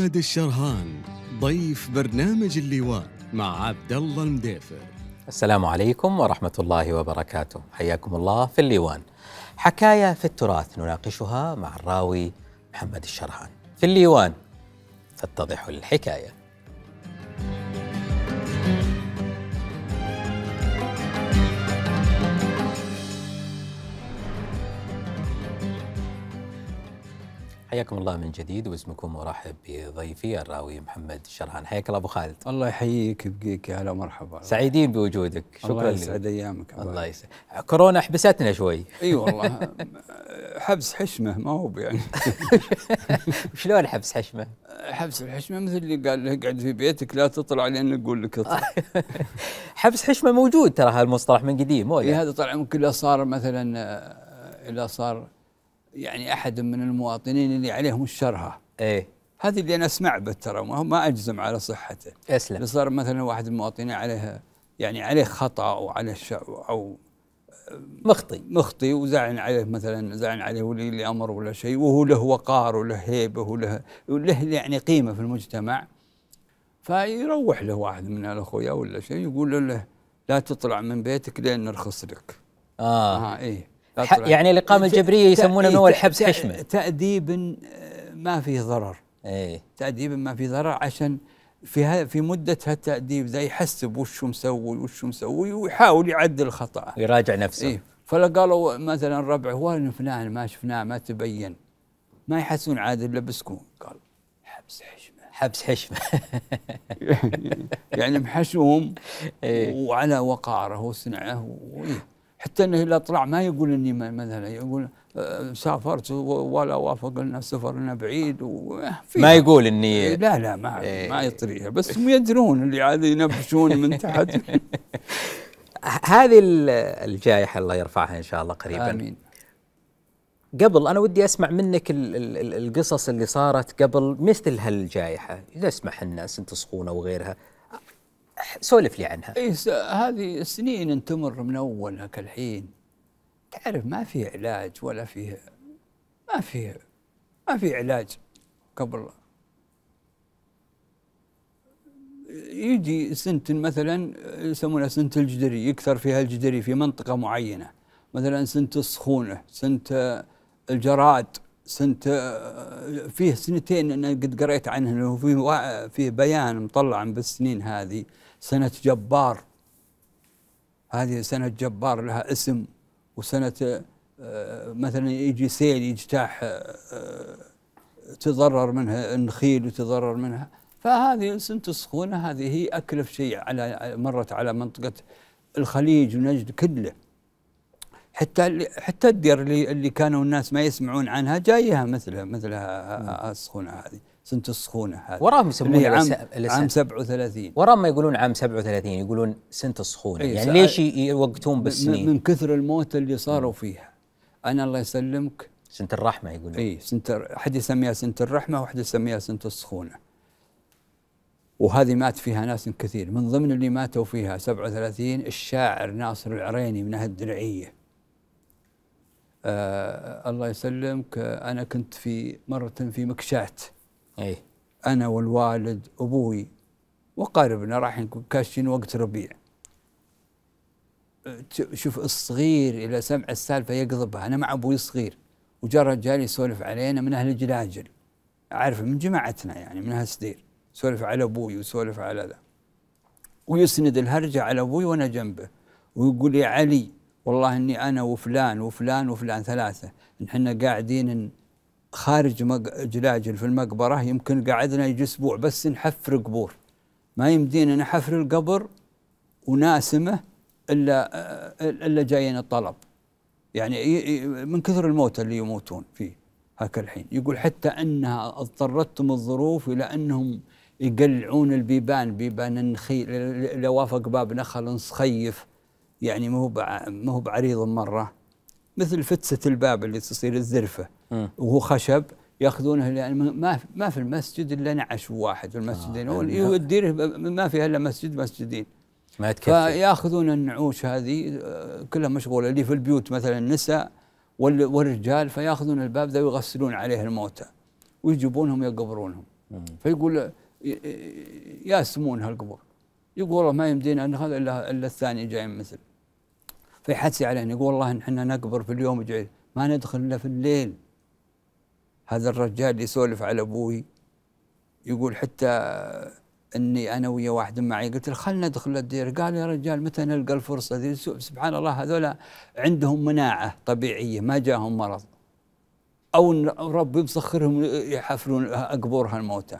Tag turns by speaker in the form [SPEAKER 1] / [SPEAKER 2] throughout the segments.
[SPEAKER 1] محمد الشرهان ضيف برنامج اللواء مع عبد الله المديفر.
[SPEAKER 2] السلام عليكم ورحمة الله وبركاته. حياكم الله في الليوان حكاية في التراث نناقشها مع الراوي محمد الشرهان. في الليوان تتضح الحكاية. حياكم الله من جديد واسمكم وارحب بضيفي الراوي محمد الشرهان حياك الله أبو خالد.
[SPEAKER 3] الله يحييك يبقيك يا هلا مرحبا
[SPEAKER 2] سعيدين بوجودك.
[SPEAKER 3] شكرا الله يسعد أيامك
[SPEAKER 2] الله يسعد. كورونا حبستنا شوي.
[SPEAKER 3] إي والله. حبس حشمة ما هو يعني
[SPEAKER 2] شلون حبس حشمة؟
[SPEAKER 3] حبس الحشمة مثل اللي قال له اقعد في بيتك لا تطلع لأن نقول لك اطلع.
[SPEAKER 2] حبس حشمة موجود ترى هالمصطلح من قديم مو
[SPEAKER 3] إيه هذا طبعا ممكن صار مثلا إذا صار يعني أحد من المواطنين اللي عليهم الشرهه
[SPEAKER 2] إيه.
[SPEAKER 3] هذه اللي أنا أسمع به ترى ما أجزم على صحته.
[SPEAKER 2] أسلم.
[SPEAKER 3] اللي صار مثلا واحد من المواطنين عليه يعني عليه خطأ أو عليه أو
[SPEAKER 2] مخطي.
[SPEAKER 3] مخطي وزعن عليه مثلا زعن عليه ولي الأمر ولا شيء وهو له وقار وله هيبة وله له يعني قيمة في المجتمع فيروح له واحد من الأخويا ولا شيء يقول له لا تطلع من بيتك لين نرخص لك.
[SPEAKER 2] آه,
[SPEAKER 3] آه إيه.
[SPEAKER 2] يعني الاقامه الجبرية يسمونه من اول حبس حشمة.
[SPEAKER 3] تأديب آه، ما فيه ضرر.
[SPEAKER 2] إيه.
[SPEAKER 3] تأديب ما فيه ضرر عشان في في مدة هالتأديب ذا يحسب وش مسوي وش مسوي ويحاول يعدل خطأه
[SPEAKER 2] ويراجع نفسه.
[SPEAKER 3] إيه. فلا قالوا مثلا ربع هو فلان ما شفناه ما تبين. ما يحسون عاد إلا بسكون. قال حبس حشمة.
[SPEAKER 2] حبس حشمة.
[SPEAKER 3] يعني محشوم إيه. وعلى وقاره وصنعه وإيه حتى إنه إذا طلع ما يقول إني مثلا يقول آه، سافرت ولا وافق لنا سفرنا بعيد
[SPEAKER 2] ما يقول اني
[SPEAKER 3] إيه، لا لا ما إيه. ما يطريها بس هم يدرون اللي عاد ينبشون من تحت.
[SPEAKER 2] هذه الجائحة الله يرفعها إن شاء الله قريبا.
[SPEAKER 3] آمين.
[SPEAKER 2] قبل أنا ودي أسمع منك القصص اللي صارت قبل مثل هالجائحة. إذا أسمح الناس انت سخونه وغيرها سولف لي عنها.
[SPEAKER 3] اي هذه سنين تمر من أولها كالحين. تعرف ما في علاج ولا فيه ما فيه ما في علاج قبل. يجي سنة مثلا يسمونها سنة الجدري يكثر فيها الجدري في منطقة معينة. مثلا سنة السخونة سنة الجراد سنة فيه سنتين أنا قد قريت عنها وفيه فيه بيان مطلع بالسنين هذه. سنة جبار. هذه سنة جبار لها اسم وسنة آه، مثلا يجي سيل يجتاح آه، تضرر منها النخيل وتضرر منها. فهذه سنة السخونة هذه هي أكلف شيء على مرت على منطقة الخليج ونجد كله. حتى حتى الدير اللي اللي كانوا الناس ما يسمعون عنها جايها مثلها مثلها السخونة هذه. سنة السخونة هذه.
[SPEAKER 2] وراهم يسمونها
[SPEAKER 3] عام, عام 37
[SPEAKER 2] وراهم ما يقولون عام 37 يقولون سنة السخونة. إيه يعني ليش يوقتون بالسنين؟
[SPEAKER 3] من كثر الموت اللي صاروا فيها. أنا الله يسلمك.
[SPEAKER 2] سنة الرحمة يقولون.
[SPEAKER 3] اي سنة أحد يسميها سنة الرحمة وأحد يسميها سنة السخونة. وهذه مات فيها ناس كثير. من ضمن اللي ماتوا فيها 37 الشاعر ناصر العريني من أهل الدرعيه آه الله يسلمك. أنا كنت في مرة في مكشات.
[SPEAKER 2] اي
[SPEAKER 3] أنا والوالد أبوي وقاربنا رايحين كاشين وقت ربيع. شوف الصغير إلى سمع السالفة يقضبها. أنا مع أبوي صغير. وجاء رجال يسولف علينا من أهل الجلاجل أعرف من جماعتنا يعني من أهل سدير يسولف على أبوي ويسولف على ذا. ويسند الهرجة على أبوي وأنا جنبه. ويقول يا علي والله إني أنا وفلان وفلان وفلان ثلاثة. نحن قاعدين خارج جلاجل في المقبرة يمكن قعدنا يجي أسبوع بس نحفر قبور. ما يمدينا نحفر القبر وناسمه إلا إلا جايين الطلب. يعني من كثر الموت اللي يموتون فيه هاك الحين. يقول حتى إنها اضطرتهم الظروف إلى إنهم يقلعون البيبان. بيبان النخيل لو وافق باب نخل صخيف يعني ما هو ما هو بعريض مرة. مثل فتسة الباب اللي تصير الزرفة. وهو خشب ياخذونه يعني ما ما في المسجد إلا نعش واحد في المسجدين آه يعني الديره ما فيها إلا مسجد مسجدين.
[SPEAKER 2] ما تكفي.
[SPEAKER 3] فياخذون النعوش هذه آه، كلها مشغولة اللي في البيوت مثلا النساء والرجال فياخذون الباب ذا ويغسلون عليه الموتى ويجيبونهم يقبرونهم. فيقول ي- ياسمون هالقبور يقول والله ما يمدينا أن هذا الا إلا الثاني جاي مثل. فيحسي علينا يقول والله إحنا نقبر في اليوم ما ندخل إلا في الليل. هذا الرجال يسولف على أبوي يقول حتى إني أنا ويا واحد معي. قلت له خلنا ندخل الدير. قال يا رجال متى نلقى الفرصة ذي سبحان الله هذول عندهم مناعة طبيعية ما جاهم مرض. أو ربي مسخرهم يحفرون قبور هالموتى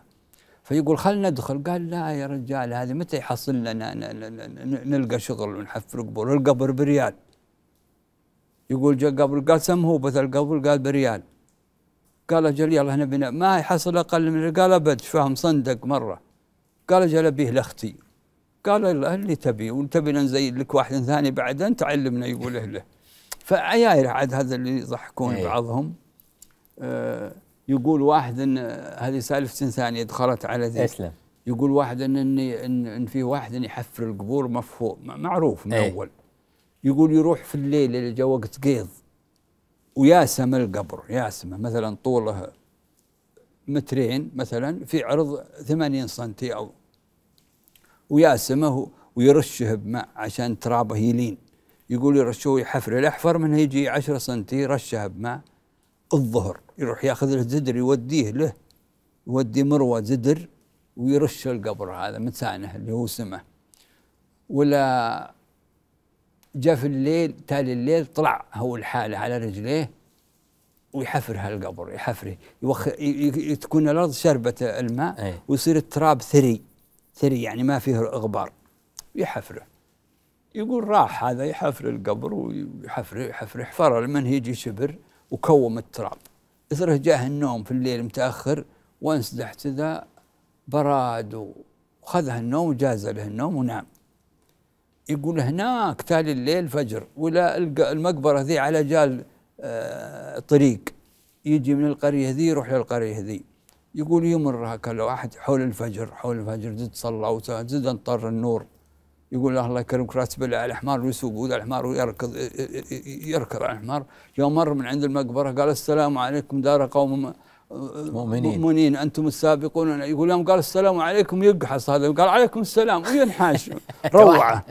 [SPEAKER 3] فيقول خلنا ندخل. قال لا يا رجال هذه متى يحصل لنا نلقى شغل ونحفر قبور؟ القبر بريال. يقول جاء قبر قال سموه بث القبر قال بريال. قال أجل يلا هنا بنا ما يحصل أقل من قال أبد فاهم صندق مرة. قال أجل ابيه لأختي. قال لا اللي تبي وتبي نزيد لك واحد ثاني بعد أنت علمنا يقول له. فعياير عاد هذا اللي يضحكون
[SPEAKER 2] إيه.
[SPEAKER 3] بعضهم. آه يقول واحد إن هذه سالفة ثانية دخلت على ذي
[SPEAKER 2] أسلم.
[SPEAKER 3] يقول واحد إن إني إن, إن في واحد إن يحفر القبور مفهوم معروف من
[SPEAKER 2] إيه.
[SPEAKER 3] أول. يقول يروح في الليل اللي جاء وقت قيض. وياسم القبر ياسمه مثلا طوله مترين مثلا في عرض 80 سنتي أو وياسمه ويرشه بماء عشان ترابه يلين. يقول يرشه ويحفر الاحفر منه يجي 10 سنتي رشه بماء الظهر يروح ياخذ له زدر يوديه له يودي مروة زدر ويرش القبر هذا متانه اللي هو سمه ولا جاء في الليل تالي الليل طلع هو الحالة على رجليه ويحفر هالقبر يحفره يوخ... ي- تكون الأرض شربة الماء
[SPEAKER 2] أي.
[SPEAKER 3] ويصير التراب ثري ثري يعني ما فيه غبار يحفره. يقول راح هذا يحفر القبر ويحفر يحفر حفر من يجي شبر وكوم التراب. إثره جاه النوم في الليل متأخر وانسدحت ذا براد وخذها النوم وجاز له النوم ونام. يقول هناك تالي الليل فجر ولا المقبرة ذي على جال آه، طريق. يجي من القرية ذي يروح للقرية ذي يقول يمر هكذا واحد حول الفجر حول الفجر زد صلى وسا- زد انطر النور. يقول له الله يكرمك راتب على الحمار ويسوق وذا الحمار ويركض يركض على الحمار يوم مر من عند المقبرة قال السلام عليكم دار قوم
[SPEAKER 2] مؤمنين.
[SPEAKER 3] مؤمنين. أنتم السابقون. يقول يوم قال السلام عليكم يقحص هذا. قال عليكم السلام. وينحاش روعة.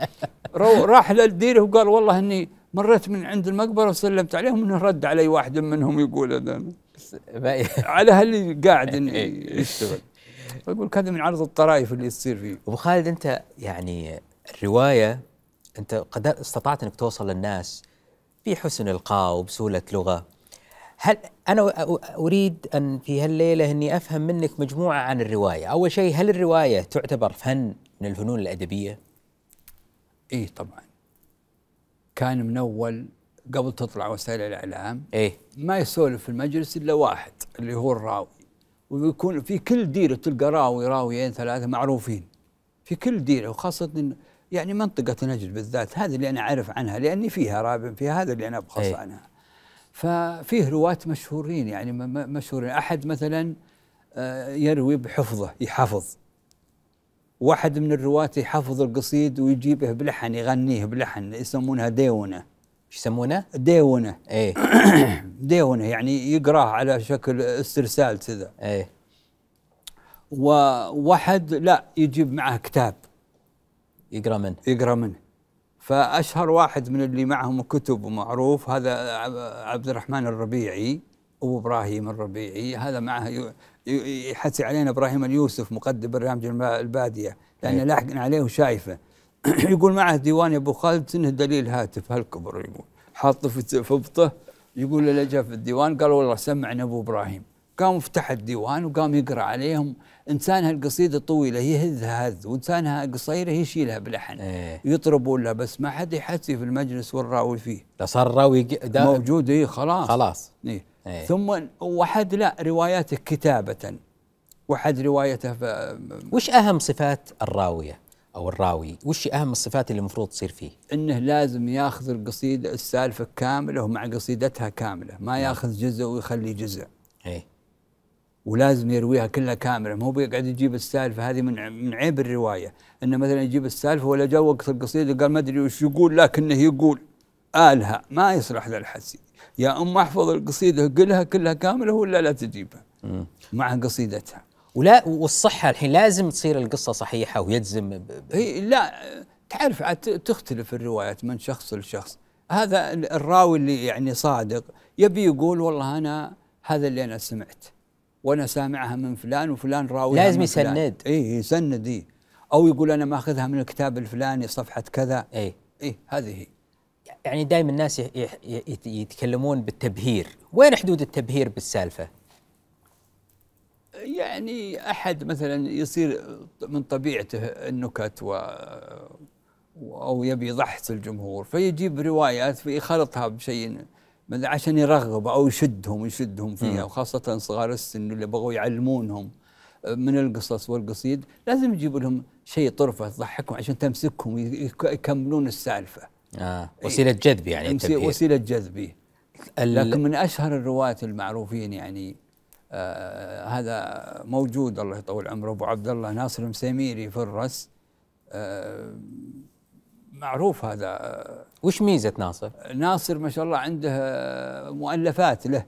[SPEAKER 3] رو راح للديره وقال والله إني مريت من عند المقبرة وسلمت عليهم إنه رد علي واحد منهم يقول هذا. على هاللي قاعد يشتغل. يقول كذا من عرض الطرائف اللي تصير فيه.
[SPEAKER 2] أبو خالد أنت يعني الرواية أنت قد استطعت إنك توصل للناس بحسن القاء وبسهولة لغة. هل أنا أ- أريد أن في هالليلة إني أفهم منك مجموعة عن الرواية، أول شيء هل الرواية تعتبر فن من الفنون الأدبية؟
[SPEAKER 3] إيه طبعا. كان من اول قبل تطلع وسائل الإعلام.
[SPEAKER 2] إيه.
[SPEAKER 3] ما يسولف في المجلس إلا واحد اللي هو الراوي. ويكون في كل ديرة تلقى راوي راويين ثلاثة معروفين. في كل ديرة وخاصة إن يعني منطقة نجد بالذات هذه اللي أنا أعرف عنها لأني فيها رابع فيها هذا اللي أنا ابحث
[SPEAKER 2] أي.
[SPEAKER 3] عنها. ففيه رواة مشهورين يعني مشهورين. أحد مثلا آه، يروي بحفظه يحفظ. واحد من الرواة يحفظ القصيد ويجيبه بلحن يغنيه بلحن يسمونها ديونة.
[SPEAKER 2] إيش يسمونه؟
[SPEAKER 3] ديونة.
[SPEAKER 2] إيه.
[SPEAKER 3] ديونة يعني يقراه على شكل استرسال كذا.
[SPEAKER 2] إيه.
[SPEAKER 3] وواحد لا يجيب معه كتاب.
[SPEAKER 2] يقرأ منه
[SPEAKER 3] يقرأ منه. فأشهر واحد من اللي معهم كتب معروف هذا عب- عبد الرحمن الربيعي أبو إبراهيم الربيعي. هذا معه ي- ي- يحسي علينا إبراهيم اليوسف مقدم برنامج البادية لأن
[SPEAKER 2] إيه.
[SPEAKER 3] لاحق عليه وشايفه. يقول معه ديوان يا أبو خالد سنه دليل هاتف هالكبر يقول. حاطه في ابطه يقول له جاء في الديوان قال والله سمعنا أبو إبراهيم. قام فتح الديوان وقام يقرأ عليهم انسانها القصيده طويله يهذها هذ وانسانها قصيره يشيلها بلحن
[SPEAKER 2] إيه
[SPEAKER 3] يطربون له بس ما حد يحسي في المجلس والراوي فيه
[SPEAKER 2] لا صار الراوي
[SPEAKER 3] موجود إيه خلاص
[SPEAKER 2] خلاص
[SPEAKER 3] إيه.
[SPEAKER 2] إيه.
[SPEAKER 3] ثم وحد لا رواياته كتابة وحد روايته.
[SPEAKER 2] وش أهم صفات الراوية أو الراوي؟ وش أهم الصفات اللي المفروض تصير فيه؟
[SPEAKER 3] إنه لازم ياخذ القصيدة السالفة كاملة ومع قصيدتها كاملة ما ياخذ جزء ويخلي جزء
[SPEAKER 2] إيه
[SPEAKER 3] ولازم يرويها كلها كاملة. مو بيقعد يجيب السالفة هذه من من عيب الرواية. إنه مثلا يجيب السالفة ولا جاء وقت القصيدة قال ما أدري وش يقول لكنه يقول آلها. ما يصلح ذا الحسي. يا أم أحفظ القصيدة قلها كلها كاملة ولا لا تجيبها. مع قصيدتها.
[SPEAKER 2] ولا والصحة الحين لازم تصير القصة صحيحة ويجزم ب-
[SPEAKER 3] هي لا تعرف عاد تختلف الروايات من شخص لشخص. هذا الراوي اللي يعني صادق يبي يقول والله أنا هذا اللي أنا سمعت وأنا سامعها من فلان وفلان راوي
[SPEAKER 2] لازم يسند.
[SPEAKER 3] اي يسند اي أو يقول أنا ماخذها من الكتاب الفلاني صفحة كذا.
[SPEAKER 2] اي
[SPEAKER 3] اي هذه هي.
[SPEAKER 2] يعني دائما الناس يتكلمون بالتبهير. وين حدود التبهير بالسالفة؟
[SPEAKER 3] يعني أحد مثلا يصير من طبيعته النكت و أو يبي يضحك الجمهور فيجيب روايات فيخلطها بشيء عشان يرغب أو يشدهم يشدهم فيها وخاصة صغار السن اللي بغوا يعلمونهم من القصص والقصيد. لازم يجيبوا لهم شيء طرفة تضحكهم عشان تمسكهم يك- يكملون السالفة.
[SPEAKER 2] آه. وسيلة جذب يعني التبهير
[SPEAKER 3] وسيلة جذبي
[SPEAKER 2] ال-
[SPEAKER 3] لكن من أشهر الرواة المعروفين يعني آه هذا موجود الله يطول عمره أبو عبد الله ناصر المسيميري فرس آه معروف هذا.
[SPEAKER 2] وش ميزة ناصر؟
[SPEAKER 3] ناصر ما شاء الله عنده مؤلفات له.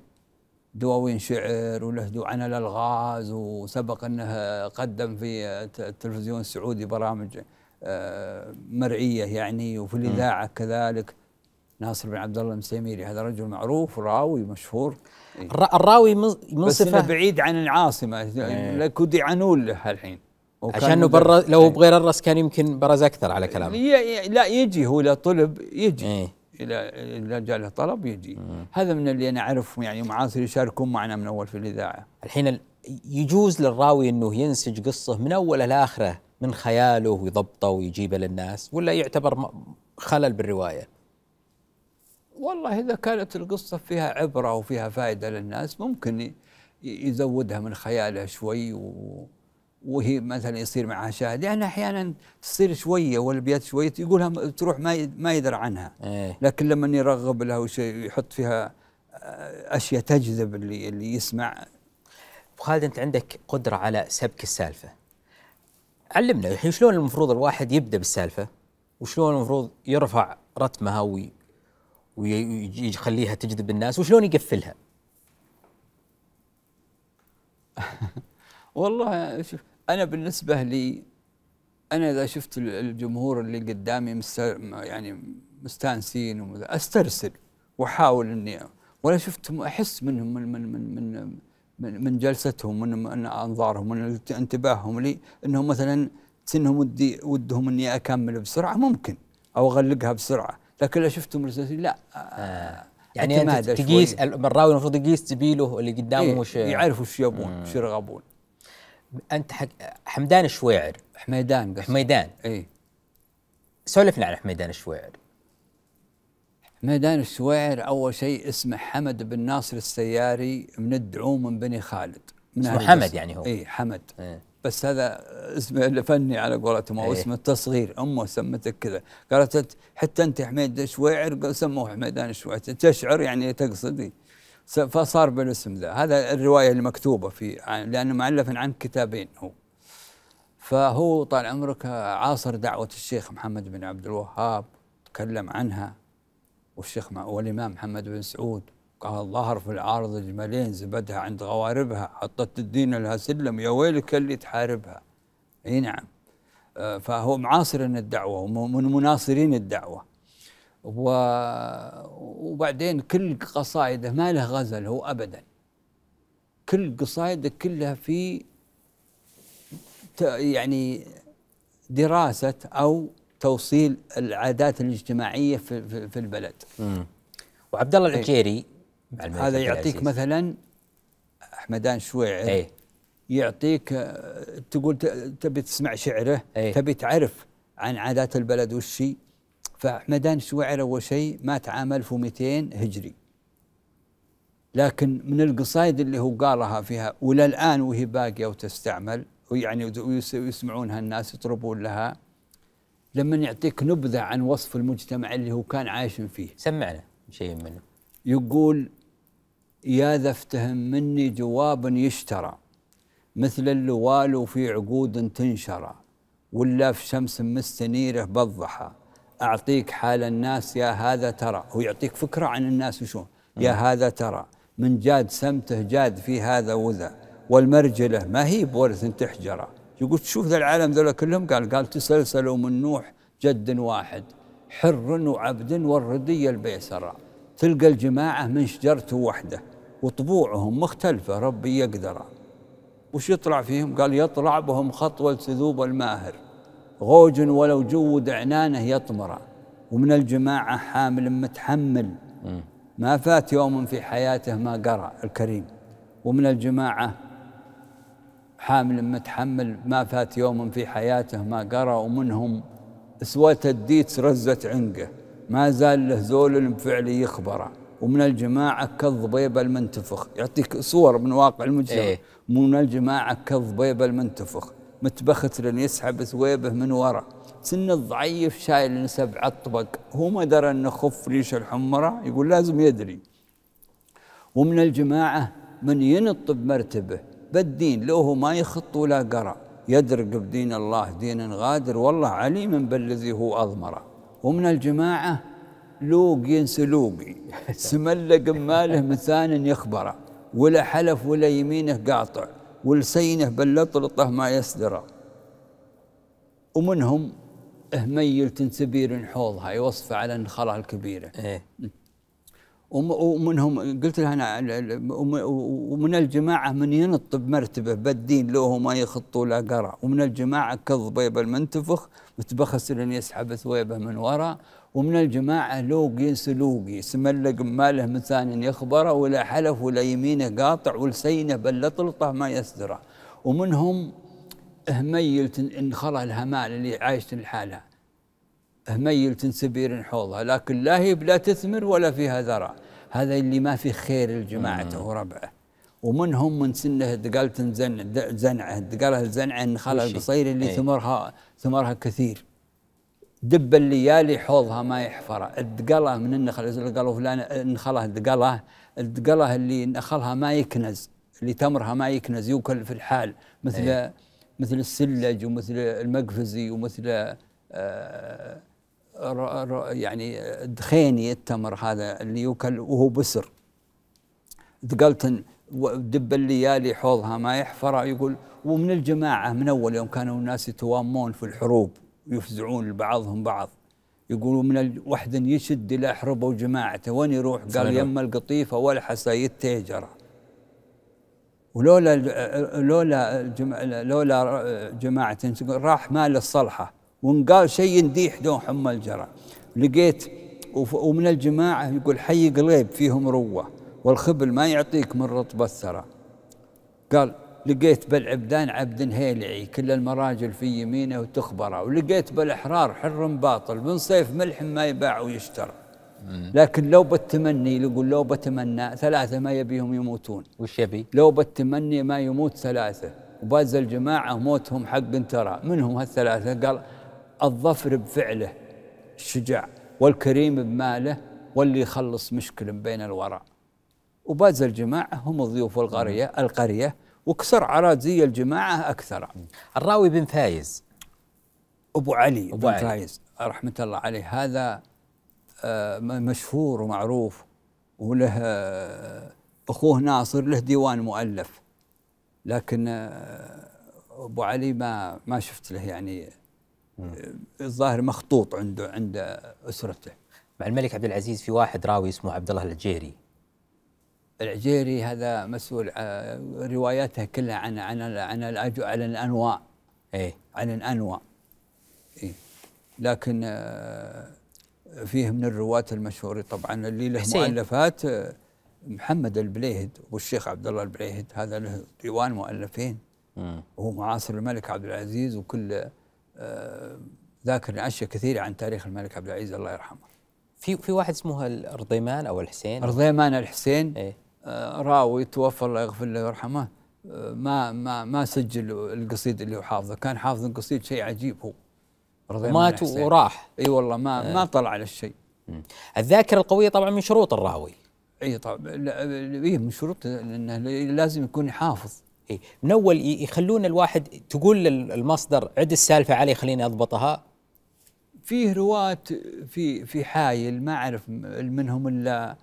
[SPEAKER 3] دواوين شعر وله عن الألغاز وسبق أنه قدم في الت- التلفزيون السعودي برامج آه، مرئية يعني وفي الإذاعة كذلك. ناصر بن عبد الله المسيميري هذا رجل معروف راوي مشهور. إيه.
[SPEAKER 2] الر- الراوي من- منصفة.
[SPEAKER 3] بعيد عن العاصمة لك وديعنون له الحين
[SPEAKER 2] عشانه
[SPEAKER 3] مدرس.
[SPEAKER 2] برا لو
[SPEAKER 3] إيه.
[SPEAKER 2] بغير الرس كان يمكن برز أكثر على كلامه
[SPEAKER 3] ي- لا يجي هو اذا طلب يجي
[SPEAKER 2] إيه.
[SPEAKER 3] إذا جاء له طلب يجي هذا من اللي أنا أعرفهم يعني معاصر يشاركون معنا من أول في الإذاعة
[SPEAKER 2] الحين ال- يجوز للراوي إنه ينسج قصة من اوله لاخره من خياله ويضبطه ويجيبه للناس ولا يعتبر خلل بالرواية؟
[SPEAKER 3] والله إذا كانت القصة فيها عبرة وفيها فائدة للناس ممكن يزودها من خياله شوي و وهي مثلا يصير معها شاهد يعني أحيانا تصير شوية والابيات شوية يقولها تروح ما ما يدرى عنها
[SPEAKER 2] إيه.
[SPEAKER 3] لكن لما يرغب لها وشيء يحط فيها آه، أشياء تجذب اللي اللي يسمع
[SPEAKER 2] خالد أنت عندك قدرة على سبك السالفة. علمنا الحين شلون المفروض الواحد يبدأ بالسالفة وشلون المفروض يرفع رتمها وي ويخليها تجذب الناس وشلون يقفلها.
[SPEAKER 3] والله شوف أنا بالنسبة لي أنا إذا شفت ال- الجمهور اللي قدامي مست يعني مستانسين أسترسل وأحاول إني ولا شفتهم أحس منهم من من من من من, من جلستهم من, من أنظارهم من انتباههم لي إنهم مثلا انهم ودي ودهم إني أكمل بسرعة ممكن أو أغلقها بسرعة لكن لو شفتهم مرسلين لا
[SPEAKER 2] آه. يعني
[SPEAKER 3] أنت
[SPEAKER 2] تقيس
[SPEAKER 3] شوي.
[SPEAKER 2] الراوي المفروض يقيس زميله اللي قدامه
[SPEAKER 3] إيه
[SPEAKER 2] وش
[SPEAKER 3] يعرف وش يبون وش يرغبون
[SPEAKER 2] أنت حق حمدان الشويعر.
[SPEAKER 3] حميدان قصدي
[SPEAKER 2] حميدان.
[SPEAKER 3] إي.
[SPEAKER 2] سولفنا عن حميدان الشويعر.
[SPEAKER 3] ميدان الشويعر أول شيء اسمه حمد بن ناصر السياري من الدعوم من بني خالد. من
[SPEAKER 2] اسمه حمد. يعني هو.
[SPEAKER 3] إي حمد.
[SPEAKER 2] إيه.
[SPEAKER 3] بس هذا اسمه الفني على قولتهم أو
[SPEAKER 2] إيه.
[SPEAKER 3] اسمه التصغير. أمه سمتك كذا. قالت حتى أنت حميد شويعر سموه حميدان الشويعر. تشعر يعني تقصدي. فصار بالاسم ذا. هذا الرواية المكتوبه في لأنه مؤلف عن كتابين هو. فهو طال عمرك عاصر دعوة الشيخ محمد بن عبد الوهاب تكلم عنها. والشيخ والإمام محمد بن سعود قال ظهر في العارض جمالين زبدها عند غواربها حطت الدين لها سلم يا ويلك اللي تحاربها. إي نعم. آه، فهو معاصر الدعوة ومن مناصرين الدعوة. و... وبعدين كل قصائده ما له غزل هو ابدا كل قصائده كلها في ت... يعني دراسة أو توصيل العادات الاجتماعية في, في, في البلد
[SPEAKER 2] وعبد الله
[SPEAKER 3] إيه. هذا
[SPEAKER 2] عبد
[SPEAKER 3] يعطيك
[SPEAKER 2] العزيز.
[SPEAKER 3] مثلا حمدان شويعر
[SPEAKER 2] إيه
[SPEAKER 3] يعطيك آه، تقول ت- تبي تسمع شعره
[SPEAKER 2] إيه.
[SPEAKER 3] تبي تعرف عن عادات البلد والشي فحمدان شويعر أول شيء مات عام 1200 هجري. لكن من القصائد اللي هو قالها فيها وإلى الآن وهي باقية وتستعمل ويعني ويس- ويسمعونها الناس يطربون لها لما يعطيك نبذة عن وصف المجتمع اللي هو كان عايش فيه.
[SPEAKER 2] سمعنا شيء منه.
[SPEAKER 3] يقول يا ذا افتهم مني جواب يشترى مثل اللوال في عقود تنشرى ولا في شمس مستنيره بالضحى أعطيك حال الناس يا هذا ترى. هو يعطيك فكرة عن الناس وشو يا هذا ترى. من جاد سمته جاد في هذا وذا. والمرجلة ما هي بورث تحجرة يقول تشوف ذا العالم ذولا كلهم؟ قال قال تسلسلوا من نوح جد واحد. حر وعبد والردي البيسرة تلقى الجماعة من شجرته وحده. وطبوعهم مختلفة ربي يقدر. وش يطلع فيهم؟ قال يطلع بهم خطوة سذوب الماهر. غوج ولو جود عنانه يطمر. ومن الجماعة حامل متحمل. ما فات يوم في حياته ما قرأ الكريم. ومن الجماعة حامل متحمل ما فات يوم في حياته ما قرأ. ومنهم اسوة الديت رزت عنقه. ما زال له زول بفعل يخبره ومن الجماعة كالضبيب المنتفخ. يعطيك صور من واقع المجتمع. إيه؟ من الجماعة كالضبيب المنتفخ. متبخت يسحب ثويبه من ورا. سن الضعيف شايل سبع طبق. هو ما درى إنه خف ريش الحمرة؟ يقول لازم يدري. ومن الجماعة من ينط بمرتبه. بالدين لو هو ما يخط ولا قرأ. يدرق بدين الله دين غادر. والله عليم بالذي هو أضمره. ومن الجماعة لوقي. سملق ماله مثان يخبره. ولا حلف ولا يمينه قاطع. ولسينه بلطلطه ما يسدره ومنهم هميل تنسبير حوضها يوصف على النخلة الكبيرة. إيه؟ ومنهم قلت لها أنا ومن الجماعة من ينط بمرتبه بالدين له ما يخط ولا قرأ. ومن الجماعة كالضبيب المنتفخ متبخس يسحب ثويبه من وراء. ومن الجماعة لوقي سلوقي سملق ماله من ثاني يخبره ولا حلف ولا يمينه قاطع ولسينه بل طلطه ما يسدره ومنهم هميل انخلى الهمال اللي عايشة لحالها. هميل تنسبير حوضها لكن لا هي بلا تثمر ولا فيها ذرة. هذا اللي ما في خير لجماعته وربعه. ومنهم من سنه دقالة زنعه دقالة الزنعه انخلى القصير اللي إيه؟ ثمرها ثمرها كثير. دب الليالي حوضها ما يحفر. الدقلة من النخل قالوا فلان النخلة الدقلة الدقلة اللي نخلها ما يكنز اللي تمرها ما يكنز يوكل في الحال مثل أيه. مثل السلج ومثل المقفزي ومثل آه يعني دخيني التمر هذا اللي يوكل وهو بسر. دقلت دب الليالي حوضها ما يحفر يقول ومن الجماعة من أول يوم كانوا الناس يتوامون في الحروب. يفزعون لبعضهم بعض. يقولوا من الوحد يشد إلى حربه وجماعته وين يروح؟ قال يم القطيفة والحسا يتهجر ولولا لولا لولا جماعة راح مال الصلحة وإن قال شيء ينديح دون حم الجرى. لقيت ومن الجماعة يقول حي قليب فيهم روة والخبل ما يعطيك من رطب الثرى. قال لقيت بالعبدان عبد هيلعي كل المراجل في يمينه وتخبره. ولقيت بالإحرار حر باطل من صيف ملح ما يباع ويشترى لكن لو بالتمني يقول لو بتمنى ثلاثة ما يبيهم يموتون.
[SPEAKER 2] وش يبي؟
[SPEAKER 3] لو بالتمني ما يموت ثلاثة. وباز الجماعة موتهم حق ترى منهم هالثلاثة؟ قال الظفر بفعله الشجاع والكريم بماله واللي يخلص مشكل بين الورى. وباز الجماعة هم ضيوف القرية القرية. وكسر عراضي الجماعة أكثر.
[SPEAKER 2] الراوي بن فايز.
[SPEAKER 3] أبو علي أبو بن علي. فايز رحمة الله عليه. هذا آه، مشهور ومعروف وله آه، أخوه ناصر له ديوان مؤلف. لكن آه، أبو علي ما ما شفت له يعني الظاهر مخطوط عنده عند أسرته.
[SPEAKER 2] مع الملك عبد العزيز في واحد راوي اسمه عبد الله الجيري.
[SPEAKER 3] العجيري هذا مسؤول آه، رواياته كلها عن عن عن عن الأنواع. إيه. عن الأنواع. إيه. لكن آه، فيه من الرواة المشهورين طبعا اللي له حسين. مؤلفات آه، محمد البليهد والشيخ عبد الله البليهد هذا له ديوان مؤلفين. وهو معاصر الملك عبد العزيز وكل ذاكر أشياء كثيرة عن تاريخ الملك عبد العزيز الله يرحمه.
[SPEAKER 2] في في واحد اسمه الرضيمان أو الحسين؟
[SPEAKER 3] رضيمان الحسين. إيه؟ آه، راوي توفى الله يغفر له ويرحمه آه، ما ما ما سجل القصيد اللي هو حافظه. كان حافظ القصيد شيء عجيب هو.
[SPEAKER 2] مات وراح.
[SPEAKER 3] إي والله ما آه. ما طلع على الشيء
[SPEAKER 2] الذاكرة القوية طبعا من شروط الراوي.
[SPEAKER 3] إي طبعا. إي من شروط إنه لازم يكون حافظ.
[SPEAKER 2] إي. من أول يخلون الواحد تقول المصدر عد السالفة علي خليني أضبطها.
[SPEAKER 3] فيه رواة في في حايل ما أعرف منهم إلا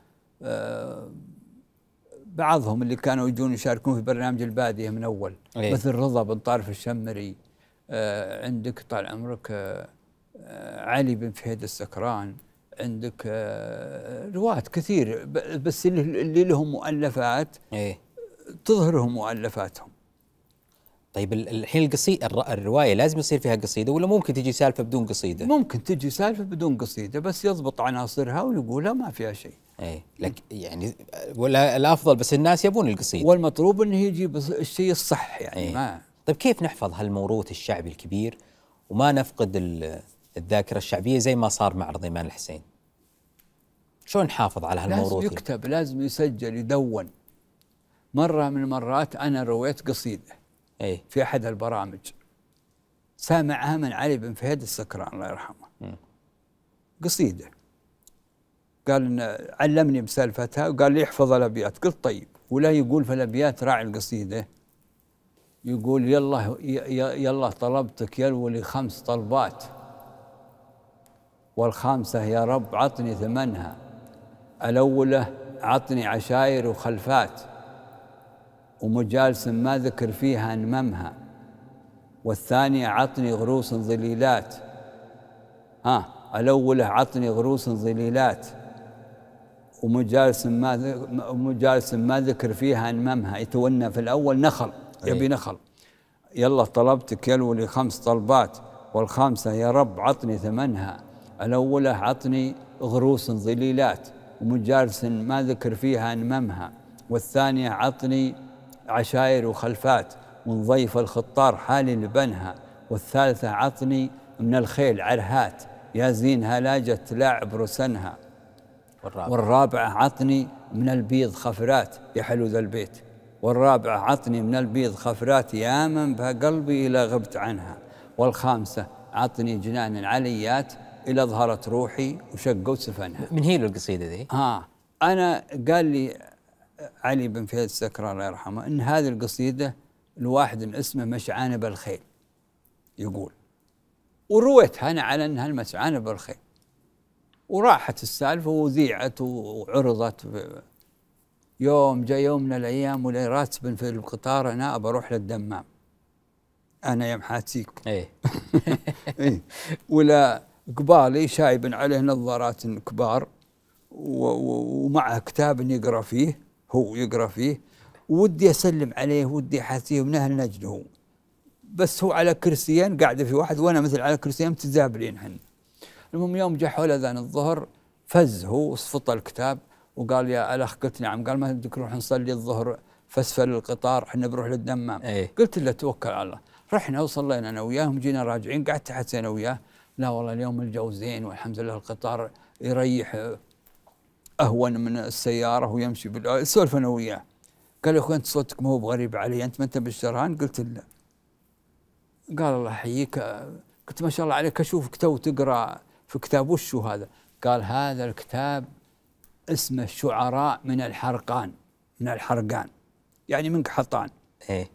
[SPEAKER 3] بعضهم اللي كانوا يجون يشاركون في برنامج البادية من أول
[SPEAKER 2] إيه.
[SPEAKER 3] مثل رضا بن طارف الشمري آه عندك طال عمرك آه آه علي بن فهيد السكران عندك آه رواة كثير بس اللي لهم مؤلفات
[SPEAKER 2] إيه
[SPEAKER 3] تظهرهم مؤلفاتهم
[SPEAKER 2] طيب ال- الحين القصيدة الرواية لازم يصير فيها قصيدة ولا ممكن تجي سالفة بدون قصيدة؟
[SPEAKER 3] ممكن تجي سالفة بدون قصيدة بس يضبط عناصرها ويقولها ما فيها شيء
[SPEAKER 2] إيه لك يعني ولا الأفضل بس الناس يبون القصيدة
[SPEAKER 3] والمطلوب انه يجي بس- الشيء الصح يعني
[SPEAKER 2] إيه.
[SPEAKER 3] ما
[SPEAKER 2] طيب كيف نحفظ هالموروث الشعبي الكبير وما نفقد ال- الذاكرة الشعبية زي ما صار مع رضيمان الحسين؟ شلون نحافظ على
[SPEAKER 3] لازم
[SPEAKER 2] هالموروث؟
[SPEAKER 3] يكتب لازم يسجل يدون مرة من المرات أنا رويت قصيدة
[SPEAKER 2] إيه
[SPEAKER 3] في أحد البرامج سامعها من علي بن فهيد السكران الله يرحمه
[SPEAKER 2] مم.
[SPEAKER 3] قصيدة قال علمني بسالفتها وقال لي احفظ الأبيات. قلت طيب ولا يقول في الأبيات راعي القصيدة. يقول يلا يلا طلبتك يا الولي خمس طلبات. والخامسة يا رب عطني ثمنها. الأولى عطني عشاير وخلفات ومجالس ما ذكر فيها أنممها. والثانية عطني غروس ظليلات. ها الأولى عطني غروس ظليلات. ومجالس ما ذ- مجالس ما ذكر فيها انممها يتونى في الأول نخل يبي. نخل. يلا طلبتك يا الولي خمس طلبات والخامسة يا رب عطني ثمنها. الأولى عطني غروس ظليلات ومجالس ما ذكر فيها انممها والثانية عطني عشاير وخلفات ونضيف الخطار حالي لبنها. والثالثة عطني من الخيل عرهات. يا زين هلاجة لاعب رسنها
[SPEAKER 2] والرابع.
[SPEAKER 3] والرابعة عطني من البيض خفرات يا حلو ذا البيت. والرابعة عطني من البيض خفرات يا من بها قلبي إلى غبت عنها. والخامسة عطني جنان عليات إلى ظهرت روحي وشقوا سفنها.
[SPEAKER 2] من هي القصيدة ذي؟
[SPEAKER 3] ها أنا قال لي علي بن فهد السكران الله يرحمه إن هذه القصيدة لواحد اسمه مشعانب الخيل يقول. ورويتها أنا على أنها المشعانب الخيل وراحت السالفة وذيعت وعرضت. يوم جاء يوم من الأيام ولي راتب في القطار أنا أبى أروح للدمام. أنا يا محاتيك
[SPEAKER 2] إيه.
[SPEAKER 3] إيه. ولا قبالي شايب عليه نظارات كبار ومعه كتاب يقرأ فيه هو يقرأ فيه. ودي أسلم عليه ودي احاثيه من أهل نجد هو بس هو على كرسيين قاعدة في واحد وأنا مثل على كرسيين متزابلين حنا المهم يوم جاء حول أذان الظهر فز هو وصفط الكتاب وقال يا ألاخ قلت نعم قال ما بدك نروح نصلي الظهر فاسفل القطار إحنا بنروح للدمام.
[SPEAKER 2] إيه.
[SPEAKER 3] قلت له توكل على الله. رحنا وصلينا أنا وياهم جينا راجعين قعدت تحت أنا وياه. لا والله اليوم الجو زين والحمد لله القطار يريح أهون من السيارة ويمشي بال سولف أنا وياه. قال يا أخوي أنت صوتك ما هو بغريب علي أنت ما أنت بالشرهان قلت لا قال الله يحييك قلت ما شاء الله عليك أشوفك تو تقرأ في كتاب وشو هذا؟ قال هذا الكتاب اسمه الشعراء من الحرقان من الحرقان يعني من قحطان
[SPEAKER 2] إيه.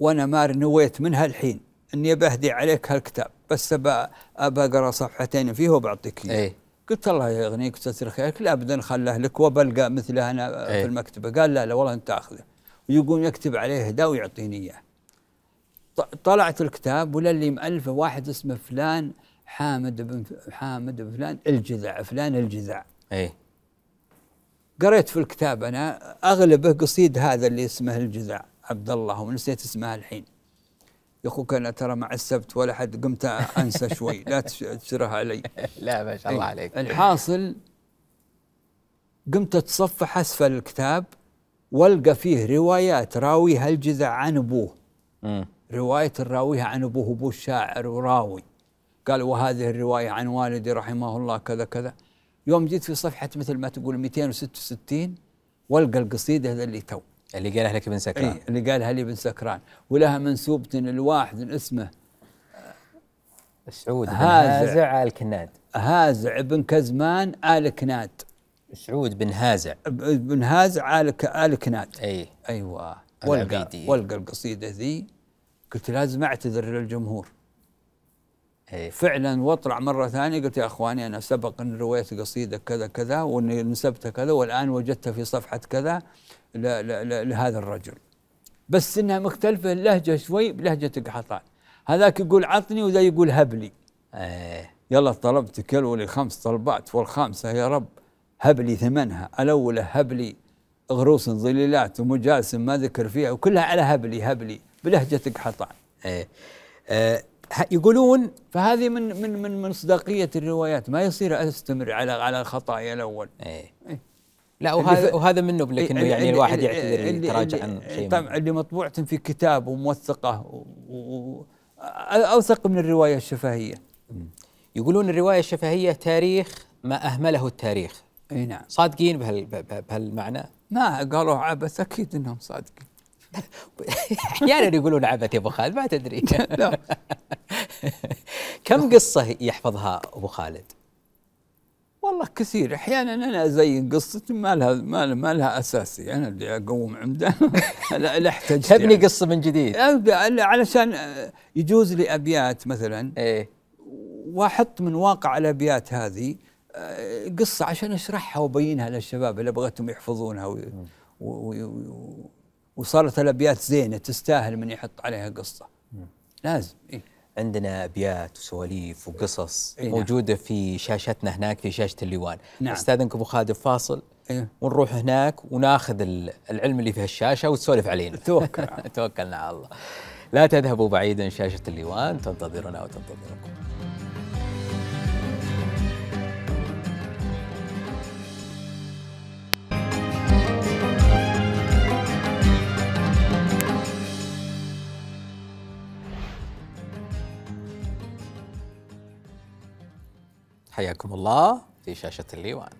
[SPEAKER 3] وأنا ما نويت منها الحين إني بهدي عليك هالكتاب بس ابى أقرأ صفحتين فيه وبعطيك إياه.
[SPEAKER 2] إيه.
[SPEAKER 3] قلت الله يغنيك ويستر خيرك لا ابدا خله لك وبلقى مثله أنا
[SPEAKER 2] إيه.
[SPEAKER 3] في المكتبة. قال لا لا والله أنت اخذه ويقوم يكتب عليه هدا ويعطيني إياه. طلعت الكتاب ولا اللي مؤلفه واحد اسمه فلان حامد بن حامد بن فلان الجذع فلان الجذع.
[SPEAKER 2] إيه.
[SPEAKER 3] قريت في الكتاب أنا أغلبه قصيد هذا اللي اسمه الجذع عبد الله ونسيت اسمها الحين. يا أخوك أنا ترى مع السبت ولا حد قمت أنسى شوي لا تش- تشرها علي.
[SPEAKER 2] لا ما شاء الله
[SPEAKER 3] إيه.
[SPEAKER 2] عليك.
[SPEAKER 3] الحاصل قمت أتصفح أسفل الكتاب وألقى فيه روايات راويها الجذع عن
[SPEAKER 2] أبوه.
[SPEAKER 3] رواية راويها عن أبوه ابوه الشاعر وراوي. قال وهذه الرواية عن والدي رحمه الله كذا كذا. يوم جيت في صفحة مثل ما تقول 266 والقى القصيده هذا اللي تو.
[SPEAKER 2] اللي قالها لك ابن سكران.
[SPEAKER 3] اي اللي قالها لي بن سكران. ولها منسوبة لواحد اسمه
[SPEAKER 2] سعود بن
[SPEAKER 3] هازع.
[SPEAKER 2] آل كناد.
[SPEAKER 3] هازع بن كزمان آل كناد.
[SPEAKER 2] سعود بن هازع.
[SPEAKER 3] بن هازع آل آل كناد.
[SPEAKER 2] اي
[SPEAKER 3] أيوه. والقى. والقى القصيدة ذي. قلت لازم أعتذر للجمهور.
[SPEAKER 2] إيه.
[SPEAKER 3] فعلا واطلع مرة ثانية قلت يا أخواني أنا سبق إن رويت قصيدة كذا كذا وإني نسبتها كذا والآن وجدتها في صفحة كذا ل- ل- ل- لهذا الرجل بس إنها مختلفة اللهجه شوي بلهجة قحطان هذاك يقول عطني وذا يقول هبلي
[SPEAKER 2] إيه.
[SPEAKER 3] يلا طلبت كل ولي خمس طلبات والخامسة يا رب هب لي ثمنها الأولى هب لي غروس ظليلات ومجالس ما ذكر فيها وكلها على هبلي هبلي بلهجة قحطان
[SPEAKER 2] إيه. آه، ه- يقولون
[SPEAKER 3] فهذه من من من من مصداقيه الروايات. ما يصير أستمر على على الخطايا الأول.
[SPEAKER 2] إيه.
[SPEAKER 3] إيه.
[SPEAKER 2] لا وهذا
[SPEAKER 3] ف-
[SPEAKER 2] وهذا منه لك
[SPEAKER 3] إنه
[SPEAKER 2] يعني الواحد يعتذر يتراجع عن شيء
[SPEAKER 3] طبعا. اللي مطبوعة في كتاب وموثقة و- و- أوثق من الرواية الشفهية.
[SPEAKER 2] يقولون الرواية الشفهية تاريخ ما أهمله التاريخ.
[SPEAKER 3] إي نعم.
[SPEAKER 2] صادقين بهال بهالمعنى؟
[SPEAKER 3] ما قالوا عبث أكيد إنهم صادقين.
[SPEAKER 2] أحيانا يقولون عبث يا أبو خالد ما تدري.
[SPEAKER 3] لا.
[SPEAKER 2] كم قصة يحفظها أبو خالد؟
[SPEAKER 3] والله كثير. أحيانا أنا ازين قصتي ما لها ما لها, ما لها اساسي أنا اللي أقوم عمده. لا لا أحتجت
[SPEAKER 2] تبني
[SPEAKER 3] يعني.
[SPEAKER 2] قصة من جديد.
[SPEAKER 3] علشان يجوز لي أبيات مثلا.
[SPEAKER 2] إيه.
[SPEAKER 3] وأحط من واقع الأبيات هذه قصة عشان أشرحها وأبينها للشباب اللي بغيتهم يحفظونها و... و... و... و... وصارت الأبيات زينة تستاهل من يحط عليها قصة لازم إيه؟
[SPEAKER 2] عندنا أبيات وسواليف وقصص
[SPEAKER 3] إيه نعم.
[SPEAKER 2] موجودة في شاشتنا هناك في شاشة الليوان
[SPEAKER 3] نعم.
[SPEAKER 2] استاذنك أبو خالد فاصل
[SPEAKER 3] إيه؟
[SPEAKER 2] ونروح هناك وناخذ ال- العلم اللي في الشاشه وتسولف علينا
[SPEAKER 3] توكل.
[SPEAKER 2] توكلنا على الله لا تذهبوا بعيدا شاشة الليوان تنتظرنا وتنتظركم حياكم الله في شاشة الليوان.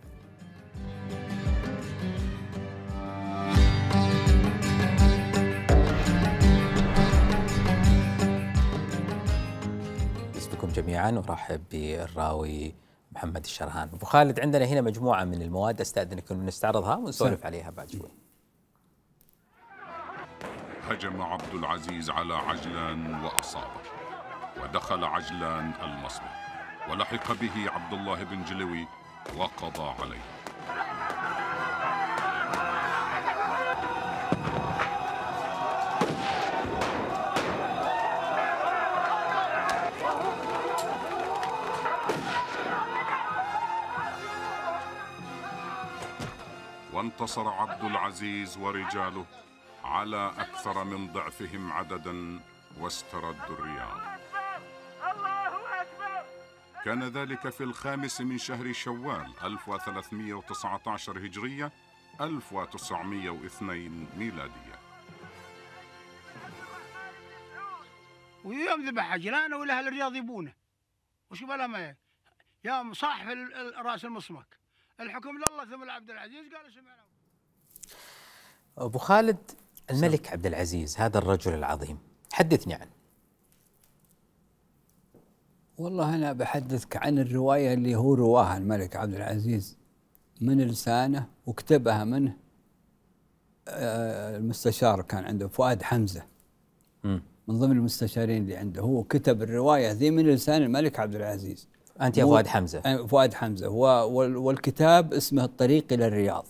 [SPEAKER 2] بكم جميعا ورحب بالراوي محمد الشرهان. أبو خالد عندنا هنا مجموعة من المواد أستأذنك نستعرضها ونسولف عليها بعد شوي.
[SPEAKER 4] هجم عبد العزيز على عجلان وأصابه ودخل عجلان المصبح ولحق به عبد الله بن جلوي وقضى عليه. وانتصر عبد العزيز ورجاله على أكثر من ضعفهم عددا واستردوا الرياض. كان ذلك في الخامس من شهر شوال 1319 هجرية 1902 ميلادية.
[SPEAKER 5] ويوم ذبح عجلانه والاهل الرياض يبونه. وش بلا ما يوم صاحب ال- ال- رأس المصمك الحكم لله ثم لعبد العزيز قال سمعنا.
[SPEAKER 2] أبو خالد الملك عبد العزيز هذا الرجل العظيم. حدثني عنه.
[SPEAKER 3] والله أنا بحدثك عن الرواية اللي هو رواها الملك عبد العزيز. من لسانه وكتبها منه آه، المستشار كان عنده فؤاد حمزة.
[SPEAKER 2] مم.
[SPEAKER 3] من ضمن المستشارين اللي عنده هو كتب الرواية ذي من لسان الملك عبد العزيز.
[SPEAKER 2] أنت يا فؤاد حمزة.
[SPEAKER 3] آه، فؤاد وال- والكتاب اسمه الطريق إلى الرياض.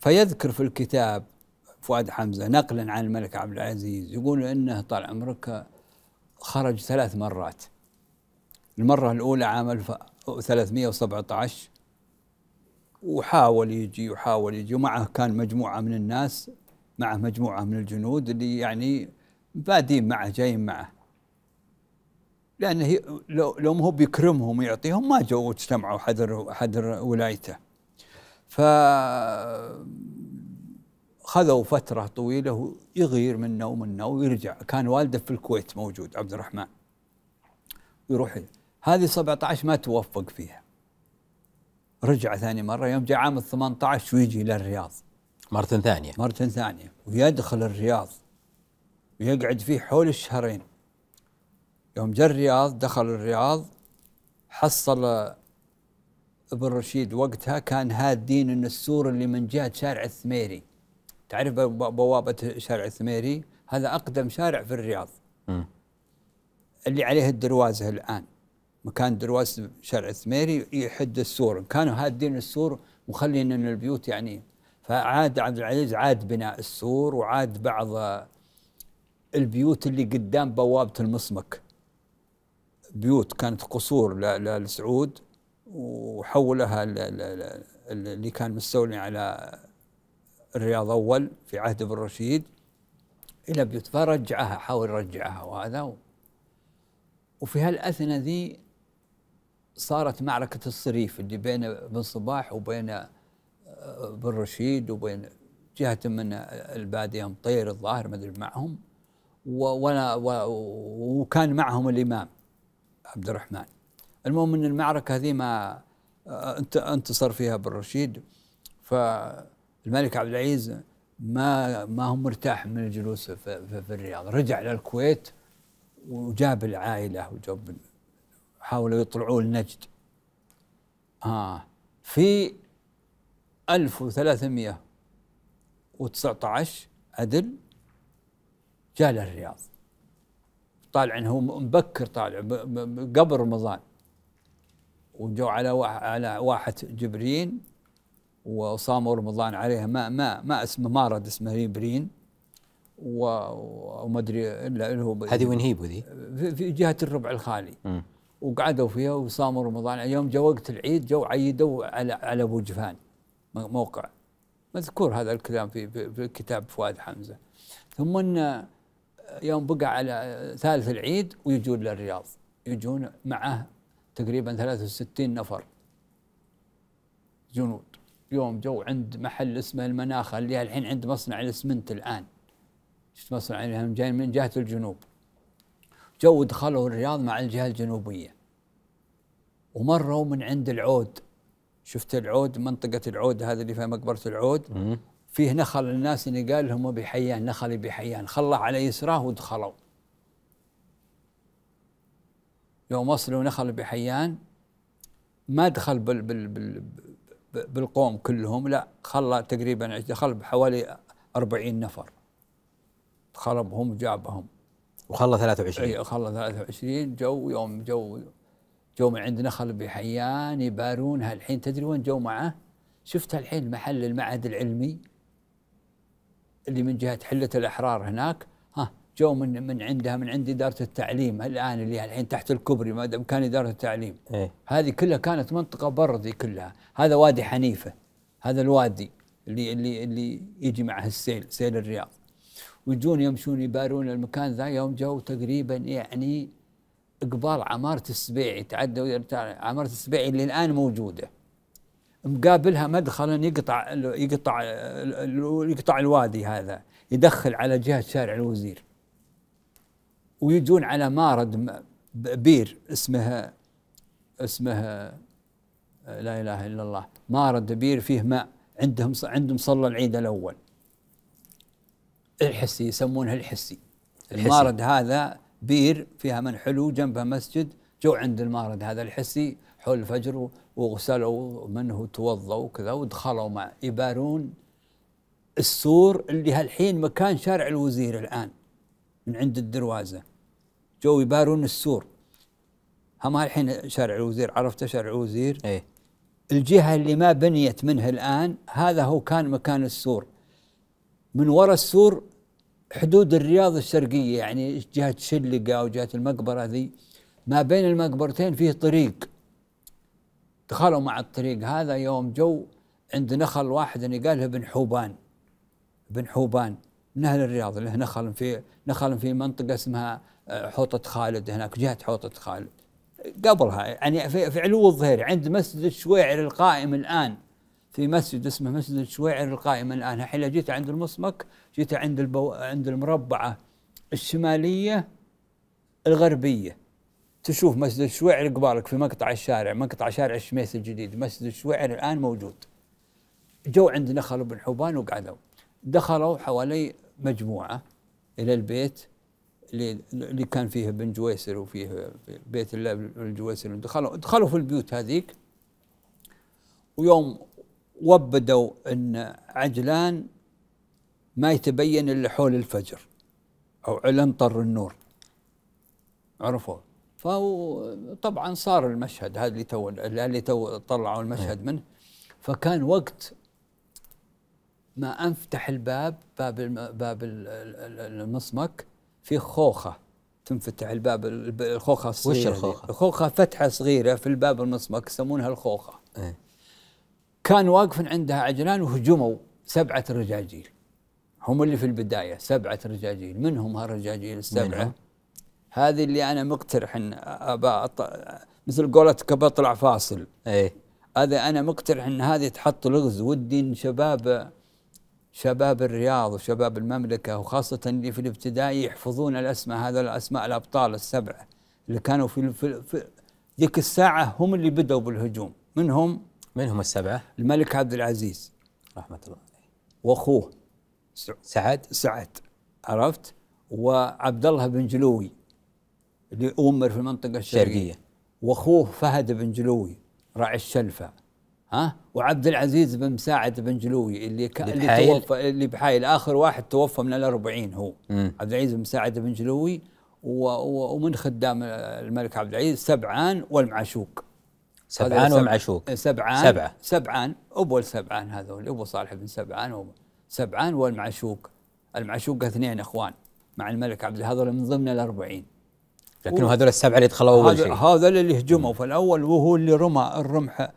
[SPEAKER 3] فيذكر في الكتاب فؤاد حمزة نقلا عن الملك عبد العزيز يقول إنه طال عمرك خرج ثلاث مرات. المرة الأولى عام 1317 وحاول يجي وحاول يجي ومعه كان مجموعة من الناس معه مجموعة من الجنود اللي يعني بادين معه جايين معه. لأنه هي- لو لو هو بيكرمهم ويعطيهم ما جو اجتمعوا حذر حذر ولايته. ف خذوا فترة طويلة يغير منه ومنه ويرجع. كان والده في الكويت موجود عبد الرحمن. يروح هذه 17 ما توفق فيها. رجع ثاني مرة يوم جاء عام 18 ويجي إلى الرياض.
[SPEAKER 2] مرة ثانية.
[SPEAKER 3] مرة ثانية. ويدخل الرياض. ويقعد فيه حول الشهرين. يوم جاء الرياض دخل الرياض. حصل ابن رشيد وقتها كان هادين إن السور اللي من جهة شارع الثميري. تعرف بوابة شارع الثميري؟ هذا أقدم شارع في الرياض.
[SPEAKER 2] مم.
[SPEAKER 3] اللي عليه الدروازة الآن. مكان درواز شارع الثميري يحد السور. كانوا هادين السور مخلين إن البيوت يعني فعاد عبد العزيز عاد بناء السور وعاد بعض البيوت اللي قدام بوابة المصمك. بيوت كانت قصور ل- ل- لسعود وحولها اللي كان مستولي على الرياض أول في عهد ابن رشيد إلى بيوت. فرجعها حاول يرجعها وهذا وفي هالأثناء ذي صارت معركة الصريف اللي بين بن صباح وبين آه، بن رشيد وبين جهة من البادية مطير الظاهر ما أدري معهم. و- ولا و- وكان معهم الإمام عبد الرحمن. المهم إن المعركة هذه ما آه، انت انتصر فيها بن رشيد. فالملك عبد العزيز ما ما هو مرتاح من الجلوس في, في, في الرياض. رجع للكويت وجاب العائلة وجاب حاولوا يطلعون نجد آه. في 1319 عدل جاء للرياض. طالع هو مبكر طالع قبل رمضان. وجو على واحد على واحد جبرين وصاموا رمضان عليها. ما ما ما اسمه مارد اسمه برين. و- وما أدري إلا هو
[SPEAKER 2] هذه وين هي بذي؟
[SPEAKER 3] في, جهة الربع الخالي.
[SPEAKER 2] مم.
[SPEAKER 3] وقعدوا فيها وصاموا رمضان. يوم جاء وقت العيد جو عيدوا على على أبو جفان موقع. مذكور هذا الكلام في في, كتاب فؤاد حمزة. ثم إن يوم بقى على ثالث العيد ويجون للرياض. يجون معه تقريبا 63 نفر. جنود. يوم جو عند محل اسمه المناخه اللي الحين عند مصنع الإسمنت الآن. شفت مصنع يعني جاي من جهة الجنوب. جو دخلوا الرياض مع الجهة الجنوبية. ومروا من عند العود. شفت العود؟ منطقة العود هذه اللي فيها مقبرة العود. فيه نخل. الناس اللي قال هم بحيان نخل بحيان خلى على يسراه ودخلوا. يوم وصلوا نخل بحيان ما دخل بال بال بال بالقوم كلهم لا خلى تقريبا دخل بحوالي أربعين نفر. دخل بهم جابهم
[SPEAKER 2] وخلى 23
[SPEAKER 3] اي خلى 23 جو يوم جو جو من عند نخل بحيان يبارونها الحين تدري وين جو معه؟ شفت الحين محل المعهد العلمي اللي من جهة حلة الأحرار هناك؟ ها جو من من عندها من عند إدارة التعليم الآن اللي الحين تحت الكوبري ما دام كان إدارة التعليم.
[SPEAKER 2] إيه.
[SPEAKER 3] هذه كلها كانت منطقة برد كلها. هذا وادي حنيفة. هذا الوادي اللي اللي اللي يجي معه السيل سيل الرياض. ويجون يمشون يبارون المكان ذا يوم جو تقريبا يعني قبال عمارة السبيعي يرتع- عمارة السبيعي اللي الآن موجودة. مقابلها مدخلا يقطع يقطع يقطع الوادي هذا يدخل على جهة شارع الوزير. ويجون على مارد بير اسمها اسمها لا إله إلا الله مارد بير فيه ماء عندهم عند مصلى العيد الأول. الحسي يسمونها الحسي. المارد هذا بير فيها من حلو جنبها مسجد جو عند المارد هذا الحسي حول الفجر وغسلوا منه وتوضوا وكذا ودخلوا مع يبارون السور اللي هالحين مكان شارع الوزير الآن من عند الدروازة. جو يبارون السور. هم الحين شارع الوزير عرفت شارع الوزير؟
[SPEAKER 2] إيه.
[SPEAKER 3] الجهة اللي ما بنيت منها الآن هذا هو كان مكان السور. من وراء السور حدود الرياض الشرقية يعني جهة شلقة وجهة المقبرة ذي ما بين المقبرتين فيه طريق. دخلوا مع الطريق هذا يوم جو عند نخل واحد اللي قالها ابن حوبان بن حوبان من أهل الرياض؟ اللي نخل في نخل في منطقة اسمها آه، حوطة خالد هناك جهة حوطة خالد. قبلها يعني في, في علو الظهير عند مسجد الشويعر القائم الآن. في مسجد اسمه مسجد الشويعر القائم الآن. لو جيت عند المصمك جيت عند البو عند المربعة الشمالية الغربية. تشوف مسجد الشويعر قبالك في مقطع الشارع مقطع شارع الشميس الجديد. مسجد الشويعر الآن موجود. جو عند نخل بن حوبان وقعدوا. دخلوا حوالي مجموعة إلى البيت اللي, اللي كان فيه بن جويسر وفيه بيت الله بن جويسر دخلوا دخلوا في البيوت هذيك. ويوم وبدوا أن عجلان ما يتبين إلا حول الفجر أو على انطر النور عرفوه فطبعا صار المشهد هذا اللي تو اللي تو طلعوا المشهد منه فكان وقت ما أنفتح الباب باب باب ال- ال- المصمك في خوخة تنفتح الباب الب- الخوخة الصغيرة دي.
[SPEAKER 2] الخوخة؟
[SPEAKER 3] الخوخة فتحة صغيرة في الباب المصمك يسمونها الخوخة
[SPEAKER 2] إيه.
[SPEAKER 3] كان واقف عندها عجلان وهجموا سبعة رجاجيل هم اللي في البداية سبعة رجاجيل منهم هالرجاجيل السبعة؟
[SPEAKER 2] منهم؟
[SPEAKER 3] هذه اللي أنا مقترح إن ابى أط- مثل قولتك بطلع فاصل.
[SPEAKER 2] إيه.
[SPEAKER 3] هذا أنا مقترح إن هذه تحط لغز ودي إن شباب شباب الرياض وشباب المملكة وخاصة اللي في الابتدائي يحفظون الأسماء هذا الأسماء الأبطال السبعة اللي كانوا في, في, في ذيك الساعة هم اللي بدأوا بالهجوم. منهم
[SPEAKER 2] من هم السبعة؟
[SPEAKER 3] الملك عبد العزيز.
[SPEAKER 2] رحمة الله
[SPEAKER 3] سع-
[SPEAKER 2] سعد؟
[SPEAKER 3] سعد. عرفت؟ وعبد الله بن جلوي اللي أمر في المنطقة الشرقية. وأخوه فهد بن جلوي راعي الشلفة. ها؟ وعبد العزيز بن مساعد بن جلوي اللي ك...
[SPEAKER 2] اللي؟
[SPEAKER 3] توفى اللي بحايل. آخر واحد توفى من الأربعين هو.
[SPEAKER 2] مم.
[SPEAKER 3] عبد العزيز بن مساعد بن جلوي و... و... ومن خدام الملك عبد العزيز سبعان والمعشوق.
[SPEAKER 2] سبعان ومعشوق.
[SPEAKER 3] سبعان.
[SPEAKER 2] سبعة.
[SPEAKER 3] سبعان. أبو السبعان هذول أبو صالح بن سبعان وأبو سبعان والمعشوق. المعشوق اثنين إخوان مع الملك عبد هذول من ضمن الأربعين.
[SPEAKER 2] لكن هذول السبعة اللي دخلوا أول
[SPEAKER 3] هذا
[SPEAKER 2] شيء.
[SPEAKER 3] هذا اللي هجموا. في الأول وهو اللي رمى الرمح آه،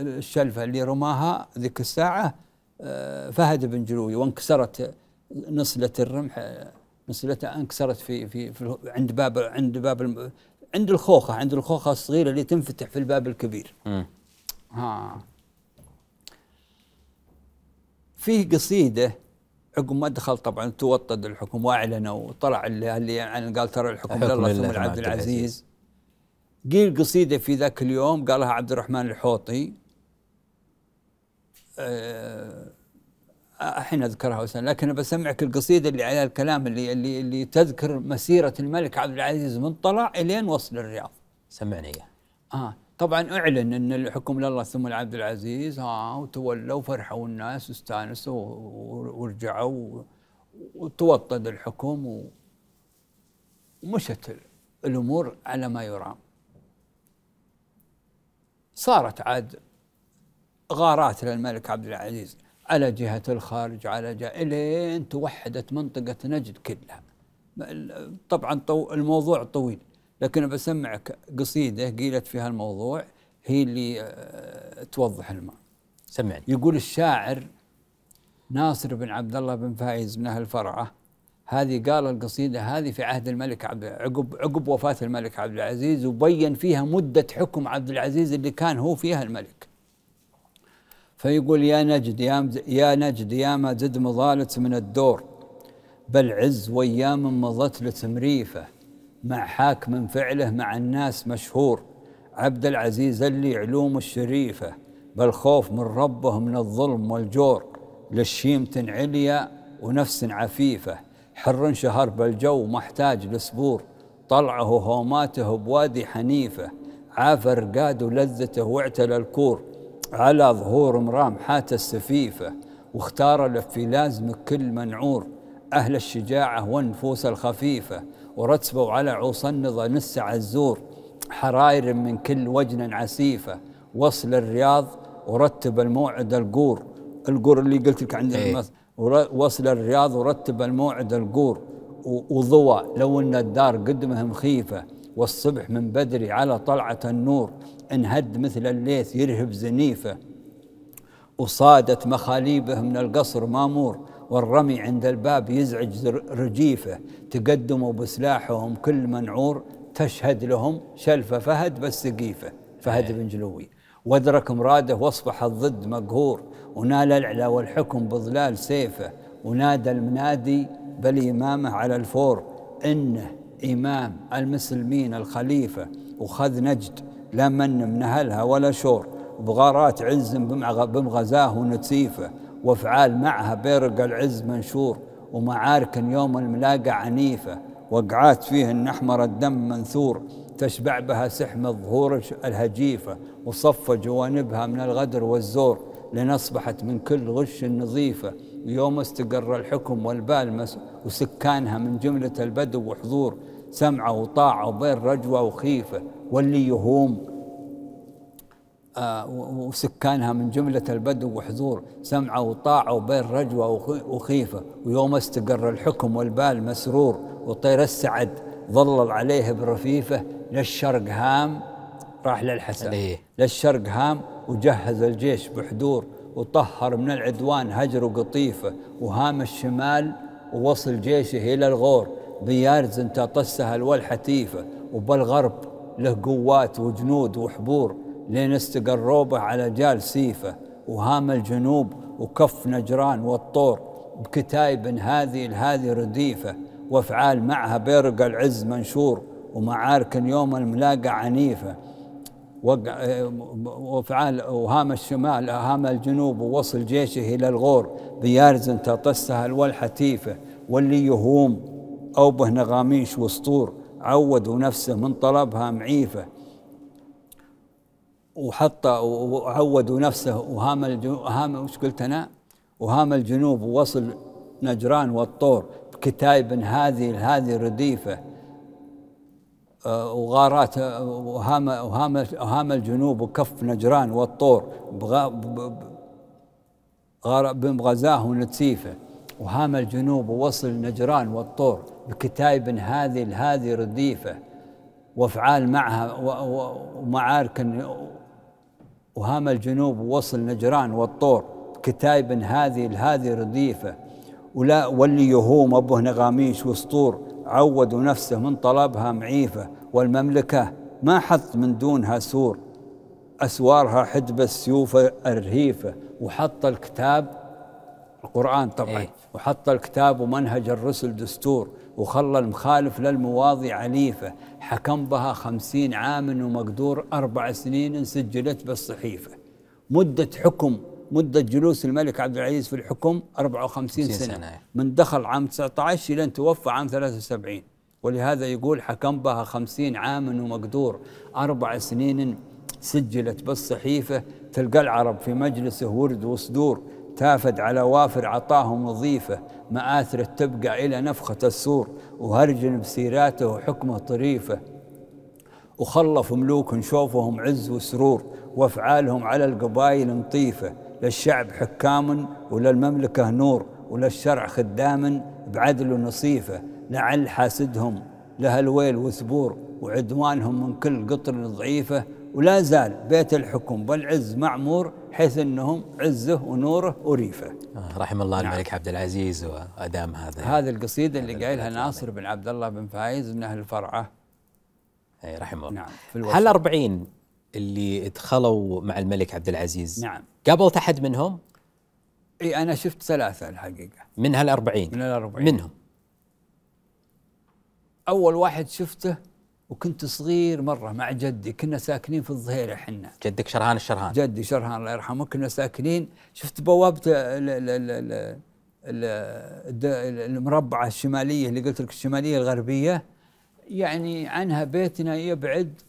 [SPEAKER 3] الشلفة اللي رماها ذيك الساعة آه، فهد بن جلوي وانكسرت نصلة الرمح آه، نصلتها انكسرت في في, في عند باب عند باب عند الخوخة عند الخوخة الصغيرة اللي تنفتح في الباب الكبير. ها فيه قصيدة عقب ما دخل طبعا توطد الحكم وأعلنوا وطلع اللي, اللي يعني قال ترى الحكم لله ثم
[SPEAKER 2] ثم
[SPEAKER 3] عبد
[SPEAKER 2] عبد
[SPEAKER 3] العزيز. قيل قصيدة في ذاك اليوم قالها عبد الرحمن الحوطي آه، الحين أذكرها وسنة لكن بسمعك القصيدة اللي عليها الكلام اللي اللي اللي تذكر مسيرة الملك عبد العزيز من طلع إلين وصل الرياض.
[SPEAKER 2] سمعني اياه
[SPEAKER 3] آه طبعا أعلن إن الحكم لله ثم لعبد العزيز آه وتولوا فرحوا الناس واستانسوا ورجعوا وتوطد الحكم ومشت الأمور على ما يرام. صارت عاد غارات للملك عبد العزيز على جهة الخارج على جهة إلين توحدت منطقة نجد كلها. طبعا طو الموضوع طويل لكن بسمعك قصيدة قيلت فيها الموضوع هي اللي آه، توضح الماء
[SPEAKER 2] سمعني.
[SPEAKER 3] يقول الشاعر ناصر بن عبد الله بن فايز بن أهل فرعة هذه قال القصيدة هذه في عهد الملك عبد عقب عقب وفاة الملك عبد العزيز وبين فيها مدة حكم عبد العزيز اللي كان هو فيها الملك. فيقول يا نجد يا يا نجد يا ما زد مضالت من الدور بل عز وايام مضت لتمريفه مع حاكم فعله مع الناس مشهور عبد العزيز اللي علوم الشريفة بل خوف من ربه من الظلم والجور للشيمة عليا ونفس عفيفة حر شهر بالجو محتاج لصبور طلعه هوماته بوادي حنيفة عاف رقاد ولذته واعتلى الكور. على ظهور مرام حات السفيفة واختار في لازمك كل منعور. أهل الشجاعة والنفوس الخفيفة ورتبوا على عوصنظة نسع الزور حراير من كل وجن عسيفة. وصل الرياض ورتب الموعد القور. القور اللي قلت لك عند. المثل ور- وصل الرياض ورتب الموعد القور. وضوى. لو أن الدار قدمه مخيفه والصبح من بدري على طلعة النور انهد مثل الليث يرهب زنيفة. وصادت مخاليبه من القصر مامور والرمي عند الباب يزعج رجيفة. تقدموا بسلاحهم كل منعور تشهد لهم شلف فهد بالسقيفه فهد بن جلوي. وادرك مراده واصبح الضد مقهور. ونال العلا والحكم بظلال سيفه. ونادى المنادي بل إمامه على الفور. إنه امام المسلمين الخليفة وخذ نجد لا من من أهلها ولا شور. بغارات عز بمغ- بمغزاه ونتيفه وأفعال معها بيرق العز منشور. ومعارك يوم الملاقى عنيفة. وقعات فيه احمر الدم منثور. تشبع بها سحم الظهور الهجيفة. وصف جوانبها من الغدر والزور. لأن اصبحت من كل غش نظيفه ويوم استقر الحكم والبال وسكانها من جملة البدو وحضور سمعة وطاعة وبين رجوة وخيفة واللي يهوم. آه، وسكانها من جملة البدو وحضور سمعة وطاعة وبين رجوة وخ- وخيفة. ويوم استقر الحكم والبال مسرور. وطير السعد ظلل عليه برفيفة. للشرق هام راح للحسن. للشرق هام وجهز الجيش بحضور وطهر من العدوان هجر وقطيفة. وهام الشمال ووصل جيشه إلى الغور. بيارز انت طسها والحتيفة وبالغرب له قوات وجنود وحبور لين استقر روبه على جال سيفة وهام الجنوب وكف نجران والطور بكتايب هذه لهذه رديفة وأفعال معها بيرق العز منشور ومعارك يوم الملاقى عنيفة. وقع وفعال وهام الشمال هام الجنوب ووصل جيشه إلى الغور. بيارز تطسها والحتيفه واللي يهوم أو به نغاميش وسطور عودوا نفسه من طلبها معيفة. وحط وعودوا نفسه وهام هام وش قلت أنا؟ وهام الجنوب ووصل نجران والطور بكتايب هذه هذه رديفة. آه، وغارات وهام وهام وهام الجنوب وكف نجران والطور بغزاه ونتسيفه. وهام الجنوب ووصل نجران والطور. بكتايب هذه هذه رديفة وأفعال معها ومعارك وهام الجنوب ووصل نجران والطور كتايب هذه هذه رديفة. ولا واللي يهوم أبوه نغاميش وسطور عودوا نفسه من طلبها معيفة. والمملكة ما حط من دونها سور أسوارها حدب السيوف الرهيفة. وحط الكتاب القرآن طبعا
[SPEAKER 2] إيه.
[SPEAKER 3] وحط الكتاب ومنهج الرسل دستور. وخلى المخالف للمواضيع عليفة حكم بها خمسين عام ومقدور أربع سنين سجلت بالصحيفة. مدة حكم مدة جلوس الملك عبد العزيز في الحكم 54
[SPEAKER 2] 50
[SPEAKER 3] سنة,
[SPEAKER 2] سنة.
[SPEAKER 3] من دخل عام 19 إلى أن توفى عام 73 ولهذا يقول حكم بها خمسين عام ومقدور أربع سنين سجلت بالصحيفة. تلقى العرب في مجلسه ورد وصدور. تافد على وافر عطاهم وظيفة مآثر تبقى إلى نفخة السور وهرجن بسيراته وحكمه طريفة. وخلف ملوك شوفهم عز وسرور وأفعالهم على القبائل مطيفه للشعب حكام وللمملكة نور وللشرع خدام بعدل ونصيفة. لعل حاسدهم لها الويل وثبور وعدوانهم من كل قطر ضعيفة. ولا زال بيت الحكم بالعز معمور حيث إنهم عزه ونوره وريفه.
[SPEAKER 2] آه، رحم الله
[SPEAKER 3] نعم.
[SPEAKER 2] الملك عبد العزيز وأدام هذا.
[SPEAKER 3] هذه القصيده اللي قايلها ناصر بن عبد الله بن فايز من أهل الفرعة.
[SPEAKER 2] إيه، رحمه الله.
[SPEAKER 3] نعم في الوفاء.
[SPEAKER 2] هل 40 اللي دخلوا مع الملك عبد العزيز
[SPEAKER 3] نعم.
[SPEAKER 2] قابلت أحد منهم؟
[SPEAKER 3] إي أنا شفت ثلاثة الحقيقة.
[SPEAKER 2] من هال 40
[SPEAKER 3] من الأربعين.
[SPEAKER 2] منهم؟
[SPEAKER 3] أول واحد شفته وكنت صغير مرة مع جدي كنا ساكنين في الظهيره حنا
[SPEAKER 2] جدك شرهان الشرهان.
[SPEAKER 3] جدي شرهان الله يرحمه كنا ساكنين. شفت بوابة المربعة الشمالية اللي قلت لك الشمالية الغربية يعني عنها بيتنا يبعد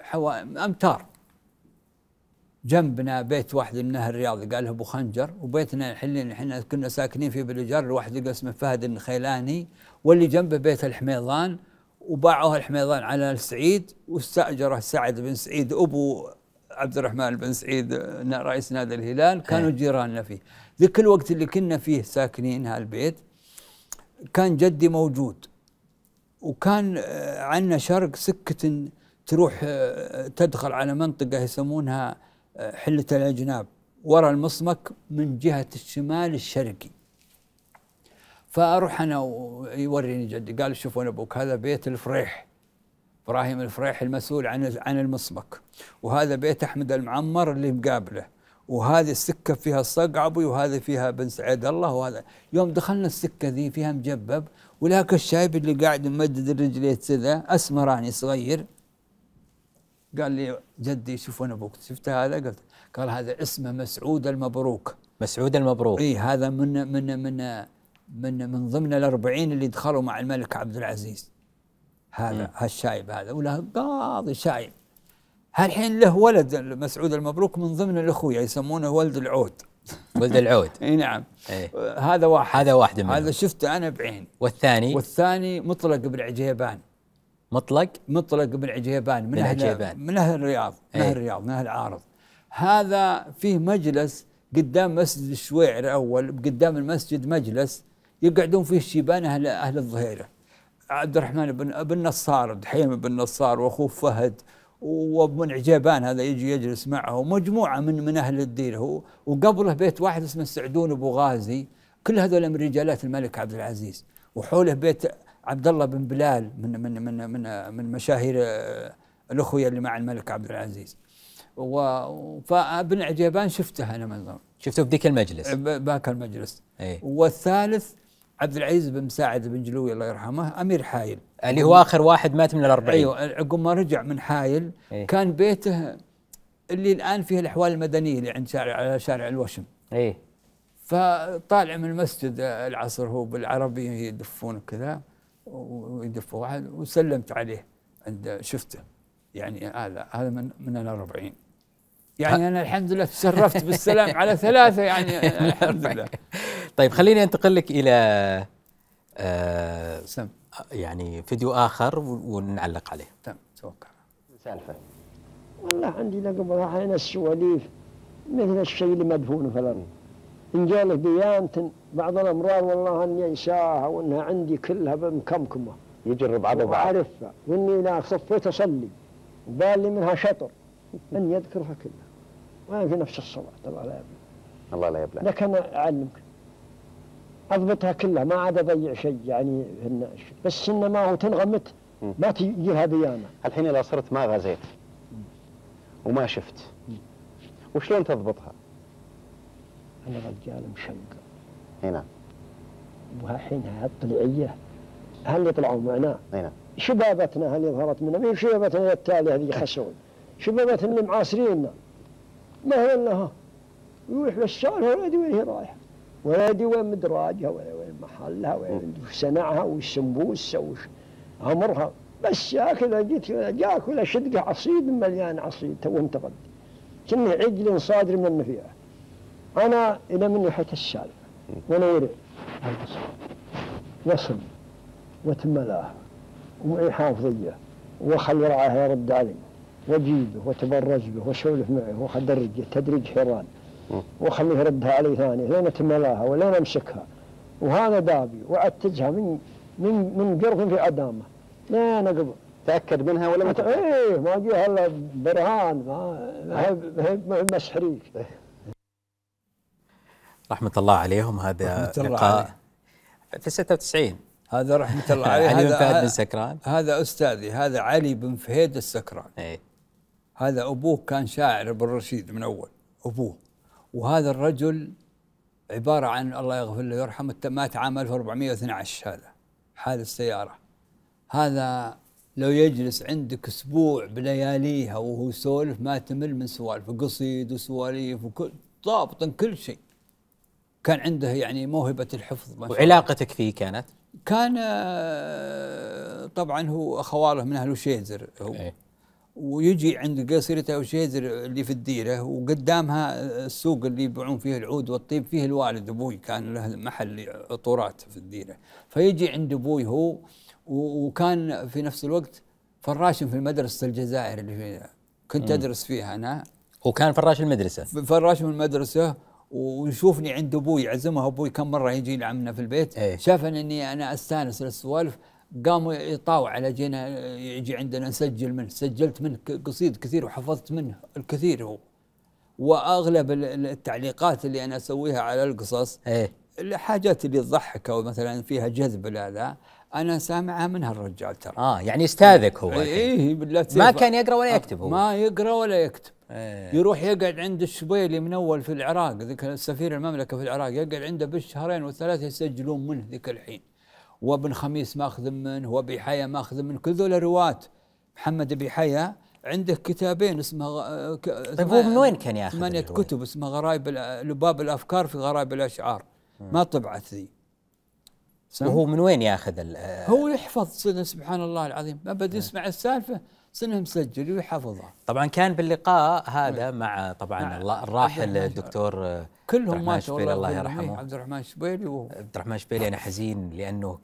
[SPEAKER 3] حوا أمتار. جنبنا بيت واحد من أهل الرياض قال أبو خنجر وبيتنا الحين إحنا كنا ساكنين في بالإيجار الواحد يقول اسمه فهد النخيلاني واللي جنبه بيت الحميضان. وباعوها الحميضان على السعيد واستأجره سعد بن سعيد أبو عبد الرحمن بن سعيد رئيس نادي الهلال كانوا
[SPEAKER 2] إيه.
[SPEAKER 3] جيراننا فيه. ذيك الوقت اللي كنا فيه ساكنين هالبيت كان جدي موجود. وكان آه، عندنا شرق سكة تروح آه، تدخل على منطقة يسمونها آه، حلة الأجناب ورا المصمك من جهة الشمال الشرقي. فأروح أنا ويوريني جدي قال شوف وين أبوك هذا بيت الفريح إبراهيم الفريح المسؤول عن عن المصمك وهذا بيت أحمد المعمر اللي مقابله. وهذه السكة فيها الصقعبي وهذه فيها بن سعيد الله وهذا. يوم دخلنا السكة ذي فيها مجبب ولاك الشايب اللي قاعد ممدد الرجلين كذا أسمراني صغير. قال لي جدي شوف وين أبوك شفت هذا؟ قلت قال هذا اسمه مسعود المبروك.
[SPEAKER 2] مسعود المبروك.
[SPEAKER 3] اي هذا من من من من من ضمن الأربعين اللي دخلوا مع الملك عبد العزيز. هذا هالشايب هذا وله قاضي شايب. هالحين له ولد مسعود المبروك من ضمن الأخويا يسمونه ولد العود.
[SPEAKER 2] ولد العود.
[SPEAKER 3] إي نعم.
[SPEAKER 2] إيه.
[SPEAKER 3] هذا واحد.
[SPEAKER 2] هذا واحد منهم.
[SPEAKER 3] هذا شفته أنا بعيني
[SPEAKER 2] والثاني؟
[SPEAKER 3] والثاني مطلق بن عجيبان
[SPEAKER 2] مطلق؟
[SPEAKER 3] مطلق بن عجيبان من أهل
[SPEAKER 2] عجيبان.
[SPEAKER 3] من أهل الرياض من
[SPEAKER 2] إيه.
[SPEAKER 3] أهل الرياض من أهل العارض. هذا فيه مجلس قدام مسجد الشويعر الأول قدام المسجد مجلس يقعدون فيه الشيبان أهل أهل الظهيرة. عبد الرحمن بن بن نصار دحيم بن نصار وأخوه فهد وابن عجيبان هذا يجي يجلس معه ومجموعه من من أهل الديره هو- وقبله بيت واحد اسمه السعدون أبو غازي. كل هذول من رجالات الملك عبد العزيز. وحوله بيت عبد الله بن بلال من من من من من مشاهير آه، الاخوه اللي مع الملك عبد العزيز. و- فابن عجيبان شفته أنا من
[SPEAKER 2] شفته في ذيك المجلس.
[SPEAKER 3] باك المجلس.
[SPEAKER 2] إيه.
[SPEAKER 3] والثالث عبد العزيز بن مساعد بن جلوي الله يرحمه أمير حايل.
[SPEAKER 2] اللي هو آخر واحد مات من الأربعين.
[SPEAKER 3] أيوه عقب ما رجع من حايل
[SPEAKER 2] إيه.
[SPEAKER 3] كان بيته اللي الآن فيه الأحوال المدنية اللي عند شارع على شارع الوشم.
[SPEAKER 2] إيه.
[SPEAKER 3] فطالع من المسجد العصر هو بالعربي يدفون كذا ويدفوا واحد وسلمت عليه عند شفته. يعني هذا هذا من من الأربعين. يعني أنا الحمد لله تشرفت بالسلام على ثلاثة يعني الحمد لله.
[SPEAKER 2] طيب خليني أنتقل لك إلى آه
[SPEAKER 3] سم
[SPEAKER 2] يعني فيديو آخر ونعلق عليه.
[SPEAKER 3] تم توكل.
[SPEAKER 2] سالفة.
[SPEAKER 6] والله عندي لقب راحين السواليف مثل الشيء اللي مدفون في الأرض إن جالك ديانة بعض الأمراض والله أني أنساها وأنها عندي كلها بمكمكمة.
[SPEAKER 7] يجرب عضو بعض
[SPEAKER 6] وأعرفها. وإني لا صفيت اصلي وبال لي منها شطر. ان يذكرها كلها. وين في نفس الصلاة الله لا يبلغ.
[SPEAKER 7] الله لا يبلع
[SPEAKER 6] لك أنا أعلمك. أضبطها كلها ما عاد أضيع شيء يعني بس انما هو تنغمت ما تجيها ديانه
[SPEAKER 7] الحين إذا صرت ما غزيت. وما شفت. وشلون تضبطها؟
[SPEAKER 6] أنا رجال مشقق.
[SPEAKER 7] هنا
[SPEAKER 6] وحينها الطليعيه هل يطلعوا معنا؟
[SPEAKER 7] هنا
[SPEAKER 6] شبابتنا هل ظهرت منا ما هي شبابتنا التالية هذه خسون شبابتنا اللي معاصريننا ما هي إلا ها. يروح للسالفة ولا يدري وين هي رايحة. ولا يدري وين مدراجها ولا وين محلها وين صنعها وش سمبوسة وش أمرها. بس هكذا جيت جاك ولا شدقه عصيد مليان عصيد تو انتقد. كني عجل صادر من النفيعه أنا إلى من ناحيه السالفه وأنا ورع وصل. وتملاها. ومعي حافظية. وخلي رعاها يرد علي واجيبه وتبرج به واسولف معه وادرجه تدريج حيران. واخليه يردها علي ثاني لين أتملاها ولين أمسكها. وهذا دابي واعتزها من من من قرف في عدامه. لين أقبل.
[SPEAKER 7] تأكد منها ولا ما؟
[SPEAKER 6] إيه ما جه الا برهان ما ما هي مسحريك
[SPEAKER 2] رحمة الله عليهم هذا لقاء. في 96
[SPEAKER 3] هذا رحمة الله عليه.
[SPEAKER 2] علي بن
[SPEAKER 3] هذا
[SPEAKER 2] فهد بن سكران.
[SPEAKER 3] هذا أستاذي هذا علي بن فهيد السكران.
[SPEAKER 2] إيه.
[SPEAKER 3] هذا أبوه كان شاعر ابن رشيد من أول. أبوه. وهذا الرجل عبارة عن الله يغفر له ويرحمه مات عام 1412 هذا حادث سيارة هذا لو يجلس عندك أسبوع بلياليها وهو يسولف ما تمل من سوالفه قصيد وسواليف وكل ضابط كل شيء كان عنده يعني موهبة الحفظ ما.
[SPEAKER 2] وعلاقتك فيه كانت
[SPEAKER 3] كان آه، طبعا هو أخواله من أهل وشيزر هو
[SPEAKER 2] إيه.
[SPEAKER 3] ويجي عند قصيرة وشيزر اللي في الديرة وقدامها السوق اللي يبيعون فيه العود والطيب فيه الوالد أبوي كان له محل عطورات في الديرة. فيجي عند أبوي هو وكان في نفس الوقت فراش في مدرسة الجزائر اللي فيها. كنت أدرس فيها أنا.
[SPEAKER 2] هو كان فراش المدرسة؟
[SPEAKER 3] فراش من المدرسة ويشوفني عند أبوي يعزمه أبوي كم مرة يجي لعمنا في البيت.
[SPEAKER 2] إيه.
[SPEAKER 3] شاف إني أنا أستأنس للسوالف. قام يطاوع على جينا يجي عندنا نسجل منه. سجلت منه قصيد كثير وحفظت منه الكثير هو. وأغلب ال- ال- التعليقات اللي أنا أسويها على القصص
[SPEAKER 2] إيه.
[SPEAKER 3] الحاجات اللي تضحك أو مثلا فيها جذب هذا أنا سامعها من هالرجال ترى.
[SPEAKER 2] آه يعني استاذك هو الحين.
[SPEAKER 3] إيه بالله
[SPEAKER 2] ما. كان يقرأ ولا يكتب هو.
[SPEAKER 3] ما يقرأ ولا يكتب.
[SPEAKER 2] إيه.
[SPEAKER 3] يروح يقعد عند الشبيلي من أول في العراق ذيك سفير المملكة في العراق يقعد عنده بالشهرين والثلاثة يسجلون منه ذيك الحين. وابن خميس ماخذ منه وابي حيا ماخذ منه كل ذول رواة محمد ابي حيا عنده كتابين اسمه غ- ك-
[SPEAKER 2] طيب هو من وين كان ياخذ
[SPEAKER 3] ثمانية؟ كتب اسمها غرايب الأ- لباب الأفكار في غرايب الأشعار. ما طبعت ذي؟
[SPEAKER 2] وهو من وين ياخذ ال- آه،
[SPEAKER 3] هو يحفظ صدق سبحان الله العظيم. ما بده يسمع السالفة سنة مسجل ويحفظها.
[SPEAKER 2] طبعا كان باللقاء هذا مع
[SPEAKER 3] مع
[SPEAKER 2] طبعا الله- الراحل الدكتور عبد
[SPEAKER 3] كلهم ماتوا
[SPEAKER 2] الله
[SPEAKER 3] يرحمه. عبد الرحمن شبيلي و...
[SPEAKER 2] الرحمن شبيلي أنا حزين لأنه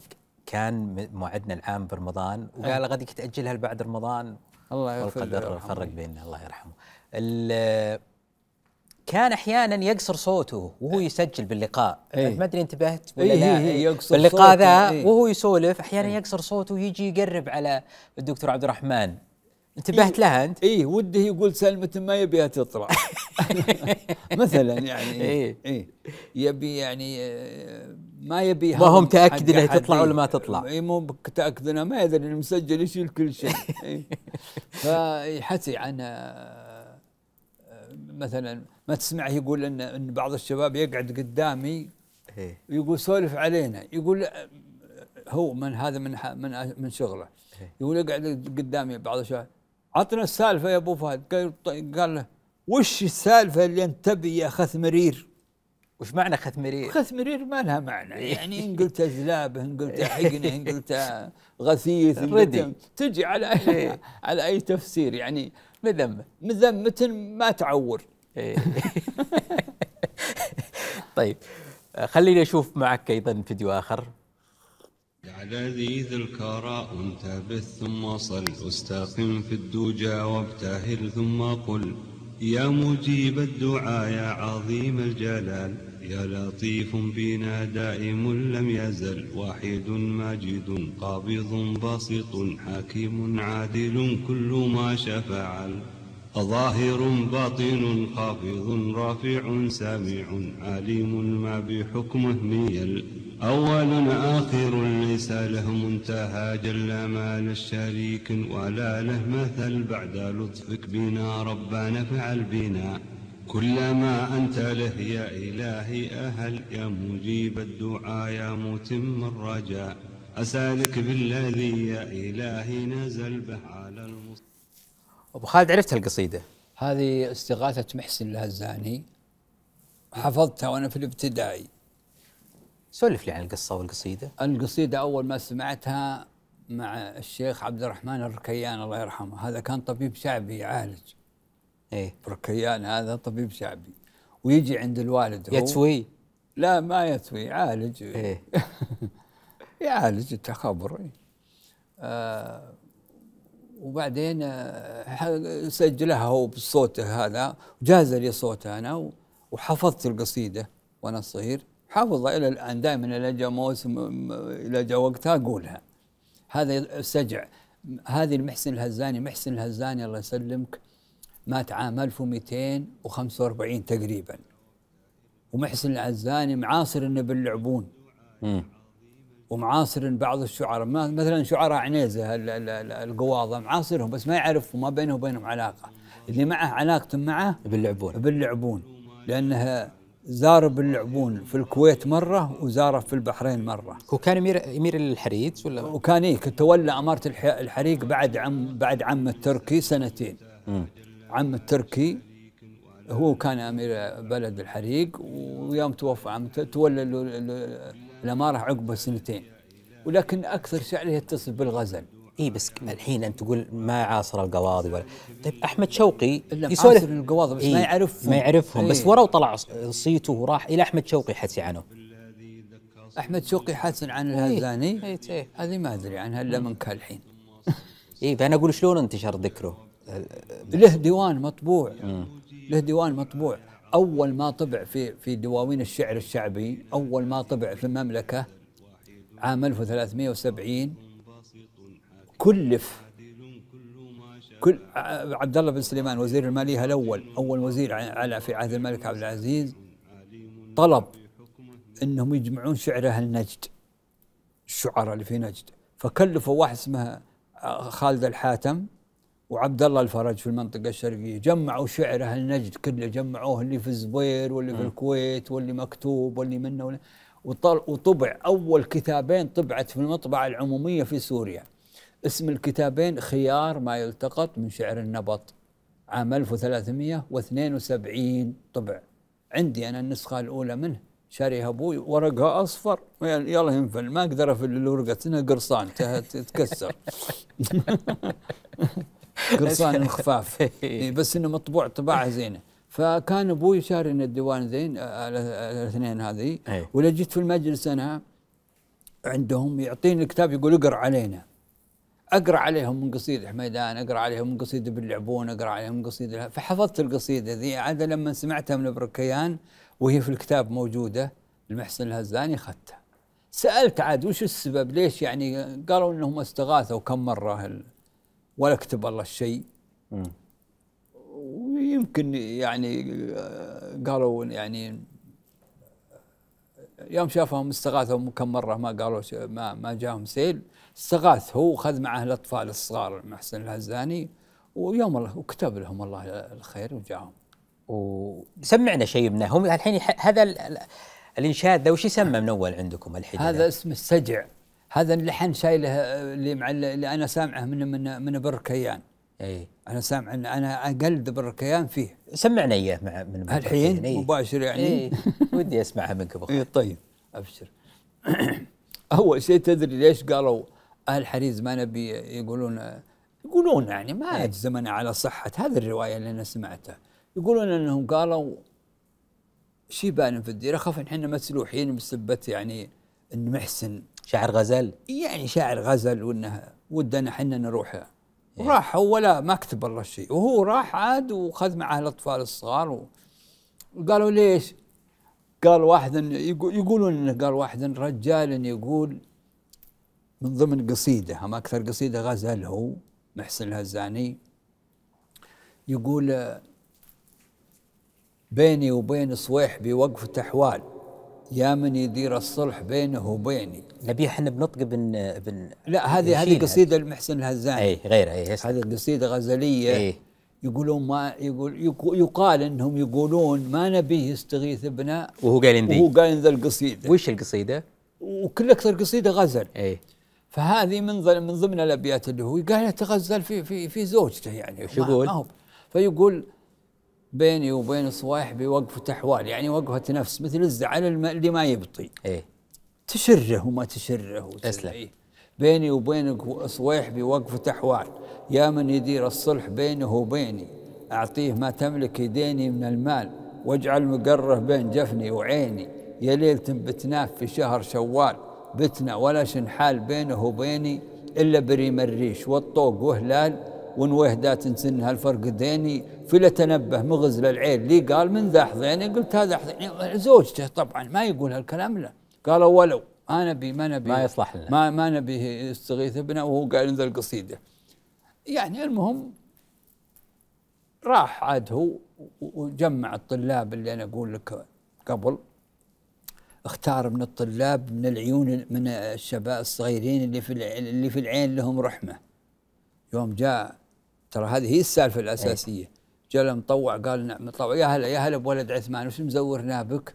[SPEAKER 2] كان موعدنا العام برمضان وقال غاديك تأجلها لبعد رمضان
[SPEAKER 3] الله يغفر
[SPEAKER 2] والقدر. فرق بيننا الله يرحمه. ال- كان أحيانا يقصر صوته وهو يسجل باللقاء
[SPEAKER 3] إيه.
[SPEAKER 2] ما أدري انتبهت ولا
[SPEAKER 3] إيه،
[SPEAKER 2] لا
[SPEAKER 3] يقصر
[SPEAKER 2] باللقاء ذا
[SPEAKER 3] إيه.
[SPEAKER 2] وهو يسولف أحيانا يقصر صوته ويجي يقرب على الدكتور عبد الرحمن انتبهت لها أنت؟
[SPEAKER 3] إيه وده يقول سلمة ما يبيها تطلع مثلا يعني
[SPEAKER 2] إيه.
[SPEAKER 3] إيه يبي يعني آه، ما يبي
[SPEAKER 2] ما هو إنها
[SPEAKER 3] أحد،
[SPEAKER 2] تطلع
[SPEAKER 3] إيه.
[SPEAKER 2] ولا ما تطلع.
[SPEAKER 3] اي مو متأكد انه ما يدري المسجل يشيل كل شيء إيه. فيحسي عن آه، آه، مثلا ما تسمعه يقول إن إن بعض الشباب يقعد قدامي
[SPEAKER 2] إيه.
[SPEAKER 3] يقول سولف علينا يقول هو من هذا من من من شغله يقول يقعد قدامي بعض الشباب عطنا السالفة يا أبو فهد. قال قال له وش السالفة اللي أنت تبي يا خث مرير؟
[SPEAKER 2] وش معنى ختمرير؟
[SPEAKER 3] خث مرير ما لها معنى. يعني إن قلت زلابه إن قلت حقنه إن قلت غثيث إن
[SPEAKER 2] ردي.
[SPEAKER 3] تجي على أي على أي تفسير. يعني
[SPEAKER 2] مذمة
[SPEAKER 3] مذمة ما تعور.
[SPEAKER 2] إيه. طيب خليني أشوف معك أيضا فيديو آخر.
[SPEAKER 8] يا لذيذ الكراء انتبه ثم صل واستقم في الدجى وابتهل ثم قل يا مجيب الدعاء يا عظيم الجلال يا لطيف بنا دائم لم يزل واحد ماجد قابض باسط حكيم عادل كل ما شفع ظاهر باطن خافض رافع سامع عليم ما بحكمه ميل أول آخر ليس له منتهى جل ما للشريك ولا له مثل بعد لطفك بنا ربنا فعل بنا. كل ما أنت له يا إلهي أهل يا مجيب الدعاء يا متم الرجاء. أسألك بالذي يا إلهي نزل به على المصطفى
[SPEAKER 2] أبو خالد عرفت القصيدة؟
[SPEAKER 3] هذه استغاثة محسن الهزاني حفظتها وأنا في الابتدائي.
[SPEAKER 2] سولف لي عن القصة والقصيدة.
[SPEAKER 3] القصيدة أول ما سمعتها مع الشيخ عبد الرحمن الركيان الله يرحمه. هذا كان طبيب شعبي يعالج.
[SPEAKER 2] إيه.
[SPEAKER 3] ركيان هذا طبيب شعبي. ويجي عند الوالد هو.
[SPEAKER 2] يتسوي؟
[SPEAKER 3] لا ما يتوي يعالج.
[SPEAKER 2] إيه.
[SPEAKER 3] يعالج التخبر. إيه. آه وبعدين آه، سجلها هو بصوته هذا وجاز لي صوته أنا وحفظت القصيدة وأنا صغير. حافظها إلى الآن دائما إلى جاء موسم إلى جاء وقتها أقولها. هذا السجع هذه المحسن الهزاني محسن الهزاني الله يسلمك مات عام 1245 تقريبا. ومحسن الهزاني معاصر ابن العبون
[SPEAKER 2] مم.
[SPEAKER 3] ومعاصر بعض الشعراء. مثلا شعراء عنيزة ال- ال- ال- القواضة معاصرهم بس ما يعرف ما بينه وبينهم علاقة. اللي معه علاقته معه
[SPEAKER 2] باللعبون.
[SPEAKER 3] باللعبون. لأنها زار باللعبون في الكويت مرة وزاره في البحرين مرة.
[SPEAKER 2] هو كان يمير يمير للحريت ولا؟
[SPEAKER 3] وكان إيه تولى أمارة الح- الحريق بعد عم بعد عم التركي سنتين.
[SPEAKER 2] مم.
[SPEAKER 3] عم التركي هو كان أمير بلد الحريق ويوم توفى عم تولى ال- ال- الأمارة عقبه سنتين. ولكن أكثر شعره يتصل بالغزل.
[SPEAKER 2] اي بس الحين أنت تقول ما عاصر القواضي ولا طيب أحمد شوقي يسولف
[SPEAKER 3] القواضي بس ما
[SPEAKER 2] إيه،
[SPEAKER 3] يعرفهم.
[SPEAKER 2] ما يعرفهم بس
[SPEAKER 3] إيه.
[SPEAKER 2] ورا وطلع صيته وراح إلى أحمد شوقي حسي عنه.
[SPEAKER 3] أحمد شوقي حسن عن الهزاني؟
[SPEAKER 2] إيه، إيه.
[SPEAKER 3] هذه ما أدري عنها إلا منك الحين.
[SPEAKER 2] اي فأنا أقول شلون انتشر ذكره؟
[SPEAKER 3] له ديوان مطبوع. له ديوان مطبوع. أول ما طبع في في دواوين الشعر الشعبي أول ما طبع في المملكة عام 1370 كلف. كل عبد الله بن سليمان وزير المالية الأول أول وزير على في عهد الملك عبد العزيز طلب إنهم يجمعون شعر أهل نجد الشعراء اللي في نجد. فكلفوا واحد اسمه آه، خالد الحاتم وعبد الله الفرج في المنطقة الشرقية. جمعوا شعر أهل نجد كله جمعوه اللي في الزبير واللي في الكويت واللي مكتوب واللي منه واللي وطبع أول كتابين طبعت في المطبعة العمومية في سوريا. اسم الكتابين خيار ما يلتقط من شعر النبط عام 1372 طبع. عندي أنا النسخة الأولى منه. شاريها أبوي. ورقها أصفر. يلا ينفل ما أقدر أفل الورقة إنها قرصان. تتكسر. قرصان الخفاف بس إنه مطبوع طباعة زينة. فكان أبوي شاري الديوان زين آه، ال- الاثنين هذه.
[SPEAKER 2] إيه.
[SPEAKER 3] ولا جيت في المجلس أنا عندهم يعطيني الكتاب يقول اقرأ علينا. أقرأ عليهم من قصيده حميدان أقرأ عليهم من قصيده باللعبون أقرأ عليهم من قصيده فحفظت القصيدة ذي. عاد لما سمعتها من بركيان وهي في الكتاب موجودة المحسن الهزاني أخذتها. سألت عاد وش السبب؟ ليش يعني؟ قالوا إنهم استغاثوا كم مرة ولا كتب الله الشيء. ويمكن يعني قالوا يعني يوم شافهم استغاثوا كم مرة ما قالوا ما ما جاهم سيل استغاث هو وخذ معه الأطفال الصغار محسن الهزاني ويوم الله وكتب لهم الله الخير وجاهم.
[SPEAKER 2] وسمعنا شيء منه. هم الحين هذا ال- ال- الإنشاد ذا وش يسمى من أول عندكم الحين
[SPEAKER 3] هذا اسمه السجع. هذا اللحن شايله اللي مع اللي أنا سامعه من من من بركيان.
[SPEAKER 2] اي
[SPEAKER 3] أنا سامع إن أنا أقلد بركيان فيه.
[SPEAKER 2] سمعنا إياه مع من
[SPEAKER 3] الحين
[SPEAKER 2] إيه.
[SPEAKER 3] مباشر يعني.
[SPEAKER 2] إيه. ودي أسمعها منك ابو خالد
[SPEAKER 3] طيب. أبشر. أول شيء تدري ليش قالوا أهل حريز ما نبي يقولون يقولون يعني ما
[SPEAKER 2] إيه.
[SPEAKER 3] اجزم أنا على صحة. هذه الرواية اللي أنا سمعتها. يقولون إنهم قالوا شي بان في الديره خاف إن إحنا مسلوحين بسبه يعني إن محسن
[SPEAKER 2] شعر غزل؟
[SPEAKER 3] يعني شاعر غزل وإنه ودنا إحنا نروح.
[SPEAKER 2] إيه.
[SPEAKER 3] وراح هو لا ما كتب الله شيء. وهو راح عاد وخذ معه الأطفال الصغار وقالوا ليش؟ قال واحد يقولون انه قال واحد رجال يقول من ضمن قصيدة هم أكثر قصيدة غزل هو محسن الهزاني يقول بيني وبين صويحبي وقفة أحوال يا من يدير الصلح بينه وبيني
[SPEAKER 2] نبي إحنا بنطق بن بن
[SPEAKER 3] لا هذه هذه. قصيدة المحسن الهزاني
[SPEAKER 2] اي غير اي.
[SPEAKER 3] هذه قصيدة غزلية
[SPEAKER 2] إيه.
[SPEAKER 3] يقولون ما يقول يقو- يقال إنهم يقولون ما نبيه يستغيث بنا
[SPEAKER 2] وهو قال ذي
[SPEAKER 3] وهو قايل ذا القصيدة
[SPEAKER 2] وش القصيدة؟
[SPEAKER 3] وكل أكثر قصيدة غزل
[SPEAKER 2] اي
[SPEAKER 3] فهذه من من ضمن الأبيات اللي هو قاعد يتغزل في في في زوجته يعني
[SPEAKER 2] وش يقول؟
[SPEAKER 3] ما هو فيقول بيني وبين صواحبي وقفة أحوال يعني وقفة نفس مثل الزعل اللي ما يبطي
[SPEAKER 2] اي
[SPEAKER 3] تشره وما تشره.
[SPEAKER 2] أسلم.
[SPEAKER 3] إيه. بيني وبينك صويحبي وقفة أحوال يا من يدير الصلح بينه وبيني أعطيه ما تملك يديني من المال واجعل مقره بين جفني وعيني. يا ليلة بتناف في شهر شوال بتنأ ولا شنحال بينه وبيني إلا بريم الريش والطوق وهلال ونويه دا تنسنها الفرق ديني. فلا تنبه مغزل العين. لي قال من ذا حظيني قلت هذا حظيني زوجته طبعا ما يقول هالكلام لا قالوا ولو ما نبي ما نبي
[SPEAKER 2] ما يصلح لنا.
[SPEAKER 3] ما ما نبي يستغيث بنا وهو قال ذا القصيده يعني المهم راح عاد هو وجمع الطلاب اللي أنا أقول لك قبل. اختار من الطلاب من العيون من الشباب الصغيرين اللي في اللي في العين لهم رحمة. يوم جاء ترى هذه هي السالفة الأساسية. جاء له مطوع قال نعم مطوع يا هلا يا هلا بولد عثمان وش مزورنا بك؟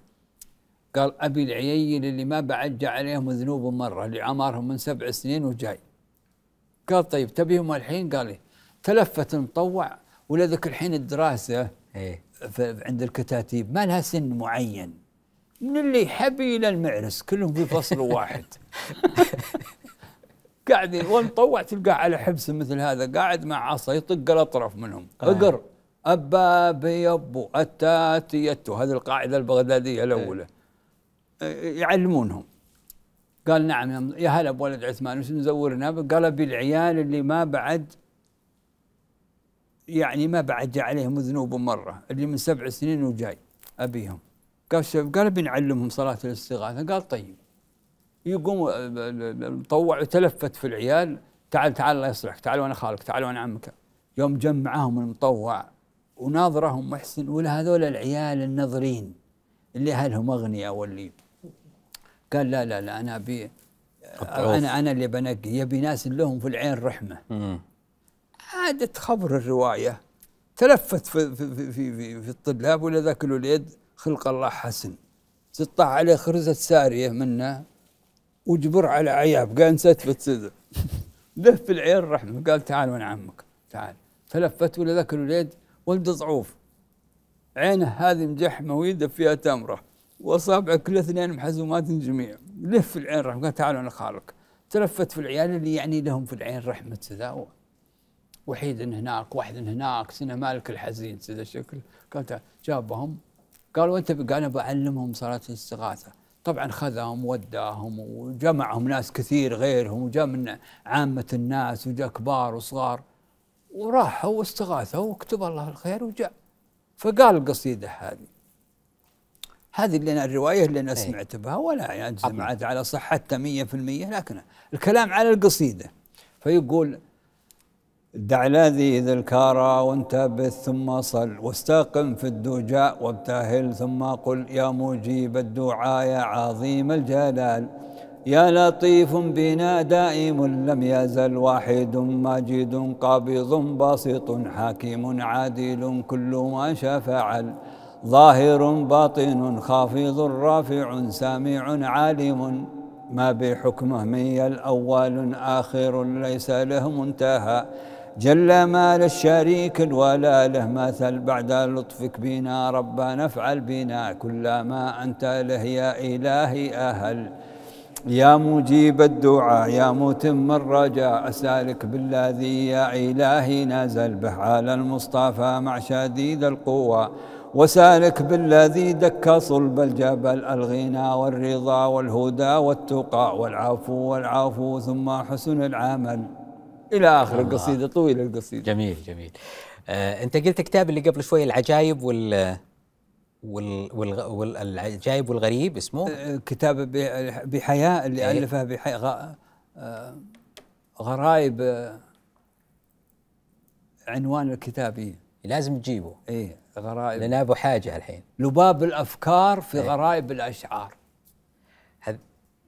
[SPEAKER 3] قال أبي العيين اللي ما بعد جاء عليهم ذنوب مرة اللي عمرهم من سبع سنين وجاي. قال طيب تبيهم الحين؟ قال إيه. تلفت المطوع ولذلك الحين الدراسة
[SPEAKER 2] اي
[SPEAKER 3] في- عند الكتاتيب ما لها سن معين. من اللي يحبي إلى المعرس كلهم في فصل واحد. قاعد والمطوع تلقاه على حبس مثل هذا قاعد مع عصا يطق الأطراف منهم.
[SPEAKER 2] آه.
[SPEAKER 3] اقر أبا بيبو يتو. هذه القاعدة البغدادية الأولى. يعلمونهم. قال نعم يا هلا بولد عثمان وش مزورنا؟ قال ابي العيال اللي ما بعد يعني ما بعد جاء عليهم ذنوب مرة اللي من سبع سنين وجاي أبيهم. قال شوف قال بنعلمهم صلاة الاستغاثة. قال طيب. يقوم ال- ال- المطوع يتلفت في العيال تعال تعال الله يصلحك تعال وأنا خالك تعال وأنا عمك. يوم جمعهم المطوع وناظرهم محسن ولا هذول العيال النظرين اللي أهلهم أغنياء واللي قال لا لا لا أنا
[SPEAKER 2] أبي.
[SPEAKER 3] أنا أنا اللي بنقي يبي ناس لهم في العين
[SPEAKER 2] رحمة.
[SPEAKER 3] عادت خبر الرواية تلفت في, في, في, في, في, الطلاب ولا ذاك الوليد خلق الله حسن. سطح عليه خرزة سارية منه وجبر على عياب قال نستفت سذر له في العين رحمة قال تعال وأنا عمك تعال. تلفت ولا ذاك الوليد ولد ضعوف. عينه هذه مجحمة ويده فيها تمرة. وأصابعه كل اثنين محزومات جميع. لف في العين رحمة. قال تعال وأنا خالك. تلفت في العيال اللي يعني لهم في العين رحمة. ذا وحيد هناك واحد هناك سنه مالك الحزين. سيدة الشكل قال. جابهم. قالوا انت قال أنا بعلمهم صلاة الاستغاثة. طبعا خذهم وداهم وجمعهم ناس كثير غيرهم وجاء من عامة الناس وجاء كبار وصغار. وراحوا واستغاثوا وكتب الله الخير وجاء. فقال القصيدة هذه. هذه اللي أنا الرواية اللي أنا
[SPEAKER 2] أي.
[SPEAKER 3] سمعت بها ولا اجزم
[SPEAKER 2] عظيم.
[SPEAKER 3] عاد على صحتها 100% لكن الكلام على القصيدة فيقول دع لذيذ الكارى وانتبه ثم صل واستقم في الدجاء وابتهل ثم قل يا مجيب الدعاء يا عظيم الجلال يا لطيف بنا دائم لم يزل واحد ماجد قابض باسط حاكم عادل كل ما شاء فعل ظاهر باطن خافض رافع سامع عالم ما بحكمه من الأول آخر ليس له منتهى. جل ما للشريك ولا له مثل بعد لطفك بنا ربنا افعل بنا كل ما أنت له يا إلهي أهل. يا مجيب الدعاء يا متم الرجاء أسألك بالذي يا إلهي نزل به على المصطفى مع شديد القوى. وسالك بالذي دك صلب الجبل الغنى والرضا والهدى والتقى والعفو والعفو ثم حسن العمل. إلى آخر
[SPEAKER 2] الله.
[SPEAKER 3] القصيدة طويلة القصيدة.
[SPEAKER 2] جميل جميل. آه أنت قلت كتاب اللي قبل شوي العجائب وال وال والعجائب والغريب اسمه؟
[SPEAKER 3] آه، كتاب بحياة اللي
[SPEAKER 2] إيه.
[SPEAKER 3] ألفه بحياة غ- آه، غرايب آه، عنوان الكتاب إيه
[SPEAKER 2] لازم تجيبه.
[SPEAKER 3] إيه. غرائب.
[SPEAKER 2] لأن أبو حاجة الحين.
[SPEAKER 3] لباب الأفكار في
[SPEAKER 2] إيه.
[SPEAKER 3] غرائب
[SPEAKER 2] الأشعار.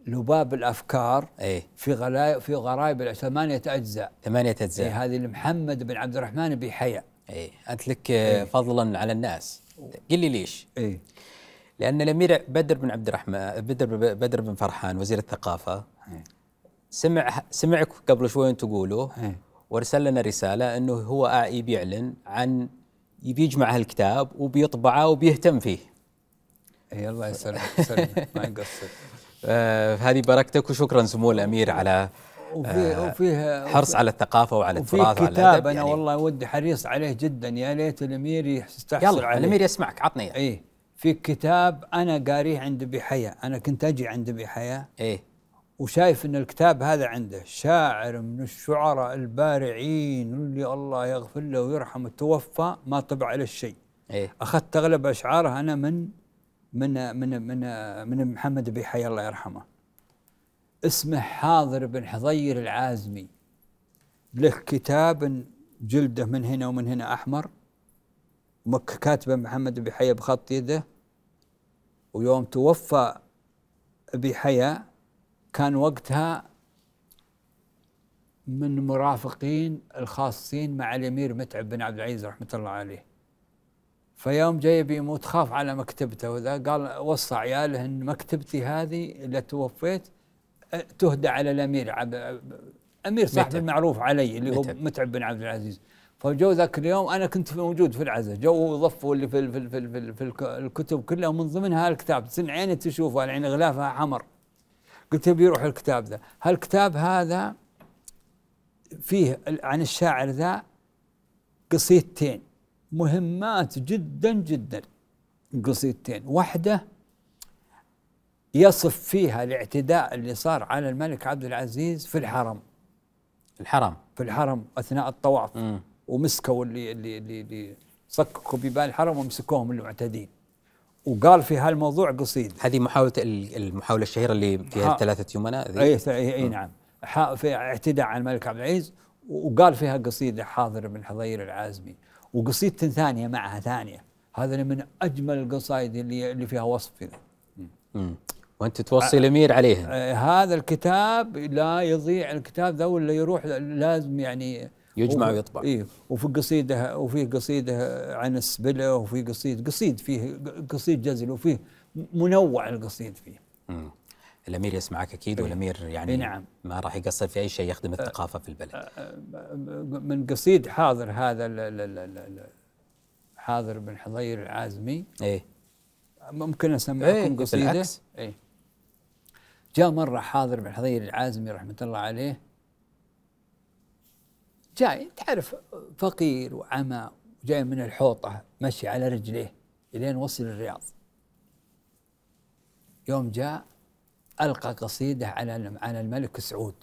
[SPEAKER 3] لباب الأفكار
[SPEAKER 2] إيه.
[SPEAKER 3] في غلايب في غرائب الأشعار. ثمانية أجزاء.
[SPEAKER 2] ثمانية أجزاء.
[SPEAKER 3] إيه هذه لمحمد بن عبد الرحمن بحياء
[SPEAKER 2] إيه. أنت لك آه، فضلا على الناس. قل لي ليش؟
[SPEAKER 3] إيه.
[SPEAKER 2] لأن الأمير بدر بن عبد الرحمن بدر بدر بن فرحان وزير الثقافة
[SPEAKER 3] إيه.
[SPEAKER 2] سمع سمعك قبل شوي انت تقولوا
[SPEAKER 3] إيه.
[SPEAKER 2] وأرسل لنا رسالة أنه هو يبي يعلن عن يبي يجمع هالكتاب وبيطبعه وبيهتم فيه.
[SPEAKER 3] إيه الله يسلمك يسلمك ما يقصر
[SPEAKER 2] آه هذه بركتك وشكرا سمو الأمير على
[SPEAKER 3] وفيه وفيه
[SPEAKER 2] حرص على الثقافة وعلى التراث وعلى
[SPEAKER 3] كتاب أنا
[SPEAKER 2] يعني.
[SPEAKER 3] والله ودي حريص عليه جدا يا ليت الأمير يستحصل
[SPEAKER 2] يلا
[SPEAKER 3] عليه
[SPEAKER 2] الأمير يسمعك عطني.
[SPEAKER 3] إيه في كتاب أنا قاريه عند بحياء أنا كنت أجي عند بحياء
[SPEAKER 2] إيه
[SPEAKER 3] وشايف إن الكتاب هذا عنده. شاعر من الشعراء البارعين اللي الله يغفر له ويرحمه توفى ما طبع له شيء
[SPEAKER 2] إيه.
[SPEAKER 3] أخذت أغلب أشعاره أنا من من من من من محمد بن حي الله يرحمه. اسمه حاضر بن حضير العازمي. له كتاب جلده من هنا ومن هنا أحمر. كاتبه محمد بن حي بخط يده. ويوم توفى بحيا كان وقتها من مرافقين الخاصين مع الأمير متعب بن عبد العزيز رحمة الله عليه فيوم جاي بيموت خاف على مكتبته وذا قال وصى عياله إن مكتبتي هذه اللي توفيت تهدى على الأمير عب... أمير صاحب
[SPEAKER 2] متعب.
[SPEAKER 3] المعروف علي اللي هو
[SPEAKER 2] متعب.
[SPEAKER 3] متعب بن عبد العزيز فجو ذاك اليوم أنا كنت موجود في العزاء جو ضفوا اللي في في في, في, في الك- الكتب كلها ومن ضمنها الكتاب سن عيني تشوفها العين غلافها حمر قلت يبي يروح الكتاب ذا. هالكتاب هذا فيه عن الشاعر ذا قصيدتين مهمات جدا جدا قصيدتين. واحدة يصف فيها الاعتداء اللي صار على الملك عبد العزيز في الحرم.
[SPEAKER 2] الحرم.
[SPEAKER 3] في الحرم أثناء الطواف. ومسكوا اللي اللي اللي, اللي صككوا ببال الحرم ومسكوهم المعتدين. وقال في هالموضوع قصيد.
[SPEAKER 2] هذه محاولة ال- المحاولة الشهيرة اللي فيها
[SPEAKER 3] ها.
[SPEAKER 2] الثلاثة يمناء ذي
[SPEAKER 3] اي اي, أي نعم. ح- في اعتداء على الملك عبد العزيز وقال فيها قصيدة حاضر بن حضير العازمي وقصيدة ثانية معها ثانية. هذا من أجمل القصائد اللي اللي فيها وصف كذا.
[SPEAKER 2] وأنت توصي الأمير عليهم
[SPEAKER 3] آه، هذا الكتاب لا يضيع الكتاب ذا ولا يروح لازم يعني
[SPEAKER 2] يجمع ويطبع.
[SPEAKER 3] إيه وفي قصيدة وفي قصيدة عن السبله وفي قصيد قصيد فيه قصيد جزل وفيه منوع القصيد فيه
[SPEAKER 2] مم. الأمير يسمعك أكيد والأمير يعني
[SPEAKER 3] إيه نعم.
[SPEAKER 2] ما راح يقصر في أي شيء يخدم الثقافة في البلد
[SPEAKER 3] من قصيد حاضر هذا ال- ال- ال- ال- حاضر بن حضير العازمي
[SPEAKER 2] إيه
[SPEAKER 3] ممكن
[SPEAKER 2] إيه،
[SPEAKER 3] اسمعكم قصيدة
[SPEAKER 2] بالعكس.
[SPEAKER 3] إيه جاء مرة حاضر بن حضير العازمي رحمة الله عليه جاي تعرف فقير وعمى جاي من الحوطة مشي على رجليه إلين وصل الرياض. يوم جاء ألقى قصيدة على على الملك سعود.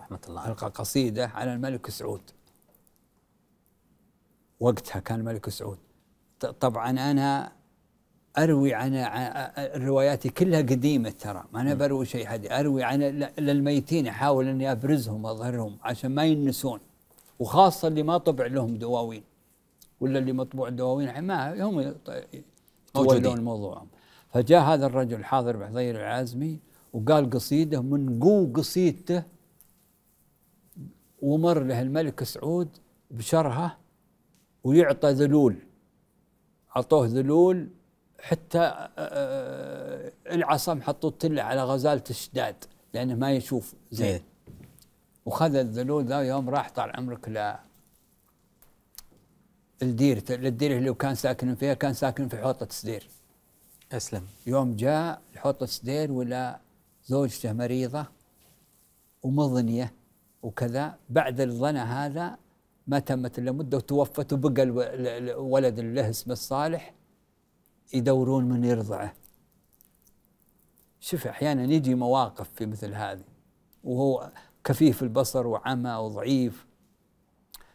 [SPEAKER 2] رحمة الله.
[SPEAKER 3] ألقى قصيدة على الملك سعود. وقتها كان الملك سعود. طبعا أنا أروي عن رواياتي كلها قديمة ترى. ما أنا بروي شيء حديث أروي عن للميتين أحاول أني أبرزهم وأظهرهم عشان ما ينسون. وخاصة اللي ما طبع لهم دواوين ولا اللي مطبوع دواوين ما هم. يتولون موضوعهم فجاء هذا الرجل حاضر بحضير العازمي وقال قصيدة من قو قصيدته ومر له الملك سعود بشرها ويعطى ذلول أعطوه ذلول حتى آه، آه، العصا حطوه له على غزالة الشداد لأنه ما يشوف زين
[SPEAKER 2] إيه.
[SPEAKER 3] وخذ الذلول ذا يوم راح طال عمرك ل الدير الدير اللي كان ساكن فيها كان ساكن في حوطة سدير.
[SPEAKER 2] أسلم.
[SPEAKER 3] يوم جاء لحوطة سدير ولا زوجته مريضة ومضنية وكذا. بعد الظنا هذا ما تمت إلا مدة وتوفت وبقى الو- ال- الولد اللي له اسمه الصالح يدورون من يرضعه. شوف أحيانا يجي مواقف في مثل هذه وهو كفيف البصر وعمى وضعيف.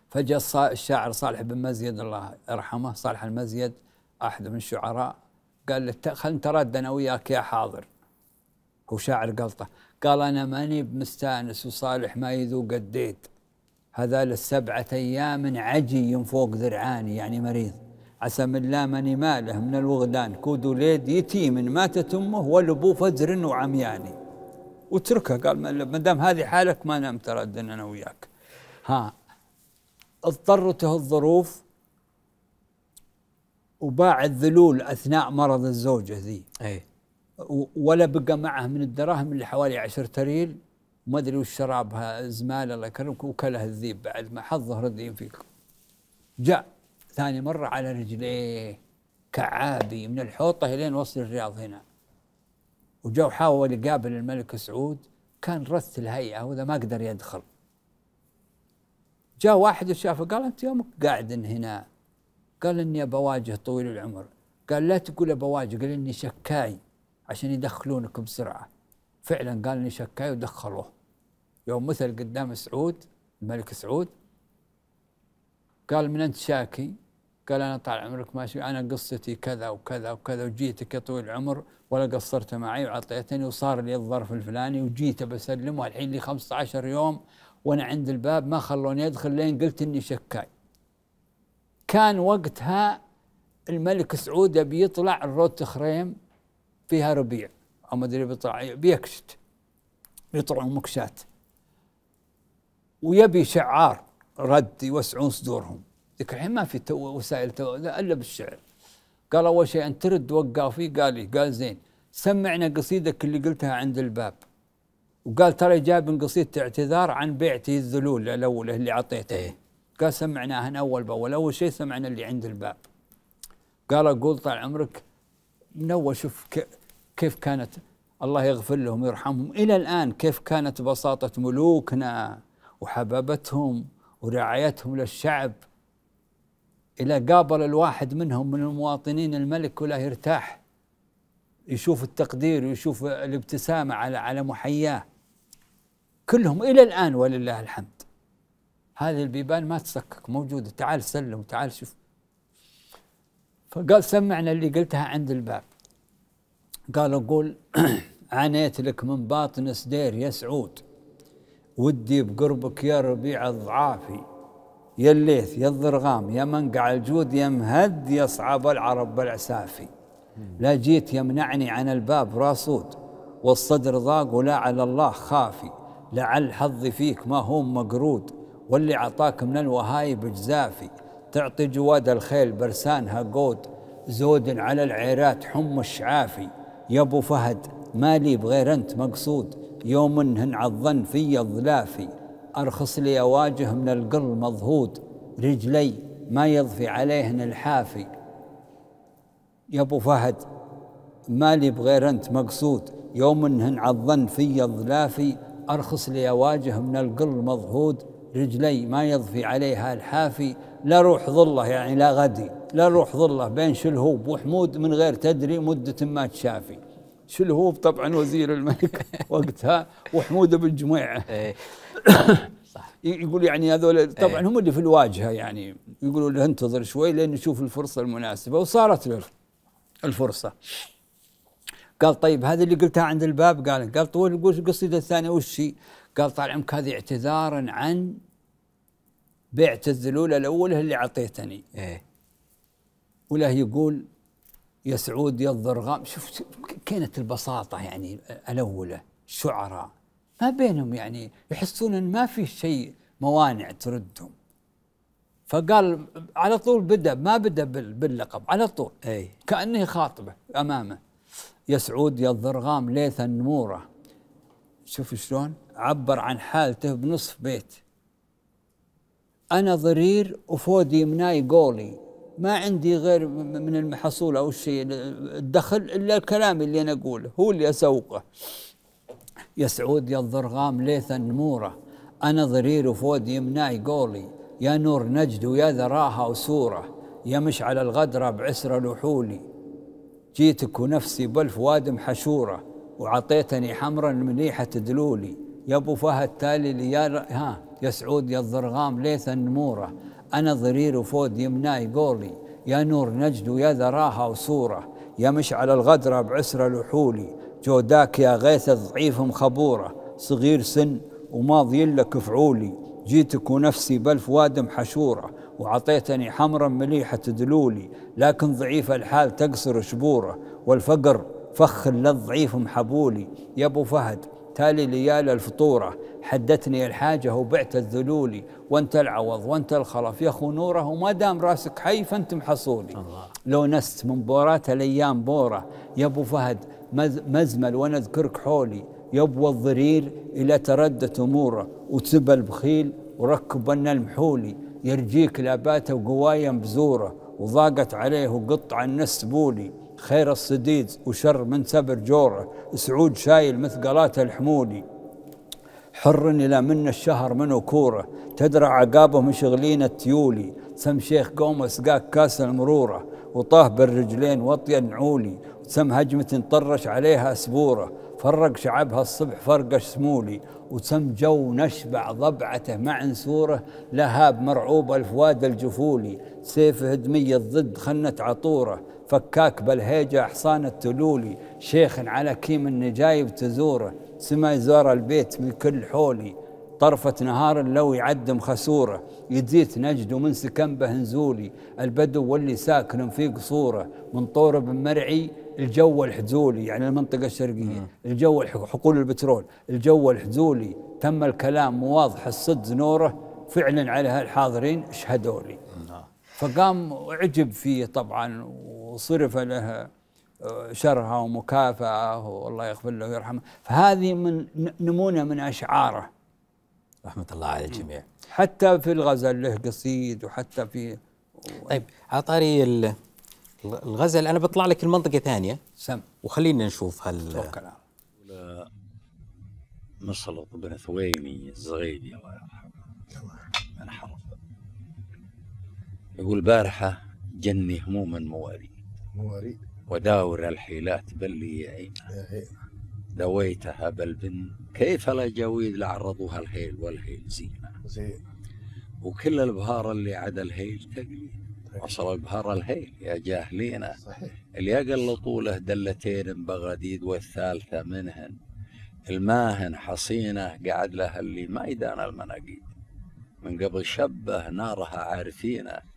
[SPEAKER 3] فجاء الشاعر صالح بن مزيد الله يرحمه صالح المزيد أحد من الشعراء قال له "ت- خل نتردد أنا وياك يا حاضر. هو شاعر قلطه قال أنا ماني بمستانس وصالح ما يذوق الديد هذا السبعة أيام عجي فوق ذرعاني يعني مريض. عسى من لا ماني ماله من الوغدان. كود وليد يتيم ماتت أمه والأبو فجر وعمياني. واتركها. قال ما دام هذه حالك ما نام تردد أنا وياك. ها اضطرته الظروف وباع الذلول أثناء مرض الزوجة ذي.
[SPEAKER 2] اي
[SPEAKER 3] ولا بقى معه من الدراهم اللي حوالي عشرة ريال وما أدري وش شرابها زمال الله يكرمك وكلها الذيب بعد ما حظه ردين فيك جاء ثاني مرة على رجليه كعابي من الحوطة لين وصل الرياض هنا. وجاء وحاول يقابل الملك سعود كان رث الهيئة وذا ما قدر يدخل. جاء واحد وشافه قال أنت يومك قاعد هنا. قال إني بواجه طويل العمر. قال لا تقول بواجه قال إني شكاي عشان يدخلونك بسرعة. فعلا قال إني شكاي. ودخلوه. يوم مثل قدام سعود الملك سعود قال من أنت شاكي؟ قال أنا طال عمرك ماشي أنا قصتي كذا وكذا وكذا وجيتك يا طويل العمر ولا قصرت معي وعطيتني وصار لي الظرف الفلاني وجيت بسلم والحين لي 15 يوم وأنا عند الباب ما خلوني أدخل لين قلت إني شكاي. كان وقتها الملك سعود يبي يطلع الروت خريم فيها ربيع أو ما أدري بيطلع بيكشت يطلعون مكشات. ويبي شعار رد يوسعون صدورهم. ذيك الحين ما في تو وسائل تو لا إلا بالشعر. قال أول شيء أن ترد وقافي قال لي قال زين سمعنا قصيدك اللي قلتها عند الباب. وقال ترى جاب قصيدة اعتذار عن بيعتي الذلول الأولى اللي أعطيته.
[SPEAKER 2] إيه.
[SPEAKER 3] قال سمعناها أول بأول. أول شيء سمعنا اللي عند الباب. قال أقول طال عمرك من اول شوف كيف كانت. الله يغفر لهم ويرحمهم. إلى الآن كيف كانت بساطة ملوكنا وحبابتهم ورعايتهم للشعب. إلى قابل الواحد منهم من المواطنين الملك ولا يرتاح. يشوف التقدير ويشوف الابتسامة على على محياه. كلهم إلى الآن ولله الحمد. هذه البيبان ما تسكك موجودة. تعال سلم تعال شوف. فقال سمعنا اللي قلتها عند الباب. قال أقول عانيت لك من باطن سدير يا سعود. ودي بقربك يا ربيع الضعافي. يا الليث يا الضرغام يا منقع الجود يا مهد يا صعب العرب بالعسافي. لا جيت يمنعني عن الباب راسود والصدر ضاق ولا على الله خافي. لعل حظي فيك ما هو مقرود واللي عطاك من الوهايب جزافي. تعطي جواد الخيل برسانها قود زود على العيرات حم الشعافي. يا أبو فهد مالي بغير أنت مقصود يوم إنهن عالظن في ظلافي أرخص لي أواجه من القل مضهود رجلي ما يضفي عليهن الحافي. يا أبو فهد مالي بغير أنت مقصود. يوم إنهن عالظن في ظلافي أرخص لي أواجه من القل مضهود رجلي ما يضفي عليها الحافي. لا روح ظله يعني لا غدي لا روح ظله بين شلهوب وحمود من غير تدري مدة ما تشافي. شلهوب طبعا وزير الملك وقتها وحمود بن جميعه
[SPEAKER 2] إيه.
[SPEAKER 3] يقول يعني هذول طبعا
[SPEAKER 2] إيه.
[SPEAKER 3] هم اللي في الواجهة يعني. يقولوا له انتظر شوي لين نشوف الفرصة المناسبة. وصارت له الفرصة. قال طيب هذا اللي قلتها عند الباب؟ قال قال طول القصيده الثانية؟ وش هي؟ قال طال عمرك هذه اعتذارا عن بعت الذلوله الاولى اللي أعطيتني.
[SPEAKER 2] إيه.
[SPEAKER 3] وله يقول يا سعود يا الضرغام. شوف كانت البساطة يعني الأولى الشعراء ما بينهم يعني يحسون أن ما في شيء موانع تردهم. فقال على طول بدأ ما بدأ بال- باللقب على طول.
[SPEAKER 2] أي.
[SPEAKER 3] كأنه يخاطبه أمامه. يا سعود يا الضرغام ليث النمورة. شوف شلون عبر عن حالته بنصف بيت. أنا ضرير وفودي يمناي قولي. ما عندي غير من المحصول أو الشيء الدخل إلا الكلام اللي أنا أقوله هو اللي أسوقه. يا سعود يا الضرغام ليث النمورة أنا ضرير وفودي يمناي قولي يا نور نجد ويا ذراها وسورة يا مشعل الغدرة بعسر لحولي. جيتك ونفسي بالفؤاد محشورة وعطيتني حمرا مليحة دلولي. يا أبو فهد تالي لي يا ها يا سعود يا الضرغام ليث النمورة أنا ضرير وفود يمناي قولي يا نور نجد ويا ذراها وصورة يا مشعل الغدرة بعسر لحولي جوداك يا غيث ضعيف مخبورة صغير سن وماضي لك فعولي جيتك ونفسي بالفؤاد محشورة وعطيتني حمرا مليحة دلولي لكن ضعيف الحال تقصر شبورة والفقر فخ للضعيف محبولي يا أبو فهد. تالي ليال الفطورة حدتني الحاجة وبعت الذلولي وانت العوض وانت الخلف. يا أخو نوره وما دام راسك حي فأنت محصولي الله. لو نست من بورات الأيام بورة يا أبو فهد مز مزمل وأنا اذكرك حولي يبوى الضرير إلى تردت أمورة وتبى البخيل وركب أن المحولي. يرجيك لاباته وقوايا بزوره وضاقت عليه وقطع النس بولي خير الصديد وشر من سبر جوره سعود شايل مثقالات الحمولي حر إلى من الشهر من وكوره تدرى عقابه مشغلين التيولي. سم شيخ قوم سقاك كاس المرورة وطاه بالرجلين وطيا نعولي. وسم هجمة طرش عليها سبورة فرق شعبها الصبح فرقش سمولي وسم جو نشبع ضبعته مع نسوره لهاب مرعوب الفواد الجفولي. سيف هدمية ضد خنة عطورة. فكاك بالهيجة حصان التلولي شيخ على كيم النجايب تزوره سما يزور البيت من كل حولي. طرفة نهار لو يعدم خسورة يزيت نجد ومن سكن به نزولي. البدو واللي ساكن في قصوره من طور بن مرعي الجو الحزولي. يعني المنطقة الشرقية الجو حقول البترول الجو الحزولي. تم الكلام واضح الصد نوره فعلا على الحاضرين اشهدوا لي. فقام عجب فيه طبعا وصرف له شرها ومكافأة والله يغفر له ويرحمه. فهذه من نمونة من أشعاره.
[SPEAKER 2] رحمة الله على الجميع.
[SPEAKER 3] حتى في الغزل له قصيد وحتى في
[SPEAKER 2] طيب على طاري ال- الغزل أنا بطلع لك المنطقة ثانية.
[SPEAKER 3] سم.
[SPEAKER 2] وخلينا نشوف هل
[SPEAKER 3] توكل على الله.
[SPEAKER 9] مسلط بن ثويمي الزغيدي الله يرحمه. من حرب يقول بارحة جني هموما مواري
[SPEAKER 10] مواري.
[SPEAKER 9] وداور الحيلات بل لي يعين. دويتها بل بن كيف لا جويد لعرضوها الهيل والهيل زينة
[SPEAKER 10] زين.
[SPEAKER 9] وكل البهار اللي عدا الهيل تقلي. وصل البهار الهيل يا جاهلين
[SPEAKER 10] صحيح.
[SPEAKER 9] اللي أقل له دلتين بغديد والثالثة منهن. الماهن حصينة قعد لها اللي ما يدان المناقيد. من قبل شبه نارها عارفينه.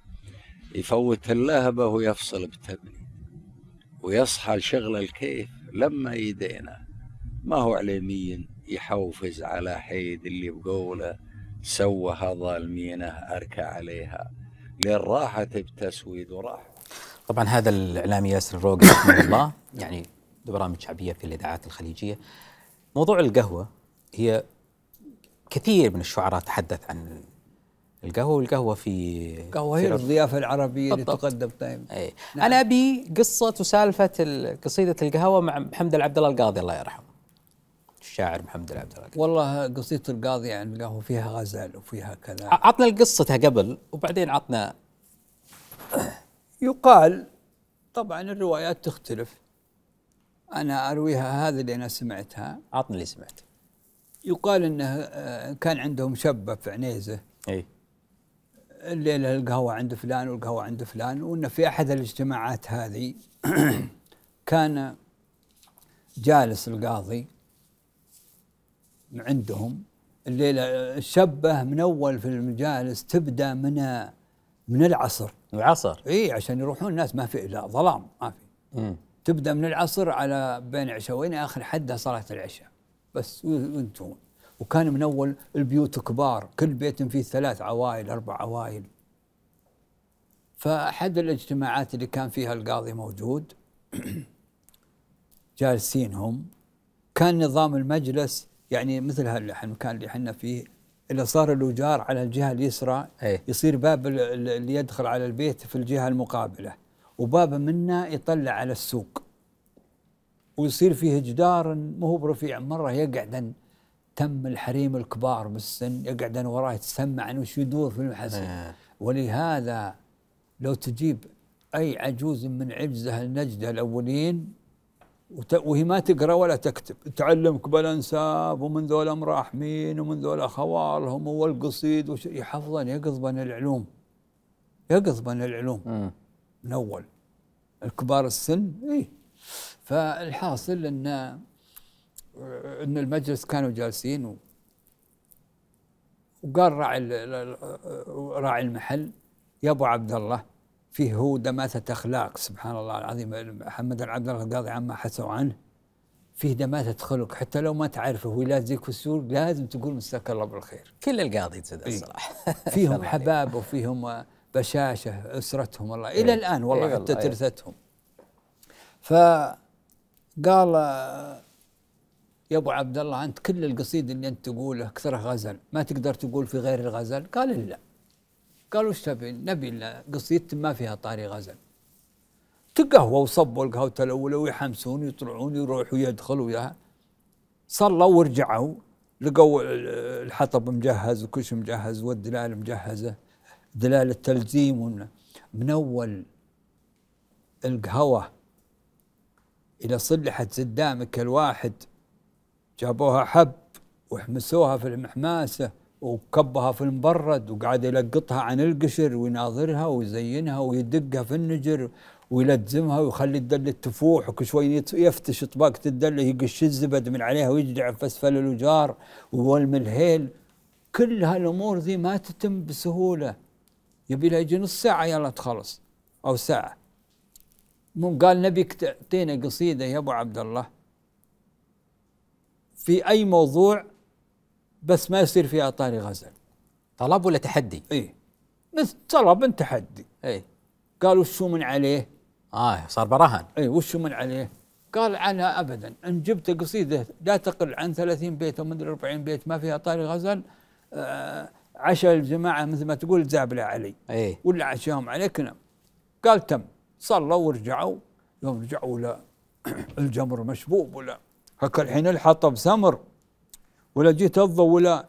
[SPEAKER 9] يفوت اللهبة ويفصل بتبني ويصحى لشغل الكيف لما يدينا. ما هو علمي يحوفز على حيد اللي بقوله سوى ظالمينه أركع عليها. لين راحت بتسويد وراح
[SPEAKER 2] طبعا هذا الاعلامي ياسر الروقي رحمه الله يعني برامج شعبية في الإذاعات الخليجية. موضوع القهوة هي كثير من الشعراء تحدث عن القهوة والقهوة في
[SPEAKER 3] قهوة هي الضيافة العربية اللي. تقدم دائما
[SPEAKER 2] اي
[SPEAKER 3] نعم.
[SPEAKER 2] أنا أبي قصة وسالفة ال- قصيدة القهوة مع محمد العبد الله القاضي الله يرحمه. الشاعر محمد العبد الله
[SPEAKER 3] والله قصيدة القاضي يعني قهوة فيها غزل وفيها كذا
[SPEAKER 2] عطنا قصتها قبل وبعدين عطنا
[SPEAKER 3] يقال طبعا الروايات تختلف. أنا أرويها هذا اللي أنا سمعتها.
[SPEAKER 2] عطنا اللي سمعت
[SPEAKER 3] يقال أنه آه، كان عندهم شبة في عنيزة.
[SPEAKER 2] اي
[SPEAKER 3] الليلة القهوة عند فلان والقهوة عند فلان وأن في أحد الاجتماعات هذه كان جالس القاضي عندهم. الليلة الشبة من أول في المجالس تبدأ من من العصر.
[SPEAKER 2] العصر.
[SPEAKER 3] إي عشان يروحون الناس ما في لا ظلام ما في. تبدأ من العصر على بين عشاوين آخر حدها صلاة العشاء. بس و- وأنتم وكان من أول البيوت كبار كل بيت فيه ثلاث عوائل أربع عوائل. فأحد الاجتماعات اللي كان فيها القاضي موجود جالسين هم كان نظام المجلس يعني مثل هالمكان اللي إحنا فيه اللي صار الوجار على الجهة اليسرى
[SPEAKER 2] إيه.
[SPEAKER 3] يصير باب ال- ال- اللي يدخل على البيت في الجهة المقابلة وباب منا يطلع على السوق. ويصير فيه جدار مو هو برفيع مرة يقعد تم الحريم الكبار بالسن يقعد وراه يتسمع عن وش يدور في المحسن
[SPEAKER 2] آه.
[SPEAKER 3] ولهذا لو تجيب أي عجوز من عجزه النجده الاولين وهي ما تقرأ ولا تكتب. تعلمك بالأنساب ومن ذولا مراحمين ومن ذولا خوالهم والقصيد وش يحفظن يقضبن العلوم. يقضبن العلوم. من أول. الكبار السن اي فالحاصل أن إن المجلس كانوا جالسين و وقال راعي راعي المحل يا أبو عبد الله فيه هو دماثة أخلاق سبحان الله العظيم. محمد عبد الله القاضي عما حسوا عنه. فيه دماثة خلق. حتى لو ما تعرفه هو يلازمك في السوق لازم تقول مساك الله بالخير.
[SPEAKER 2] كل القاضي تسد
[SPEAKER 3] إيه.
[SPEAKER 2] الصراحه
[SPEAKER 3] فيهم حباب وفيهم بشاشة أسرتهم والله إلى
[SPEAKER 2] إيه.
[SPEAKER 3] الآن والله
[SPEAKER 2] إيه
[SPEAKER 3] حتى. ترثتهم. فقال يا أبو عبد الله أنت كل القصيد اللي أنت تقوله اكثرها غزل. ما تقدر تقول في غير الغزل؟ قال لا. قال وش تبي؟ نبي قصيدة ما فيها طاري غزل. تقهوى وصبوا القهوة الأولى ويحمسون يطلعون يروحوا يدخلوا يا صلوا ورجعوا لقوا ال- الحطب مجهز وكل شيء مجهز والدلال مجهزة. دلال التلزيم من أول القهوة إلى صلحت زدامك الواحد. جابوها حب وحمسوها في المحماسة وكبها في المبرد وقعد يلقطها عن القشر ويناظرها ويزينها ويدقها في النجر ويلزمها ويخلي الدلة تفوح وكل شوي يفتش طباقة الدلة يقش الزبد من عليها ويجدع في أسفل الوجار ويولم الهيل. كل هالأمور ذي ما تتم بسهولة. يبي لها يجي نص ساعة يلا تخلص. أو ساعة. قال نبيك تعطينا قصيدة يا أبو عبد الله. في أي موضوع بس ما يصير فيها طاري غزل.
[SPEAKER 2] طلب ولا تحدي؟
[SPEAKER 3] اي مثل طلب تحدي.
[SPEAKER 2] اي
[SPEAKER 3] قال وشو من عليه؟
[SPEAKER 2] آه صار براهن
[SPEAKER 3] اي وشو من عليه؟ قال عنها ابدا إن جبت قصيدة لا تقل عن 30 بيت أو مدري 40 بيت ما فيها طاري غزل آه عشاء الجماعة مثل ما تقول زابله علي
[SPEAKER 2] اي
[SPEAKER 3] ولا عشاهم عليك نعم. قال تم صلوا ورجعوا يوم رجعوا لا الجمر مشبوب ولا هكا الحين الحطب سمر ولا جيت الضو ولا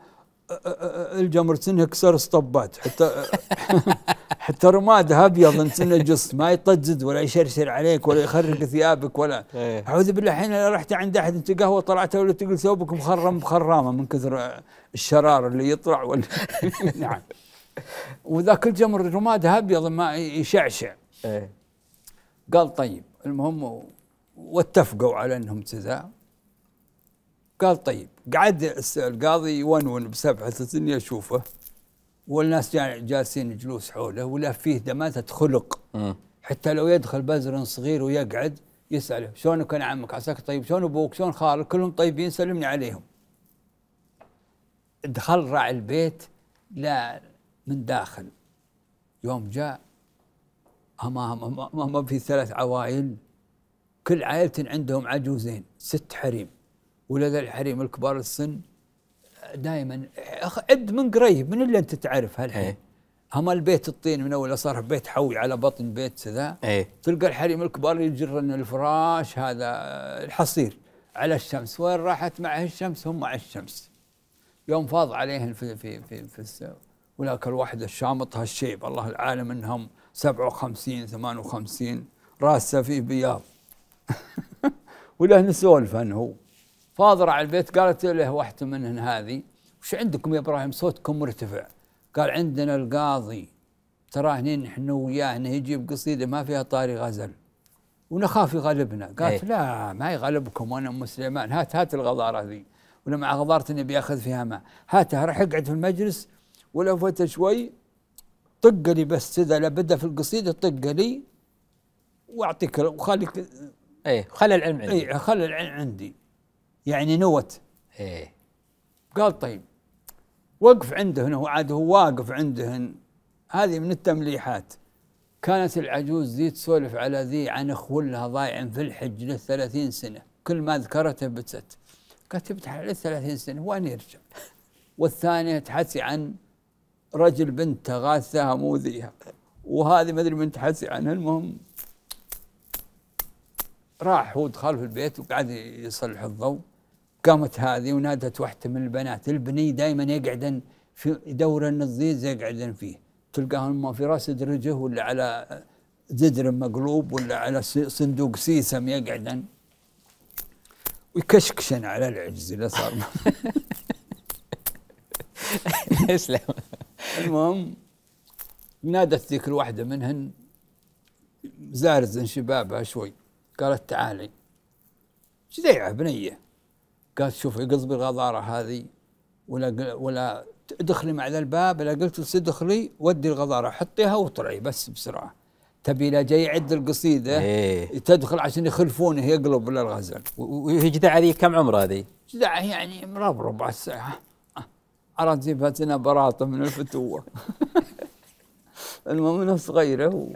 [SPEAKER 3] الجمر سنه كسر اسطبات حتى حتى رمادها ابيض سنه جص ما يطجد ولا يشرشر عليك ولا يخرق ثيابك ولا.
[SPEAKER 2] إيه.
[SPEAKER 3] أعوذ بالله الحين رحت عند أحد أنت قهوة طلعت ولا تقول ثوبك مخرم؟ بخرامه من كثر الشرار اللي يطلع ولا نعم. وذاك الجمر رمادها ابيض ما يشعشع.
[SPEAKER 2] إيه.
[SPEAKER 3] قال طيب المهم واتفقوا على أنهم كذا. قال طيب قعد القاضي يونون بسبعة إني أشوفه والناس جا- جالسين جلوس حوله ولا فيه دماثة خلق. حتى لو يدخل بزر صغير ويقعد يسأله شلونك أنا عمك؟ عساك طيب شلون أبوك؟ شلون خالك؟ كلهم طيبين سلمني عليهم. دخل راعي البيت لا من داخل. يوم جاء ما ما, ما, ما في ثلاث عوائل كل عائلة عندهم عجوزين ست حريم. ولذا الحريم الكبار السن دائما عد من قريب من اللي أنت تعرف هالحين.
[SPEAKER 2] إيه.
[SPEAKER 3] هم البيت الطين من أول صار بيت حوي على بطن بيت كذا.
[SPEAKER 2] إيه.
[SPEAKER 3] تلقى الحريم الكبار يجرن الفراش هذا الحصير على الشمس. وين راحت معه الشمس هم مع الشمس. يوم فاض عليهم في في في, في ولاك الواحد الشامط هالشيب. الله العالم إنهم 57 58 راسه فيه بياض. وله نسولف انه هو فاضر على البيت قالت له واحدة منهن هذه وش عندكم يا إبراهيم؟ صوتكم مرتفع. قال عندنا القاضي. ترى هني نحن وياه انه يجيب قصيده ما فيها طاري غزل. ونخاف يغلبنا. قالت
[SPEAKER 2] إيه.
[SPEAKER 3] لا ما يغلبكم وأنا ام سليمان هات هات الغضاره ذي ولا مع غضارتي أني بيأخذ فيها ماء. هاتها راح اقعد في المجلس ولو فات شوي طق لي بس اذا بدا في القصيدة طق لي وأعطيك وخليك
[SPEAKER 2] إيه خلي العلم عندي.
[SPEAKER 3] اي خلي العلم عندي. يعني نوت.
[SPEAKER 2] إيه.
[SPEAKER 3] قال طيب وقف عندهن هو عاد هو واقف عندهن. هذه من التمليحات. كانت العجوز ذي تسولف على ذي عن اخولها ضايع في الحج له 30 سنة. كل ما ذكرته بتت. قالت تفتح عليه 30 سنة وين يرجع؟ والثانية تحسي عن رجل بنته غاثها موذيها وهذه ما أدري من تحسي عنها. المهم راح هو دخل في البيت وقعد يصلح الضوء. قامت هذه ونادت واحدة من البنات البني دائما يقعدن في دور النظيز يقعدن فيه. تلقاهم ما في رأس درجه ولا على زدر مقلوب ولا على صندوق سيسم يقعدن ويكشكشن على العجز اللي صار.
[SPEAKER 2] اسلم
[SPEAKER 3] المهم نادت ذيك الواحدة منهن زارزن شبابها شوي. قالت تعالي. إيش ذي بنية؟ قالت شوفي قصبي الغضارة هذه ولا ولا ادخلي مع ذا الباب لا قلت ادخلي ودي الغضارة حطيها واطلعي بس بسرعة. تبي لا جاي يعد القصيدة
[SPEAKER 2] إيه.
[SPEAKER 3] تدخل عشان يخلفونه يقلب ولا الغزل
[SPEAKER 2] و- وهي جدع ذي كم عمر هذه؟
[SPEAKER 3] جدع يعني مربرب على الساعة عرفت جبهتنا براطة من الفتوة. المهم إنها صغيرة و...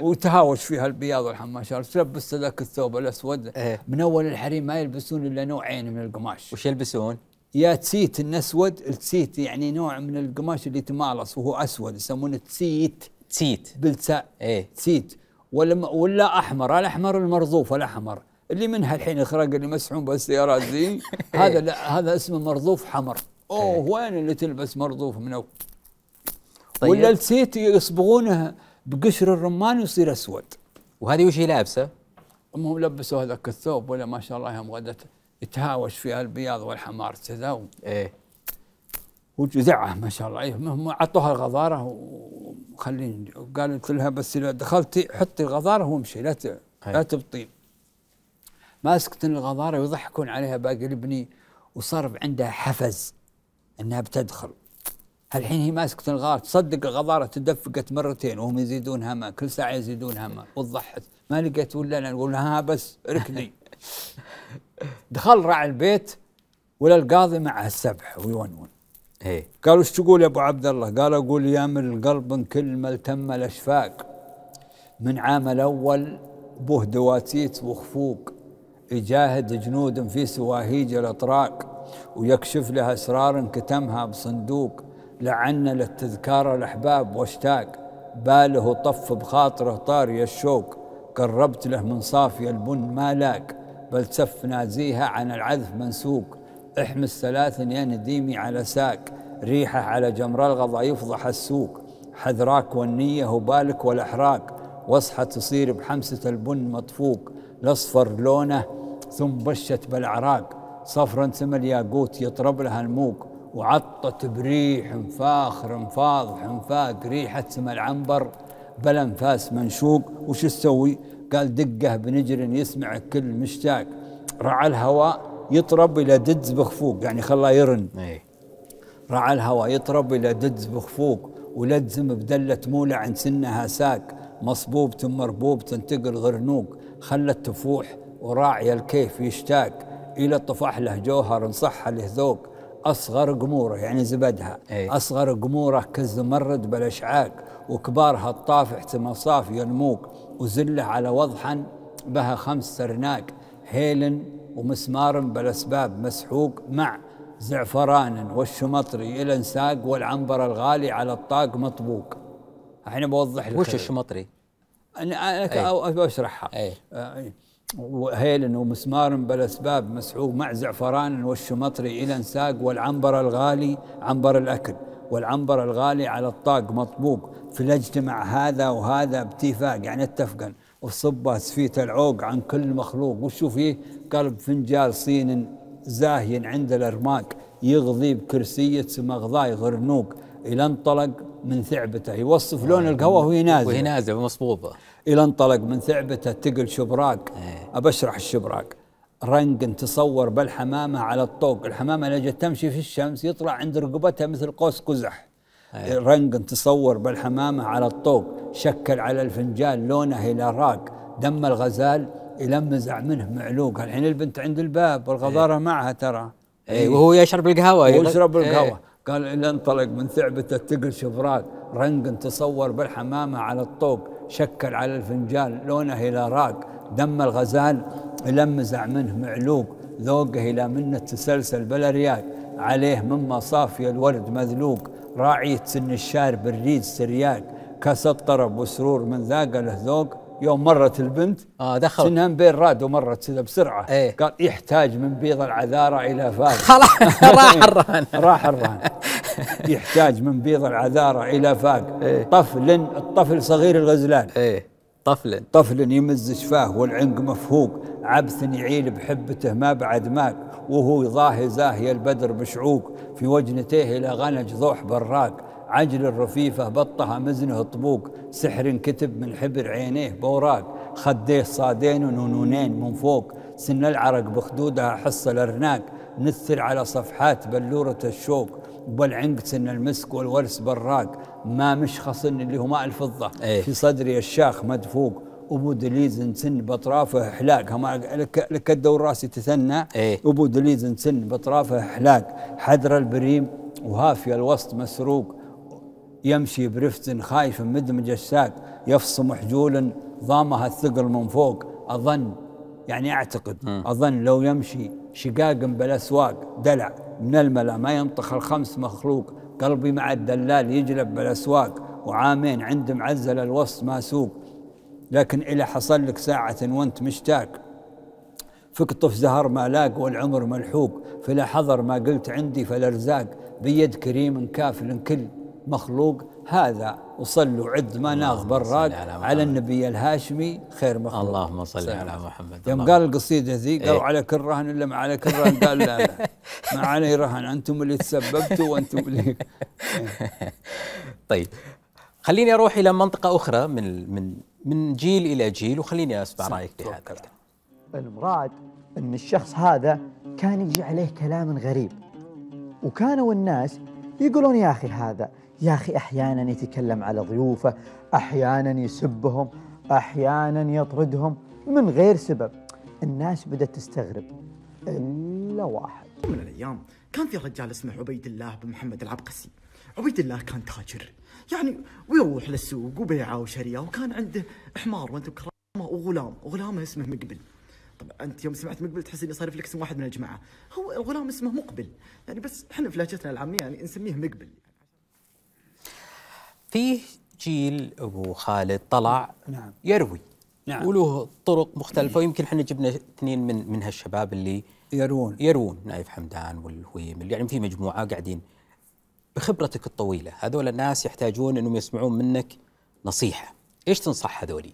[SPEAKER 3] وتهاوش فيها البياض والحماشات تلبس ذاك الثوب الأسود
[SPEAKER 2] إيه.
[SPEAKER 3] من أول الحريم ما يلبسون إلا نوعين من القماش.
[SPEAKER 2] وش يلبسون؟
[SPEAKER 3] يا تسيت الأسود التسيت يعني نوع من القماش اللي تمالص وهو أسود يسمونه تسيت.
[SPEAKER 2] تسيت.
[SPEAKER 3] بالتاء
[SPEAKER 2] إيه.
[SPEAKER 3] تسيت. ولا ولا أحمر الأحمر المرظوف الاحمر اللي منها الحين اخراج اللي مسحون بالسيارات ذي هذا لا هذا اسمه مرظوف حمر. أوه وين اللي تلبس مرظوف من
[SPEAKER 2] طيب.
[SPEAKER 3] ولا التسيت يصبغونه بقشر الرمان ويصير أسود.
[SPEAKER 2] وهذه وش هي لابسة؟
[SPEAKER 3] هم لبسوا هذاك الثوب ولا ما شاء الله يوم غدت يتهاوش فيها البياض والحمار كذا و-
[SPEAKER 2] إيه.
[SPEAKER 3] وجزعه ما شاء الله. أيه هم اعطوها الغضارة وخليني قالت لها بس إذا دخلتي حطي الغضاره وامشي لا ت- لا
[SPEAKER 2] هاي.
[SPEAKER 3] تبطين ماسكة الغضارة ويضحكون عليها باقي البني وصار عندها حفز إنها بتدخل. الحين هي ماسكة الغضاره تصدق الغضاره تدفقت مرتين وهم يزيدونها ماء كل ساعة يزيدونها ماء وتضحك ما لقيت ولا أنا نقول ها بس ركضي دخل راعي البيت ولأ القاضي معه السبح ويونون.
[SPEAKER 2] إيه.
[SPEAKER 3] قالوا إيش تقول يا أبو عبد الله؟ قال أقول يا من القلب كل ما التم الأشفاق. من عام الأول به دواتيت وخفوق. يجاهد جنود في سواهيج الأطراق. ويكشف لها أسرار كتمها بصندوق. لعنا للتذكار الأحباب واشتاق. باله طف بخاطره طاري الشوق. قربت له من صافي البن ما لاق. بل سف نازيها عن العذف منسوق. احمس ثلاث يا نديمي على ساق. ريحه على جمر الغضا يفضح السوق. حذراك والنية وبالك والأحراق. واصحى تصير بحمسة البن مطفوق. الأصفر لونه ثم بشت بالأعراق صفرا سم الياقوت يطرب لها الموق. وعطت بريح فاخر انفاض حنفاق ريحة سم العنبر. بلا انفاس منشوق وش تسوي؟ قال دقه بنجر يسمع كل مشتاق. رعى الهواء يطرب إلى ددز بخفوق يعني خلاه يرن.
[SPEAKER 2] إيه.
[SPEAKER 3] رعى الهوى يطرب إلى ددز بخفوق ولدزم بدلة مولع عن سنها ساق. مصبوبة مربوبة تنتقل غرنوق خلت تفوح وراعي الكيف يشتاق. إلى طفح له جوهر صح له ذوق. أصغر قمورة يعني زبدها
[SPEAKER 2] إيه.
[SPEAKER 3] أصغر قمورة كالزمرد بالأشعاق وكبارها الطافح تمصاف ينموق وزله على وضحا بها خمس سرناق هيل ومسمار بالأسباب مسحوق مع زعفران والشمطري إلى انساق والعنبر الغالي على الطاق مطبوق الحين بوضح لك
[SPEAKER 2] وش. الشمطري؟
[SPEAKER 3] أنا أنا
[SPEAKER 2] أي.
[SPEAKER 3] أشرحها
[SPEAKER 2] أي.
[SPEAKER 3] آه،. وهيل ومسمار بالاسباب مسحوق مع زعفران والشمطري إلى انساق والعنبر الغالي عنبر الأكل والعنبر الغالي على الطاق مطبوق في الاجتماع هذا وهذا باتفاق يعني اتفقا وصبه سفيت العوق عن كل مخلوق وشو فيه قلب فنجال صين زاهي عند الأرماق يغضي بكرسية مغضاي غرنوق إلى انطلق من ثعبته يوصف لون القهوة وهي نازلة
[SPEAKER 2] وهي نازلة مصبوبه
[SPEAKER 3] إلى انطلق من ثعبته تقل شبراق أبشرح الشبراق رنق تصور بالحمامة على الطوق. الحمامة اللي جت تمشي في الشمس يطلع عند رقبتها مثل قوس قزح. رنق تصور بالحمامة على الطوق. شكل على الفنجان لونه إلى راق دم الغزال يلمزع منه معلوق. الحين البنت عند الباب والغضارة معها ترى.
[SPEAKER 2] إيه وهو يشرب القهوة.
[SPEAKER 3] ويشرب
[SPEAKER 2] إيه.
[SPEAKER 3] القهوة. قال إلا انطلق من ثعبته تقل شفرات رنق تصور بالحمامة على الطوق. شكل على الفنجان لونه إلى راق دم الغزال يلمزع منه معلوق ذوقه إلى منة تسلسل بلا رياق عليه مما صافي الورد مذلوق راعية سن الشارب الريد سرياق كاس الطرب وسرور من ذاق له ذوق. يوم مرت البنت
[SPEAKER 2] آه دخل.
[SPEAKER 3] سنها بين راد ومرت كذا بسرعة.
[SPEAKER 2] إيه.
[SPEAKER 3] قال يحتاج من بيض العذارى إلى فاق.
[SPEAKER 2] خلاص راح الرهن.
[SPEAKER 3] راح الرهن. يحتاج من بيض العذارى إلى فاق
[SPEAKER 2] إيه.
[SPEAKER 3] طفل الطفل صغير الغزلان.
[SPEAKER 2] إيه. طفل
[SPEAKER 3] طفل يمز شفاه والعنق مفهوق. عبث يعيل بحبته ما بعد ماك وهو يضاهي زاهي البدر بشعوق. في وجنتيه إلى غنج ضوح براق. عجل الرفيفة بطها مزنه طبوق. سحر كتب من حبر عينيه بوراق. خديه صادين ونونين من فوق. سن العرق بخدودها حص الأرناق نثر على صفحات بلورة الشوق. والعنق سن المسك والورس براق ما مشخص اللي هو ماء الفضة
[SPEAKER 2] إيه.
[SPEAKER 3] في صدري الشاخ مدفوق أبو دليز سن باطرافه احلاق هم لك لك الدور راسي تثنى.
[SPEAKER 2] إيه.
[SPEAKER 3] أبو دليز سن باطرافه احلاق حدر البريم وهافي الوسط مسروق. يمشي برفت خايف مدمج الساق يفصم محجولا ضامها الثقل من فوق. أظن يعني أعتقد أظن لو يمشي شقاق بالأسواق دلع من الملا ما ينطخ الخمس مخلوق قلبي مع الدلال يجلب بالأسواق وعامين عند معزل الوسط ما سوق. لكن إلى حصل لك ساعة وانت مشتاق فقطف زهر ما لاق والعمر ملحوق فلا حضر ما قلت عندي فالارزاق بيد كريم كافل كل مخلوق. هذا وصل وعد ما ناغ براق
[SPEAKER 2] صل على.
[SPEAKER 3] على النبي الهاشمي خير مخلوق.
[SPEAKER 2] اللهم صل على محمد.
[SPEAKER 3] يوم قال القصيدة ذي قالوا
[SPEAKER 2] إيه.
[SPEAKER 3] عليك الرهن إلا ما عليك الرهن قال لا لا. ما علي رهن. أنتم اللي تسببتوا وأنتم اللي
[SPEAKER 2] طيب. خليني أروح إلى منطقة أخرى من من من جيل إلى جيل وخليني أسمع رأيك في هذا الكلام.
[SPEAKER 10] المراد أن الشخص هذا كان يجي عليه كلام غريب وكانوا الناس يقولون يا أخي هذا يا أخي أحيانا يتكلم على ضيوفه أحيانا يسبهم أحيانا يطردهم من غير سبب. الناس بدأت تستغرب. إلا واحد.
[SPEAKER 11] من الأيام كان في رجال اسمه عبيد الله بن محمد العبقسي. عبيد الله كان تاجر. يعني ويروح للسوق وبيعه وشريه وكان عنده حمار وانت كرامه وغلام. وغلامه اسمه مقبل. طبعا أنت يوم سمعت مقبل تحس اني صارف لك اسم واحد من الجماعة. هو الغلام اسمه مقبل. يعني بس إحنا في لهجتنا العامية يعني نسميه مقبل.
[SPEAKER 2] فيه جيل أبو خالد طلع
[SPEAKER 3] نعم.
[SPEAKER 2] يروي.
[SPEAKER 3] نعم.
[SPEAKER 2] وله طرق مختلفة ويمكن إحنا جبنا اثنين من من هالشباب اللي
[SPEAKER 3] يرون
[SPEAKER 2] يروون. نايف حمدان والهويمل يعني في مجموعة قاعدين بخبرتك الطويلة. هذول الناس يحتاجون إنهم يسمعون منك نصيحة. إيش تنصح هذولي؟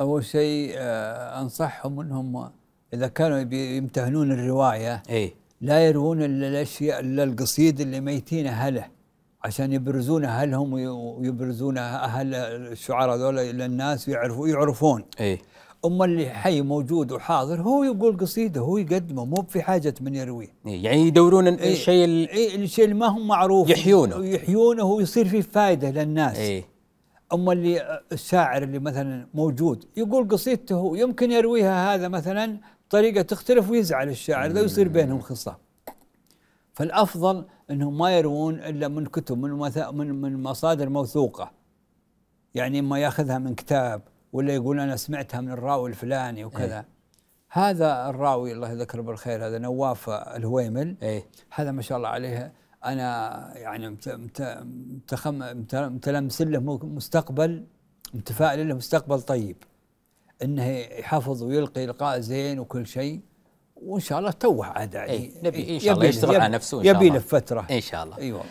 [SPEAKER 3] أول شيء آه، أنصحهم أنهم إذا كانوا يمتهنون الرواية
[SPEAKER 2] إيه.
[SPEAKER 3] لا يروون إلا الأشياء إلا القصيد اللي ميتين أهله. عشان يبرزون أهلهم وي- ويبرزون أهل الشعراء ذولا للناس ويعرفوا يعرفون.
[SPEAKER 2] إيه
[SPEAKER 3] أما اللي حي موجود وحاضر هو يقول قصيدة هو يقدمه مو في حاجة من يرويه
[SPEAKER 2] إيه، يعني يدورون
[SPEAKER 3] إيه.
[SPEAKER 2] الشيء ال-
[SPEAKER 3] إيه الشيء اللي ما هو معروف.
[SPEAKER 2] يحيونه.
[SPEAKER 3] يحيونه ويصير فيه فائدة للناس.
[SPEAKER 2] إيه
[SPEAKER 3] أما اللي الشاعر اللي مثلا موجود يقول قصيدته يمكن يرويها هذا مثلا بطريقه تختلف ويزعل الشاعر ذا ويصير بينهم خصام. فالأفضل إنهم ما يروون إلا من كتب من من من مصادر موثوقة. يعني اما يأخذها من كتاب ولا يقول أنا سمعتها من الراوي الفلاني وكذا. هذا الراوي الله يذكره بالخير هذا نواف الهويمل.
[SPEAKER 2] إيه.
[SPEAKER 3] هذا ما شاء الله عليه. أنا يعني متلمس له مستقبل متفائل له مستقبل طيب. إنه يحفظ ويلقي إلقاء زين وكل شيء. وإن شاء الله توه عاد يعني.
[SPEAKER 2] إيه نبي إن شاء الله يشتغل على نفسه إن شاء الله
[SPEAKER 3] يبي له فتره
[SPEAKER 2] إن شاء الله.
[SPEAKER 3] اي والله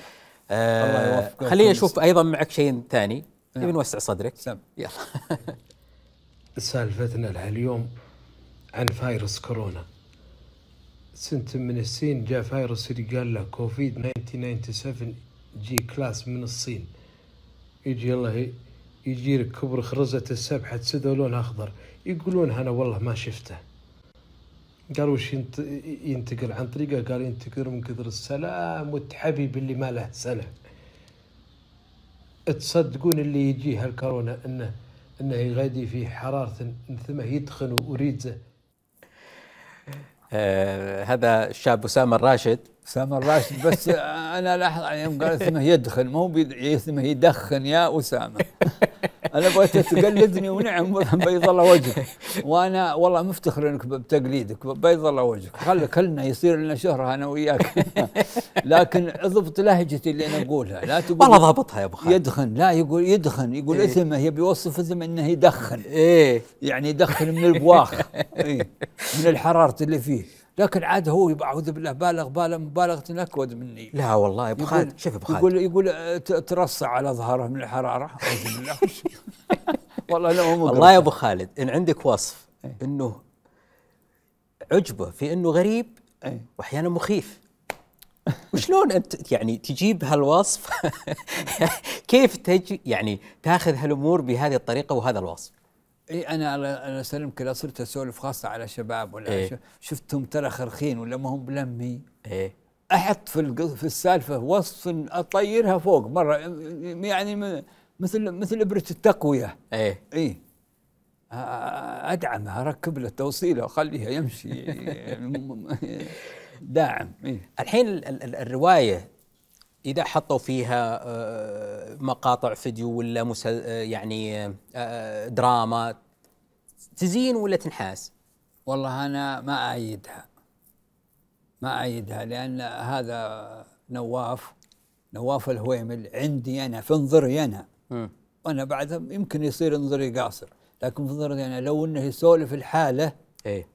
[SPEAKER 2] آه
[SPEAKER 3] الله يوفقك
[SPEAKER 2] خلينا نشوف أيضا معك شيء ثاني. نبي
[SPEAKER 3] نعم.
[SPEAKER 2] نوسع صدرك.
[SPEAKER 3] سم.
[SPEAKER 2] يلا.
[SPEAKER 12] سالفتنا اليوم عن فيروس كورونا. سنة من السين جاء فيروس اللي قال له كوفيد 1997 جي كلاس من الصين. يجي الله يجي لك كبر خرزة السبحة تسده لون أخضر. يقولون أنا والله ما شفته. قالوا وش ينت- ينتقل عن طريقه؟ قال ينتقل من كثر السلام والتحبيب اللي ما له سنة تصدقون اللي يجيه هالكورونا انه إنه يغادي في حرارة ثم يدخن وريدزه
[SPEAKER 2] آه هذا الشاب أسامة الراشد.
[SPEAKER 3] اسامه الراشد بس أنا لاحظ يوم قال اسمه يدخن مو اسمه يدخن يا أسامة. أنا بغيت تقلدني ونعم بيض الله وجهك. وأنا والله مفتخر إنك بتقليدك بيض الله وجهك. خلي كلنا يصير لنا شهره أنا وياك. لكن اضبط لهجتي اللي أنا أقولها. لا تقول
[SPEAKER 2] والله ضابطها يا أبو خالد.
[SPEAKER 3] يدخن لا يقول يدخن يقول
[SPEAKER 2] إيه.
[SPEAKER 3] اثمه يبي يوصف اثمه إنه يدخن.
[SPEAKER 2] إيه.
[SPEAKER 3] يعني يدخن من البواخ. إيه. من الحرارة اللي فيه. لكن عاد هو أعوذ بالله بالغ بالغ مبالغه اكود مني.
[SPEAKER 2] لا والله يا ابو خالد شوف أبو خالد.
[SPEAKER 3] يقول يقول آه، ترصع على ظهره من الحرارة. أعوذ بالله. والله لا مو
[SPEAKER 2] والله يا أبو خالد إن عندك وصف إنه عجبة في إنه غريب
[SPEAKER 3] إيه.
[SPEAKER 2] وأحيانا مخيف. وشلون أنت يعني تجيب هالوصف؟ كيف تجي يعني تاخذ هالأمور بهذه الطريقة وهذا الوصف؟
[SPEAKER 3] اي أنا الله يسلمك لا صرت أسولف خاصة على شباب ولا
[SPEAKER 2] إيه.
[SPEAKER 3] إيه؟ شفتهم ترى خرخين ولا ما هم بلمي
[SPEAKER 2] إيه
[SPEAKER 3] أحط في في السالفة وصف أطيرها فوق مرة يعني مثل مثل إبرة التقوية
[SPEAKER 2] إيه
[SPEAKER 3] اي أدعمها أركب له توصيله وأخليها يمشي داعم إيه؟
[SPEAKER 2] الحين ال- ال- ال- الرواية إذا حطوا فيها آه، مقاطع فيديو ولا مسل آه، يعني آه، دراما تزين ولا تنحاس؟
[SPEAKER 3] والله أنا ما ايدها ما ايدها لأن هذا نواف نواف الهويمل عندي أنا في انظري أنا
[SPEAKER 2] مم.
[SPEAKER 3] وأنا بعد يمكن يصير انظري قاصر لكن في انظري أنا لو إنه يسولف الحالة إيه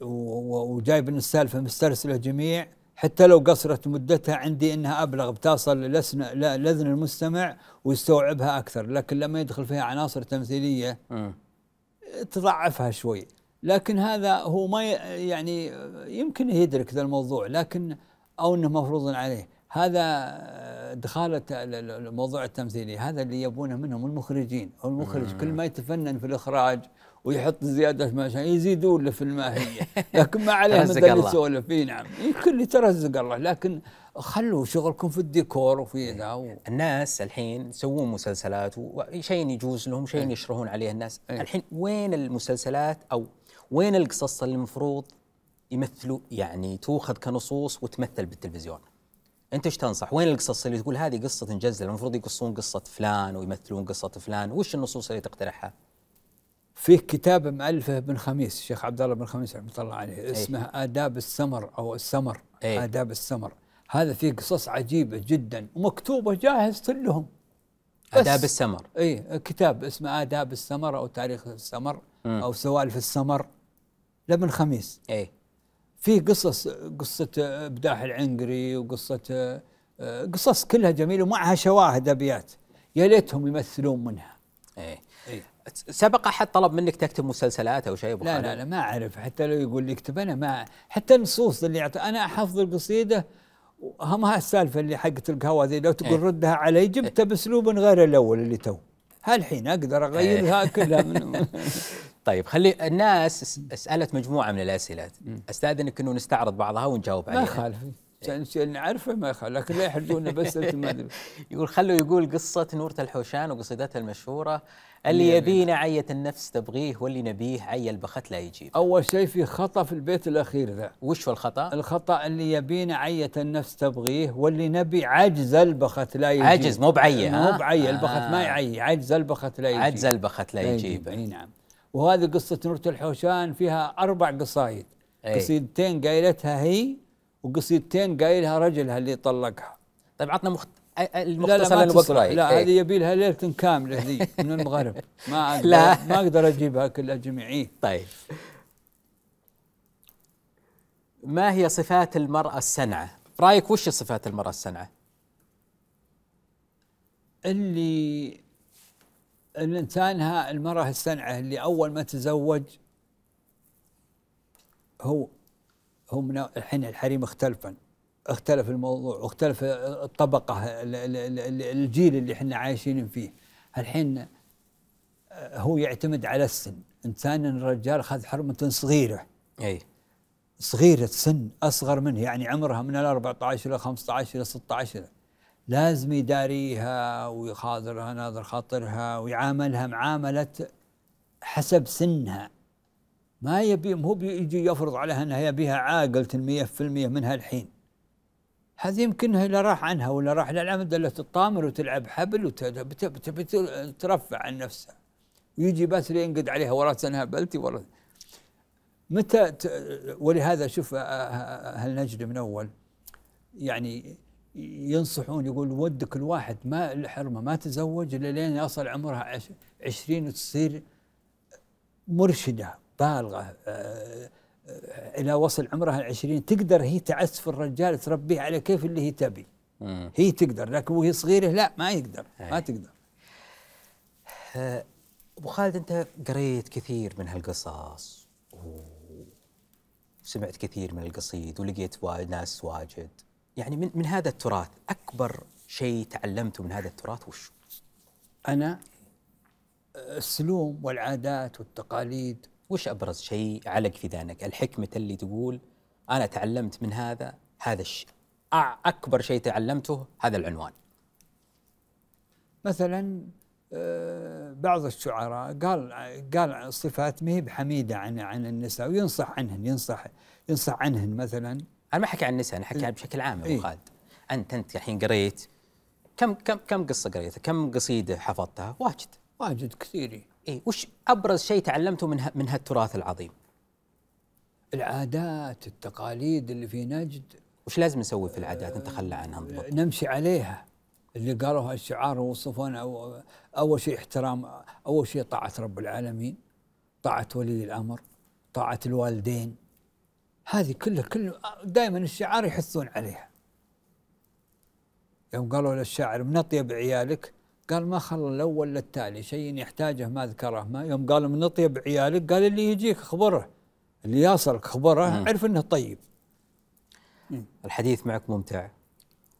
[SPEAKER 3] وجايب السالفة مسترسلة جميع حتى لو قصرت مدتها عندي إنها أبلغ بتصل لاذن المستمع ويستوعبها أكثر لكن لما يدخل فيها عناصر
[SPEAKER 2] تمثيلية.
[SPEAKER 3] تضعفها شوي لكن هذا هو ما يعني يمكن يدرك ذا الموضوع لكن أو إنه مفروض عليه هذا دخالة ال- ال- الموضوع التمثيلي هذا اللي يبونه منهم المخرجين. المخرج كل ما يتفنن في الإخراج ويحط زيادة ما شاء يزيدون له في الماهية. لكن ما عليه مثل
[SPEAKER 2] الله.
[SPEAKER 3] يسولف إي نعم. كل يترزق الله. لكن خلوا شغلكم في الديكور وفي ذا و-
[SPEAKER 2] الناس الحين يسوون مسلسلات وشيء يجوز لهم شيء يشرهون عليه الناس.
[SPEAKER 3] إيه.
[SPEAKER 2] الحين وين المسلسلات أو وين القصص اللي المفروض يمثلوا يعني تؤخذ كنصوص وتمثل بالتلفزيون؟ أنت إيش تنصح؟ وين القصص اللي تقول هذه قصة تنجزل المفروض يقصون قصة فلان ويمثلون قصة فلان. وش النصوص اللي تقترحها؟
[SPEAKER 3] فيه كتاب مؤلفه ابن خميس الشيخ عبد الله بن خميس رحمة الله عليه اسمه آداب السمر أو السمر
[SPEAKER 2] أي.
[SPEAKER 3] آداب السمر. هذا فيه قصص عجيبة جدا ومكتوبة جاهز كلهم
[SPEAKER 2] آداب السمر.
[SPEAKER 3] اي كتاب اسمه آداب السمر أو تاريخ السمر
[SPEAKER 2] مم.
[SPEAKER 3] أو سوالف السمر لابن خميس.
[SPEAKER 2] اي
[SPEAKER 3] في قصص قصة إبداح العنقري وقصة آه، قصص كلها جميلة ومعها شواهد أبيات. يا ليتهم يمثلون منها.
[SPEAKER 2] اي
[SPEAKER 3] إيه.
[SPEAKER 2] سبق أحد طلب منك تكتب مسلسلات أو شيء أبو
[SPEAKER 3] لا؟ لا لا ما أعرف. حتى لو يقول لي اكتب أنا ما حتى النصوص اللي يعطي أنا أحفظ القصيدة همها السالفة اللي حقت القهوة ذي. لو تقول
[SPEAKER 2] إيه.
[SPEAKER 3] ردها علي جبتها بأسلوب غير الأول اللي تو. هالحين أقدر أغيرها كلها من
[SPEAKER 2] طيب خلي الناس أس- سالت مجموعة من الأسئلة. استاذنك إنه نستعرض بعضها ونجاوب
[SPEAKER 3] ما
[SPEAKER 2] عليها.
[SPEAKER 3] يخالف. عشان الشيء اللي نعرفه ما يخالف لكن لا يحرجونا بس ما
[SPEAKER 2] يقول خلوا يقول قصة نورة الحوشان وقصيدتها المشهورة. اللي يبينا عية النفس تبغيه واللي نبيه عي البخت لا يجيب.
[SPEAKER 3] أول شيء في خطأ في البيت الأخير ذا.
[SPEAKER 2] وش هو الخطأ؟
[SPEAKER 3] الخطأ اللي يبينا عية النفس تبغيه واللي نبي عجز البخت لا يجيب.
[SPEAKER 2] عجز مو بعية
[SPEAKER 3] مو؟ بعية البخت ما
[SPEAKER 2] آه.
[SPEAKER 3] يعي عجز البخت لا يجيب.
[SPEAKER 2] عجز البخت لا يجيب
[SPEAKER 3] إي نعم. وهذه قصة نورة الحوشان فيها أربع قصايد
[SPEAKER 2] أي.
[SPEAKER 3] قصيدتين قايلتها هي وقصيدتين قايلها رجلها اللي طلقها
[SPEAKER 2] طيب عطنا مخت... المختصر
[SPEAKER 3] تصلح.
[SPEAKER 2] رايح
[SPEAKER 3] لا
[SPEAKER 2] إيه.
[SPEAKER 3] هذه يبي لها ليلة كاملة ذي من المغرب ما أقدر
[SPEAKER 2] لا.
[SPEAKER 3] ما أقدر أجيبها كلها جميعيه
[SPEAKER 2] طيب ما هي صفات المرأة السنعة؟ برأيك وش صفات المرأة السنعة؟
[SPEAKER 3] اللي الإنسان ها المرأة السنعة اللي أول ما تزوج هو هو من الحين الحريم اختلفا اختلف الموضوع واختلف الطبقة ال- ال- ال- الجيل اللي إحنا عايشين فيه. الحين آه، هو يعتمد على السن. إنسان الرجال اخذ حرمة صغيرة.
[SPEAKER 2] أي.
[SPEAKER 3] صغيرة سن أصغر منه يعني عمرها من ال 14 إلى 15 إلى 16 لازم يداريها ويخاطرها ناظر خاطرها ويعاملها معاملة حسب سنها. ما يبي هو بيجي يفرض عليها إنها يبيها عاقلة 100% منها الحين. هذه يمكنها اذا راح عنها ولا راح للعمد إلا تطامر وتلعب حبل وتبي ترفع عن نفسها. ويجي بس ينقد عليها ورا سنها بلتي ورا. متى. ولهذا شوف آه، آه، هالنجد من أول؟ يعني ينصحون يقول ودك الواحد ما الحرمة ما تزوج إلا لين يصل عمرها عش... عشرين وتصير مرشدة بالغة آه، إلى وصل عمرها العشرين تقدر هي تعسف الرجال تربيه على كيف اللي هي تبي. هي تقدر لكن وهي صغيرة لا ما يقدر ما
[SPEAKER 2] أي.
[SPEAKER 3] تقدر
[SPEAKER 2] آه، أبو خالد أنت قريت كثير من هالقصص وسمعت كثير من القصيد ولقيت ناس واجد يعني من من هذا التراث أكبر شيء تعلمته من هذا التراث وش؟
[SPEAKER 3] أنا السلوم والعادات والتقاليد
[SPEAKER 2] وش أبرز شيء علق في ذهنك؟ الحكمة اللي تقول أنا تعلمت من هذا هذا الشيء أكبر شيء تعلمته هذا العنوان
[SPEAKER 3] مثلا آه، بعض الشعراء قال قال صفات ما هي بحميدة عن عن النساء وينصح عنهن ينصح ينصح عنهن مثلا
[SPEAKER 2] أنا ما أحكي عن النساء أنا أحكي عن بشكل عام يا أبو
[SPEAKER 3] إيه.
[SPEAKER 2] خالد أنت أنت الحين قريت كم كم كم قصة قريتها؟ كم قصيدة حفظتها؟ واجد
[SPEAKER 3] واجد كثير
[SPEAKER 2] اي وش أبرز شيء تعلمته من ه- من هالتراث العظيم؟
[SPEAKER 3] العادات التقاليد اللي في نجد
[SPEAKER 2] وش لازم نسوي في العادات نتخلى عنها بالضبط؟
[SPEAKER 3] نمشي عليها اللي قالوها الشعار ووصفونا أو أول شيء احترام أول شيء طاعة رب العالمين طاعة ولي الأمر طاعة الوالدين هذه كلها كل دائما الشعار يحثون عليها. يوم قالوا للشاعر من أطيب عيالك؟ قال ما خلى الأول للتالي شيء يحتاجه ما ذكره. ما يوم قالوا من أطيب عيالك؟ قال اللي يجيك اخبره اللي يصلك اخبره
[SPEAKER 2] مم.
[SPEAKER 3] عرف إنه طيب.
[SPEAKER 2] الحديث معك ممتع.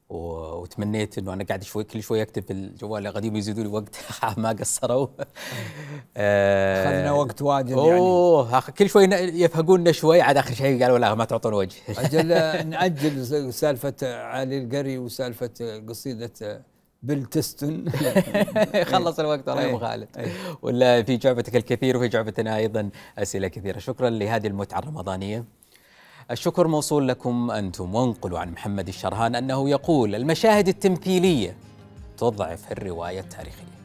[SPEAKER 2] وتمنيت إنه أنا قاعد شوي كل شوي أكتب في الجوال القديم يزيدوا لي وقت. ما قصروا. آه،
[SPEAKER 3] اخذنا وقت واجد يعني.
[SPEAKER 2] أوه كل شوي يفهقونا شوي. عاد آخر شيء قالوا لا ما تعطون وجه.
[SPEAKER 3] أجل نأجل سالفة علي القري وسالفة قصيدة بالتستن
[SPEAKER 2] خلص الوقت والله يا
[SPEAKER 3] أبو.
[SPEAKER 2] خالد. ولا في جعبتك الكثير وفي جعبتنا أيضا أسئلة كثيرة. شكرا لهذه المتعة الرمضانية. الشكر موصول لكم أنتم وانقلوا عن محمد الشرهان أنه يقول المشاهد التمثيلية تضعف الرواية التاريخية.